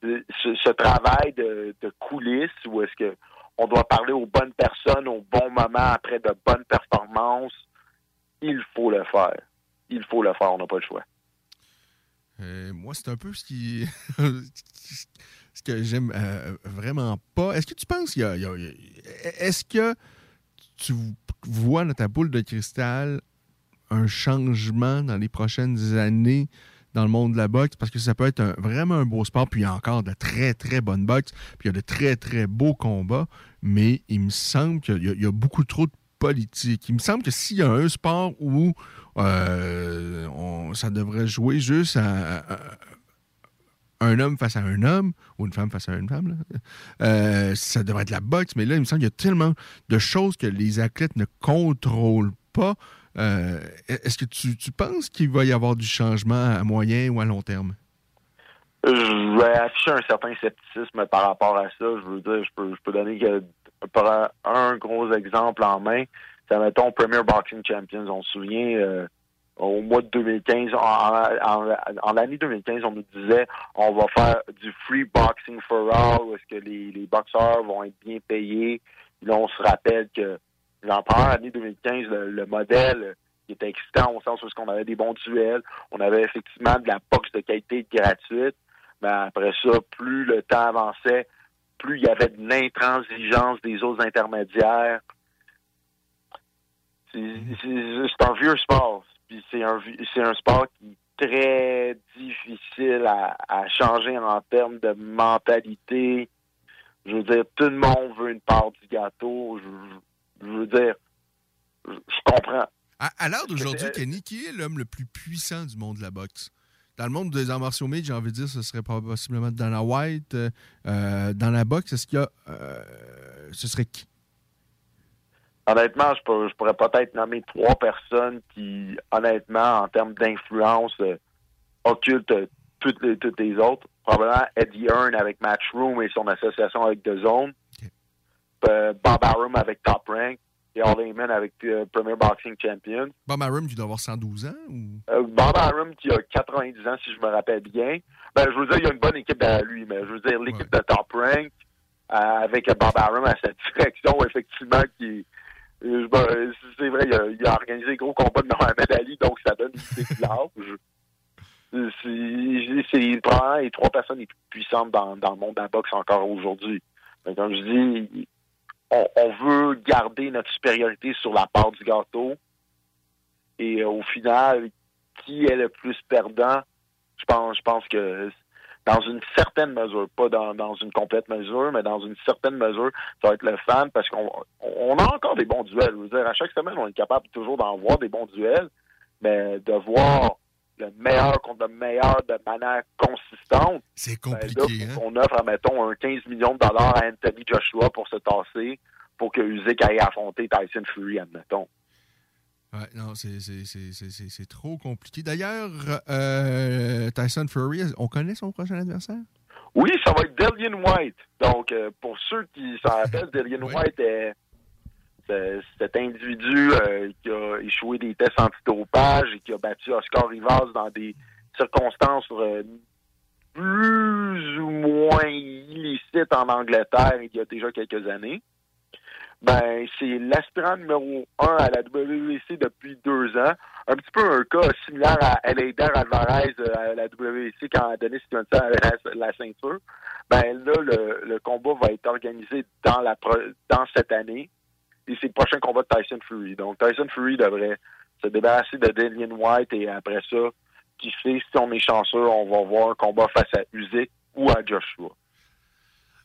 Euh, Ce, ce travail de, de coulisses où est-ce que on doit parler aux bonnes personnes au bon moment après de bonnes performances, il faut le faire. Il faut le faire, on n'a pas le choix. Euh, moi, c'est un peu ce qui. ce que j'aime euh, vraiment pas. Est-ce que tu penses qu'il y a. Est-ce que tu vois dans ta boule de cristal un changement dans les prochaines années dans le monde de la boxe? Parce que ça peut être vraiment un beau sport, puis il y a encore de très, très bonnes boxes, puis il y a de très, très beaux combats, mais il me semble qu'il y y a beaucoup trop de politique. Il me semble que s'il y a un sport où euh, on- ça devrait jouer juste à, un homme face à un homme, ou une femme face à une femme, euh, ça devrait être la boxe, mais là, il me semble qu'il y a tellement de choses que les athlètes ne contrôlent pas Euh, Est-ce que tu, tu penses qu'il va y avoir du changement à moyen ou à long terme? Je vais afficher un certain scepticisme par rapport à ça. Je veux dire, je peux, je peux donner un gros exemple en main. C'est, mettons, Premier Boxing Champions. On se souvient, euh, au mois de 2015, en, en, en l'année 2015, on nous disait on va faire du free boxing for all, où est-ce que les, les boxeurs vont être bien payés. Puis là, on se rappelle que en première année 2015, le, le modèle était excitant au sens où on avait des bons duels, on avait effectivement de la boxe de qualité gratuite, mais après ça, plus le temps avançait, plus il y avait de l'intransigeance des autres intermédiaires. C'est un vieux sport. Puis c'est un, un sport qui est très difficile à, à changer en termes de mentalité. Je veux dire, tout le monde veut une part du gâteau. Je, je veux dire, je, je comprends. À, à l'heure d'aujourd'hui, Kenny, qui est l'homme le plus puissant du monde de la boxe? Dans le monde des arts martiaux mixtes, j'ai envie de dire, ce serait possiblement Dana White. euh, euh, dans la boxe, est-ce qu'il y a. euh, ce serait qui? Honnêtement, je, pourrais peut-être nommer trois personnes qui, honnêtement, en termes d'influence, euh, occultent euh, toutes les, toutes les autres. Probablement Eddie Hearn avec Matchroom et son association avec The Zone. Euh, Bob Arum avec Top Rank. Et All Heyman avec euh, Premier Boxing Champion. Bob Arum, qui doit avoir 112 ans? Ou... Euh, Bob Arum qui a 90 ans, si je me rappelle bien. Ben, je veux dire, il y a une bonne équipe derrière lui, mais je veux dire, l'équipe de Top Rank, euh, avec Bob Arum à cette direction, effectivement, qui euh, me- c'est vrai, il a, organisé le gros combat de Mohamed Ali, donc ça donne une de l'âge. C'est- probablement les trois personnes les plus puissantes dans, dans le monde de la boxe encore aujourd'hui. Mais Comme je dis, on, on veut garder notre supériorité sur la part du gâteau. Et euh, au final, qui est le plus perdant? Je pense, je pense que dans une certaine mesure, pas dans, dans une complète mesure, mais dans une certaine mesure, ça va être le fan parce qu'on on a encore des bons duels. Je veux dire, à chaque semaine, on est capable toujours d'en voir des bons duels, mais de voir le meilleur contre le meilleur de manière consistante. C'est compliqué. On offre, mettons, un 15 millions de dollars à Anthony Joshua pour se tasser pour que Usyk aille affronter Tyson Fury, admettons. Ouais, non, c'est- trop compliqué. D'ailleurs, euh, Tyson Fury, on connaît son prochain adversaire? Oui, ça va être Dillian White. Donc, euh, pour ceux qui s'en rappellent, Dillian White est cet individu euh, qui a échoué des tests antidopage et qui a battu Oscar Rivas dans des circonstances plus ou moins illicites en Angleterre il y a déjà quelques années. Ben, c'est l'aspirant numéro un à la WEC depuis deux ans. Un petit peu un cas similaire à Eleider Alvarez euh, à la WEC quand Denis Stevenson avait la, ceinture. Ben là, le, le combat va être organisé dans la dans cette année. Et c'est le prochain combat de Tyson Fury. Donc Tyson Fury devrait se débarrasser de Dillian White et après ça, qui sait si on est chanceux, on va voir un combat face à Usyk ou à Joshua.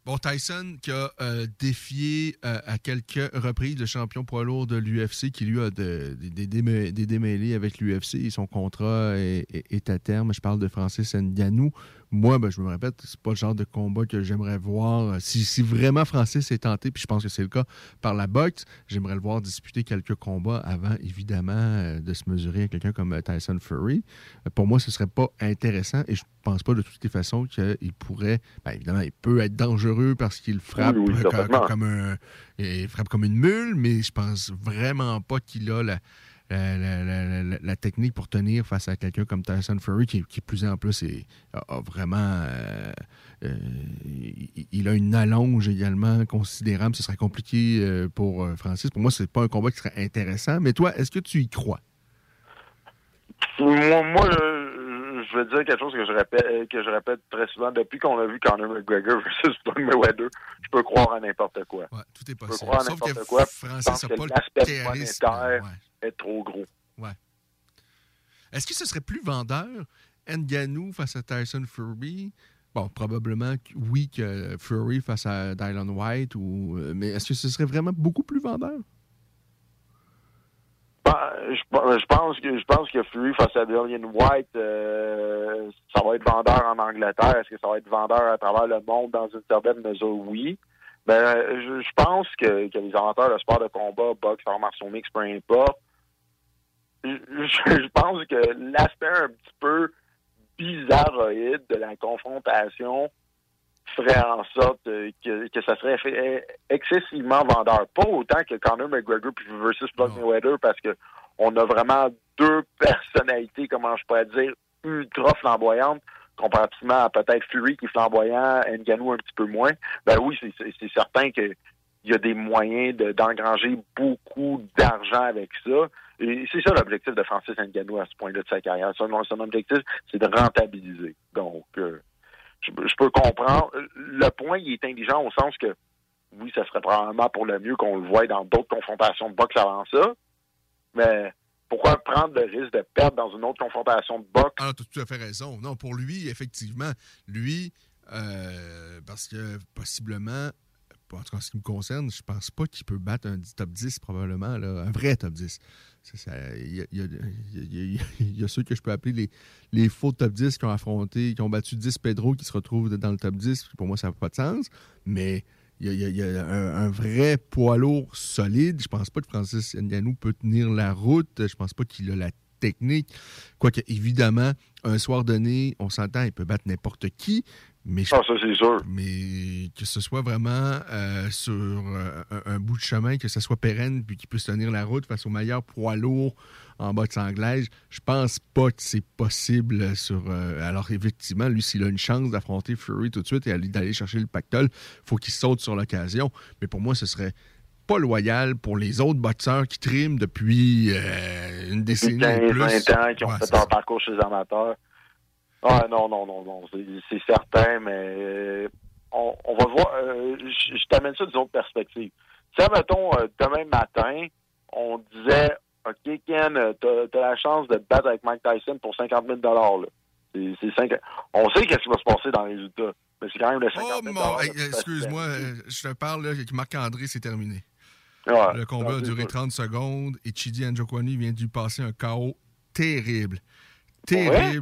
Bon, Tyson qui a euh, défié euh, à quelques reprises le champion poids lourd de l'UFC, qui lui a de- des- des démê- des démêlés avec l'UFC son contrat est, à terme. Je parle de Francis Ngannou. Moi, ben, je me répète, c'est pas le genre de combat que j'aimerais voir. Si, si vraiment Francis est tenté, puis je pense que c'est le cas par la boxe, j'aimerais le voir disputer quelques combats avant, évidemment, euh, de se mesurer à quelqu'un comme euh, Tyson Fury. Euh, Pour moi, ce serait pas intéressant et je pense pas de toutes les façons qu'il pourrait. ben, évidemment, il peut être dangereux parce qu'il frappe, Oui, oui, euh, comme un, il frappe comme une mule, mais je pense vraiment pas qu'il a la, la, la- la- la- la technique pour tenir face à quelqu'un comme Tyson Fury, qui, qui plus en plus est- a, a vraiment. euh, euh, il, il a une allonge également considérable. Ce serait compliqué euh, pour Francis. Pour moi, c'est pas un combat qui serait intéressant. Mais toi, est-ce que tu y crois? Moi, moi je, je veux dire quelque chose que je répète que je répète très souvent. Depuis qu'on a vu Conor McGregor versus Floyd Mayweather, je peux croire à n'importe quoi. tout est Je peux possible. croire à n'importe quoi. Francis Je pense a que pas le charisme, est trop gros. Ouais. Est-ce que ce serait plus vendeur, Ngannou face à Tyson Fury? Bon, probablement oui que Fury face à Dylan White, ou, euh, mais est-ce que ce serait vraiment beaucoup plus vendeur? Ben, je, je pense que je pense que Fury face à Dillian White, euh, ça va être vendeur en Angleterre. Est-ce que ça va être vendeur à travers le monde dans une certaine mesure? Oui. Ben, je, je pense que, que les amateurs de sport de combat, boxe, arts martiaux mix, peu importe, je, pense que l'aspect un petit peu bizarroïde de la confrontation ferait en sorte euh, que, que ça serait fait excessivement vendeur. Pas autant que Conor McGregor versus Mayweather parce que on a vraiment deux personnalités, comment je pourrais dire, ultra flamboyantes comparativement à peut-être Fury qui est flamboyant, Ngannou un petit peu moins. Ben oui, c'est- certain que il y a des moyens de- d'engranger beaucoup d'argent avec ça. Et c'est ça l'objectif de Francis Ngannou à ce point-là de sa carrière. Son, objectif, c'est de rentabiliser. Donc, euh, je, je peux comprendre. Le point, il est intelligent au sens que, oui, ça serait probablement pour le mieux qu'on le voie dans d'autres confrontations de boxe avant ça. Mais pourquoi prendre le risque de perdre dans une autre confrontation de boxe? Ah, tu as tout à fait raison. Non, pour lui, effectivement, lui, euh, parce que possiblement, en tout cas en ce qui me concerne, je pense pas qu'il peut battre un top 10 probablement, là, un vrai top 10. C'est ça, Il y, a- ceux que je peux appeler les, faux top 10 qui ont affronté, qui ont battu 10 Pedro, qui se retrouvent dans le top 10. Pour moi, ça n'a pas de sens. Mais il y a, un vrai poids lourd solide. Je pense pas que Francis Ngannou peut tenir la route. Je pense pas qu'il a la technique. Quoique, évidemment, un soir donné, on s'entend, il peut battre n'importe qui. Mais je- Ah, ça, c'est sûr. Mais que ce soit vraiment euh, sur euh, un, un bout de chemin, que ce soit pérenne, puis qu'il puisse tenir la route face au meilleur poids lourd en boxe anglaise, je pense pas que c'est possible sur. euh, alors, effectivement, lui, s'il a une chance d'affronter Fury tout de suite et aller- d'aller chercher le pactole, faut qu'il saute sur l'occasion. Mais pour moi, ce serait pas loyal pour les autres boxeurs qui triment depuis une décennie et 15, plus. 20 ans qui ont Ouais, fait leur parcours chez les amateurs. Ah non, non, non, non, c'est- certain, mais on, on va voir. euh, je je t'amène ça d'une autre perspective. Si, mettons, euh, demain matin, on disait OK, Ken, euh, t'as t'as la chance de te battre avec Mike Tyson pour 50 000 là. C'est- c'est cinq- On sait qu'est-ce qui va se passer dans les résultats, mais c'est quand même le 50 Oh 000 mon, hey, de excuse-moi, euh, je te parle là, avec Marc-André, c'est terminé. Ouais. le combat a duré sûr. 30 secondes et Chidi Njokwani vient de lui passer un KO terrible. Vrai?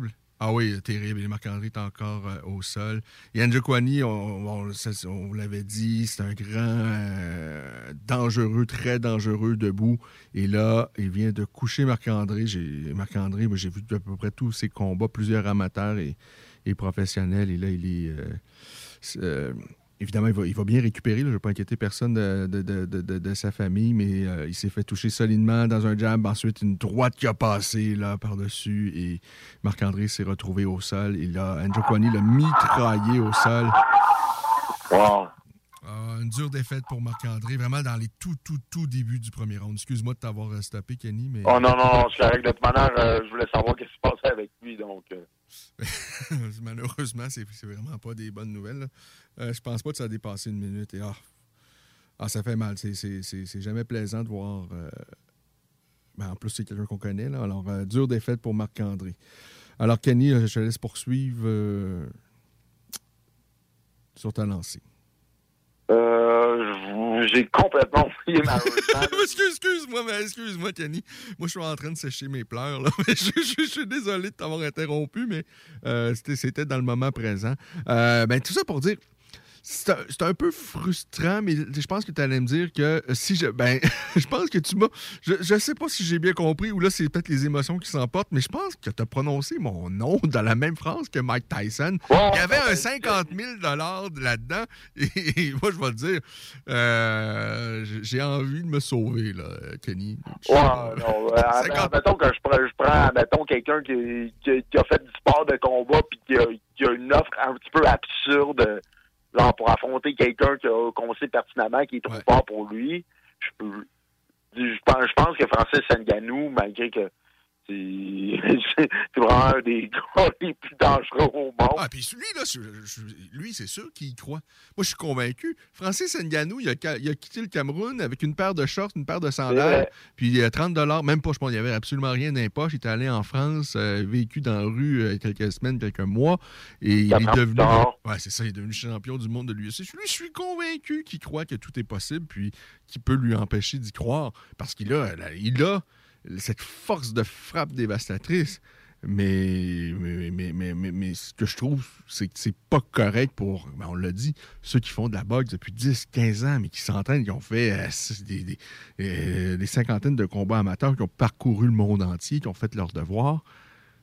Ah oui, terrible. Marc-André est encore euh, au sol. Et Njokwani, on, l'avait dit, c'est un grand euh, dangereux, très dangereux debout. Et là, il vient de coucher Marc-André. Marc-André, j'ai vu à peu près tous ses combats, plusieurs amateurs et, professionnels. Et là, il est. euh, Évidemment, il va, il va bien récupérer. là. Je ne veux pas inquiéter personne de, de- de- de- sa famille, mais euh, il s'est fait toucher solidement dans un jab. Ensuite, une droite qui a passé là, par-dessus et Marc-André s'est retrouvé au sol. Et là, Njokwani l'a mitraillé au sol. Ah, une dure défaite pour Marc-André, vraiment dans les tout, tout, tout débuts du premier round. Excuse-moi de t'avoir euh, stoppé, Kenny, mais... Oh non, non, non, c'est correct. De toute manière, euh, je voulais savoir qu'est-ce qui se passait avec lui, donc... euh, Malheureusement, c'est vraiment pas des bonnes nouvelles. Euh, je pense pas que ça a dépassé une minute. Et, ah, ah, ça fait mal. C'est- jamais plaisant de voir. euh, ben, en plus, c'est quelqu'un qu'on connaît. Là. Alors, euh, dure défaite pour Marc-André. Alors, Kenny, euh, je te laisse poursuivre euh, sur ta lancée. Euh, j'ai complètement oublié malheureusement. excuse, excuse-moi, mais excuse-moi, Kenny. Moi, je suis en train de sécher mes pleurs. Là. Je, suis désolé de t'avoir interrompu, mais euh, c'était, c'était dans le moment présent. Euh, ben, tout ça pour dire. C'est un, peu frustrant, mais je pense que tu allais me dire que si je. Ben, je pense que tu m'as. Je, je sais pas si j'ai bien compris ou là, c'est peut-être les émotions qui s'emportent, mais je pense que tu as prononcé mon nom dans la même phrase que Mike Tyson. Il y avait un 50 000 là-dedans. Et, et moi, je vais te dire, euh, j'ai- envie de me sauver, là, Kenny. Non, euh, admettons que je prends, je prends quelqu'un qui, qui, qui a fait du sport de combat puis qui a, qui a une offre un petit peu absurde genre pour affronter quelqu'un qui a- qu'on sait pertinemment qui est trop fort pour lui. Je peux je pense, je pense que Francis Ngannou, malgré que c'est vraiment un des gars les plus dangereux au monde. Ah, puis lui, là, lui, c'est sûr qu'il y croit. Moi, je suis convaincu. Francis Ngannou, il a, ca- il a quitté le Cameroun avec une paire de shorts, une paire de sandales, puis euh, 30 même pas, je pense, il n'y avait absolument rien dans les poches. Il était allé en France, euh, vécu dans la rue euh, quelques semaines, quelques mois, et il est devenu... Ouais, c'est ça, il est devenu champion du monde de l'UFC. Lui, je suis convaincu qu'il croit que tout est possible, puis qu'il peut lui empêcher d'y croire, parce qu'il a, il a cette force de frappe dévastatrice. Mais, mais, mais, mais, mais, mais ce que je trouve, c'est que c'est pas correct pour, ben, on l'a dit, ceux qui font de la boxe depuis 10, 15 ans, mais qui s'entraînent, qui ont fait euh, des, des, euh, des cinquantaines de combats amateurs, qui ont parcouru le monde entier, qui ont fait leur devoir.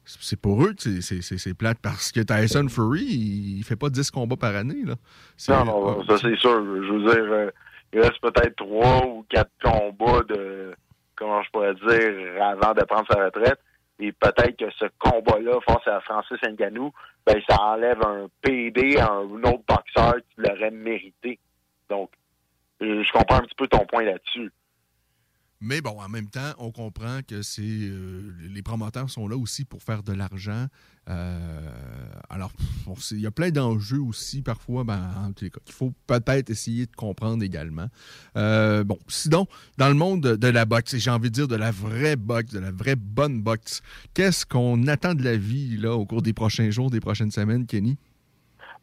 C'est pour eux que c'est- c'est- c'est c'est plate parce que Tyson Fury, il, il fait pas 10 combats par année. Là. C'est- Non, non, ça c'est sûr. Je veux dire, euh, il reste peut-être trois ou quatre combats de, comment je pourrais dire, avant de prendre sa retraite. Et peut-être que ce combat-là, face à Francis Ngannou, ben, ça enlève un PD à un autre boxeur qui l'aurait mérité. Donc, je comprends un petit peu ton point là-dessus. Mais bon, en même temps, on comprend que c'est euh, les promoteurs sont là aussi pour faire de l'argent. Euh, alors, il y a plein d'enjeux aussi parfois, ben, en cas, qu'il faut peut-être essayer de comprendre également. Euh, bon, sinon, dans le monde de, de la boxe, et j'ai envie de dire de la vraie boxe, de la vraie bonne boxe, qu'est-ce qu'on attend de la vie là au cours des prochains jours, des prochaines semaines, Kenny?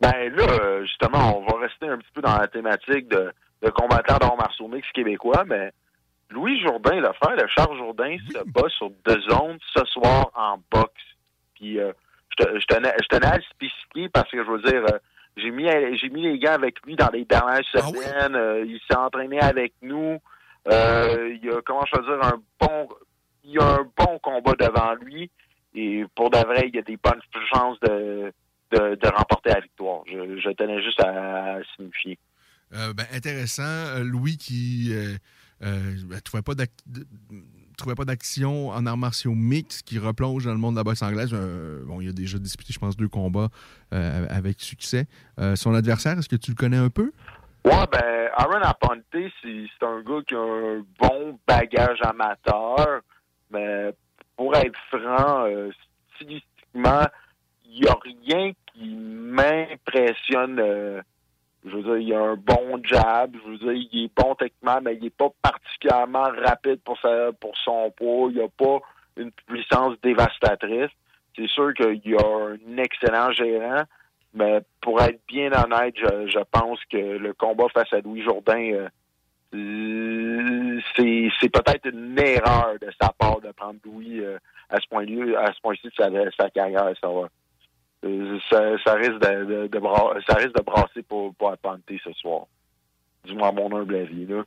Ben là, euh, justement, on va rester un petit peu dans la thématique de, de combattants d'arts martiaux mix québécois, mais Louis Jourdain, le frère de Charles Jourdain, se bat sur deux zones ce soir en boxe. Puis euh, je, te- je tenais, je tenais à le spécifier parce que je veux dire, euh, j'ai mis j'ai mis les gars avec lui dans les dernières semaines. euh, il s'est entraîné avec nous. Euh, il a, comment je veux dire, un bon il y a un bon combat devant lui. Et pour de vrai, il y a des bonnes chances de, de, de remporter la victoire. Je, je tenais juste à, à signifier. Euh, ben, intéressant. Louis qui euh, euh, ben, trouvait pas d'action en arts martiaux mix, qui replonge dans le monde de la boxe anglaise. Euh, bon, il a déjà disputé, je pense, deux combats euh, avec succès. Euh, son adversaire, est-ce que tu le connais un peu? Ouais, ben, Aaron Aponte, c'est un gars qui a un bon bagage amateur, mais pour être franc, stylistiquement, il n'y a rien qui m'impressionne. Je veux dire, il a un bon jab, je veux dire, il est bon techniquement, mais il n'est pas particulièrement rapide pour, sa, pour son poids. Il n'a pas une puissance dévastatrice. C'est sûr qu'il a un excellent gérant, mais pour être bien honnête, je, je pense que le combat face à Louis Jourdain, euh, c'est peut-être une erreur de sa part de prendre Louis euh, à ce point-là, à ce point-ci de sa, sa carrière. Ça, va. Euh, ça, ça risque de, de, de bra- ça risque de brasser pour, pour ce soir. Du moins à mon humble avis. Là.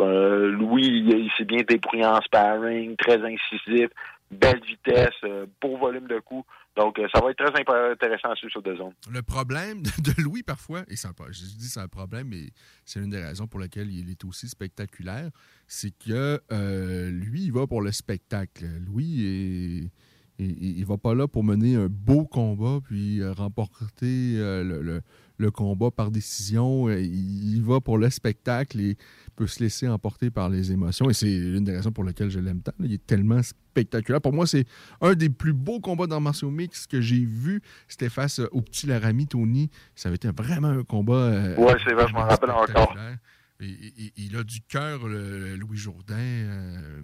Euh, Louis, il, il s'est bien débrouillé en sparring, très incisif, belle vitesse, euh, beau volume de coups. Donc, euh, ça va être très intéressant à suivre sur deux zones. Le problème de Louis, parfois, et je dis c'est un problème, mais c'est une des raisons pour lesquelles il est aussi spectaculaire, c'est que lui, il va pour le spectacle. Louis, est- il, il va pas là pour mener un beau combat puis euh, remporter euh, le, le- le combat par décision. Euh, Il, il va pour le spectacle et peut se laisser emporter par les émotions. Et c'est l'une des raisons pour lesquelles je l'aime tant. Il est tellement spectaculaire. Pour moi, c'est un des plus beaux combats dans martiaux mix que j'ai vu. C'était face au petit Laramie Tony. Ça avait été vraiment un combat. Ouais, c'est vrai, je m'en rappelle encore. Il a du cœur, Louis Jourdain. euh,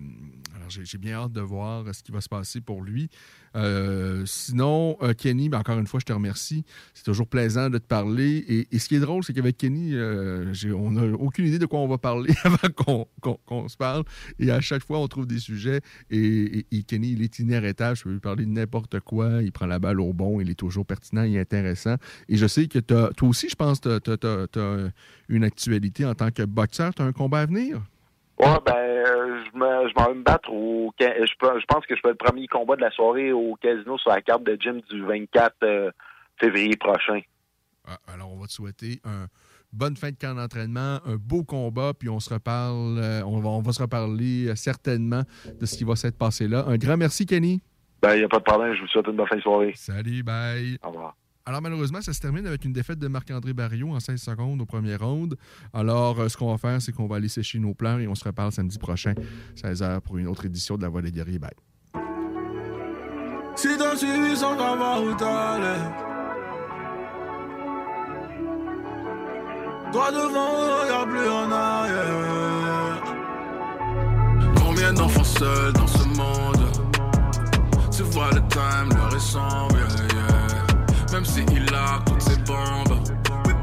alors, j'ai bien hâte de voir ce qui va se passer pour lui. Euh, sinon, euh, Kenny, ben, encore une fois, je te remercie. C'est toujours plaisant de te parler. Et, ce qui est drôle, c'est qu'avec Kenny, euh, on n'a aucune idée de quoi on va parler avant qu'on se parle. Et à chaque fois, on trouve des sujets. Et, Kenny, il est inarrêtable. Je peux lui parler de n'importe quoi. Il prend la balle au bon. Il est toujours pertinent et intéressant. Et je sais que toi aussi, je pense, tu as, une actualité en tant que boxeur. Tu as un combat à venir? Ouais, ben, euh, je me- je m'en vais me battre au. Je, peux- je pense que je fais le premier combat de la soirée au casino sur la carte de gym du 24 euh, février prochain. Ah, alors, on va te souhaiter un bonne fin de camp d'entraînement, un beau combat, puis on se reparle, euh, on, va, on va se reparler certainement de ce qui va s'être passé là. Un grand merci, Kenny. Ben, il n'y a pas de problème. Je vous souhaite une bonne fin de soirée. Salut, bye. Au revoir. Alors, malheureusement, ça se termine avec une défaite de Marc-André Barriot en 16 secondes au premier round. Alors, euh, ce qu'on va faire, c'est qu'on va aller sécher nos pleurs et on se reparle samedi prochain, 16h, pour une autre édition de La Voix des guerriers. Bye. Si t'as suivi plus en arrière Combien d'enfants seuls dans ce monde? Tu vois le time, yeah, yeah. Même si il a toutes ses bombes Les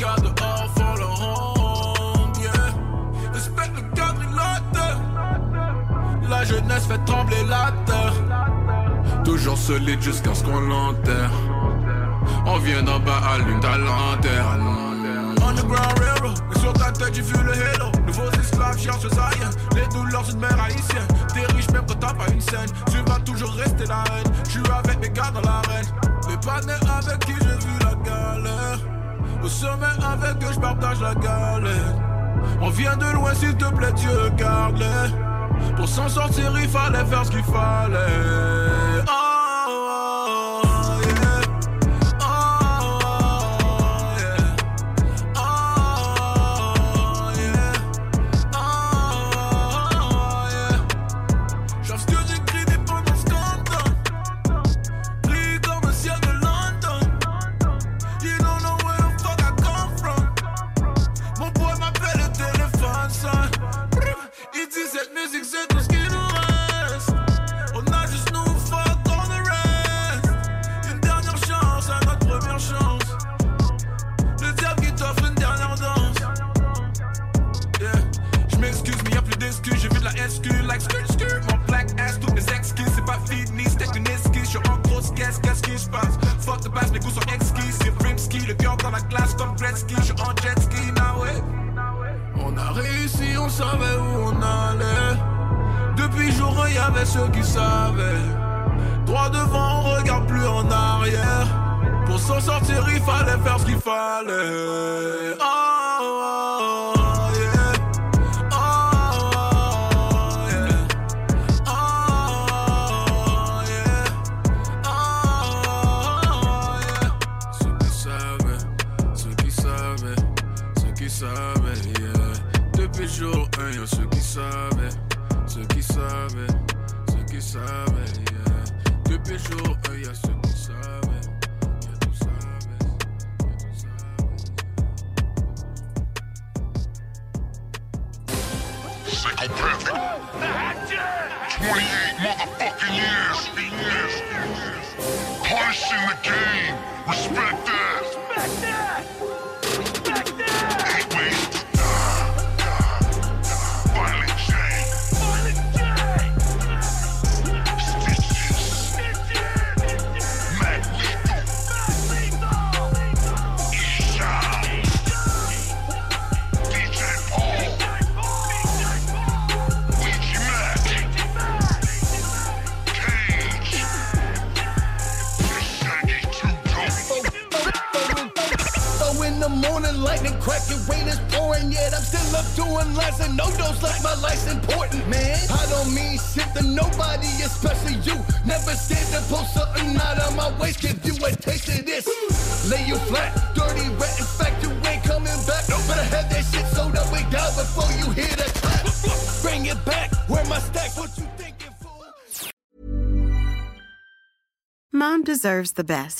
gars dehors leur yeah. Respecte le quadrilatère La jeunesse fait trembler la terre Toujours solide jusqu'à ce qu'on l'enterre. On vient d'en bas, allume ta lanterne. Sur ta tête j'ai vu le halo. Nouveaux esclaves cherchent rien, les douleurs d'une mère haïtienne. T'es riche même quand t'as pas une scène, tu vas toujours rester la reine. Je suis avec mes gars dans l'arène, les panneaux avec qui j'ai vu la galère. Au sommet avec eux, je partage la galère. On vient de loin, s'il te plaît, Dieu garde-les. Pour s'en sortir, il fallait faire ce qu'il fallait. Deserves the best,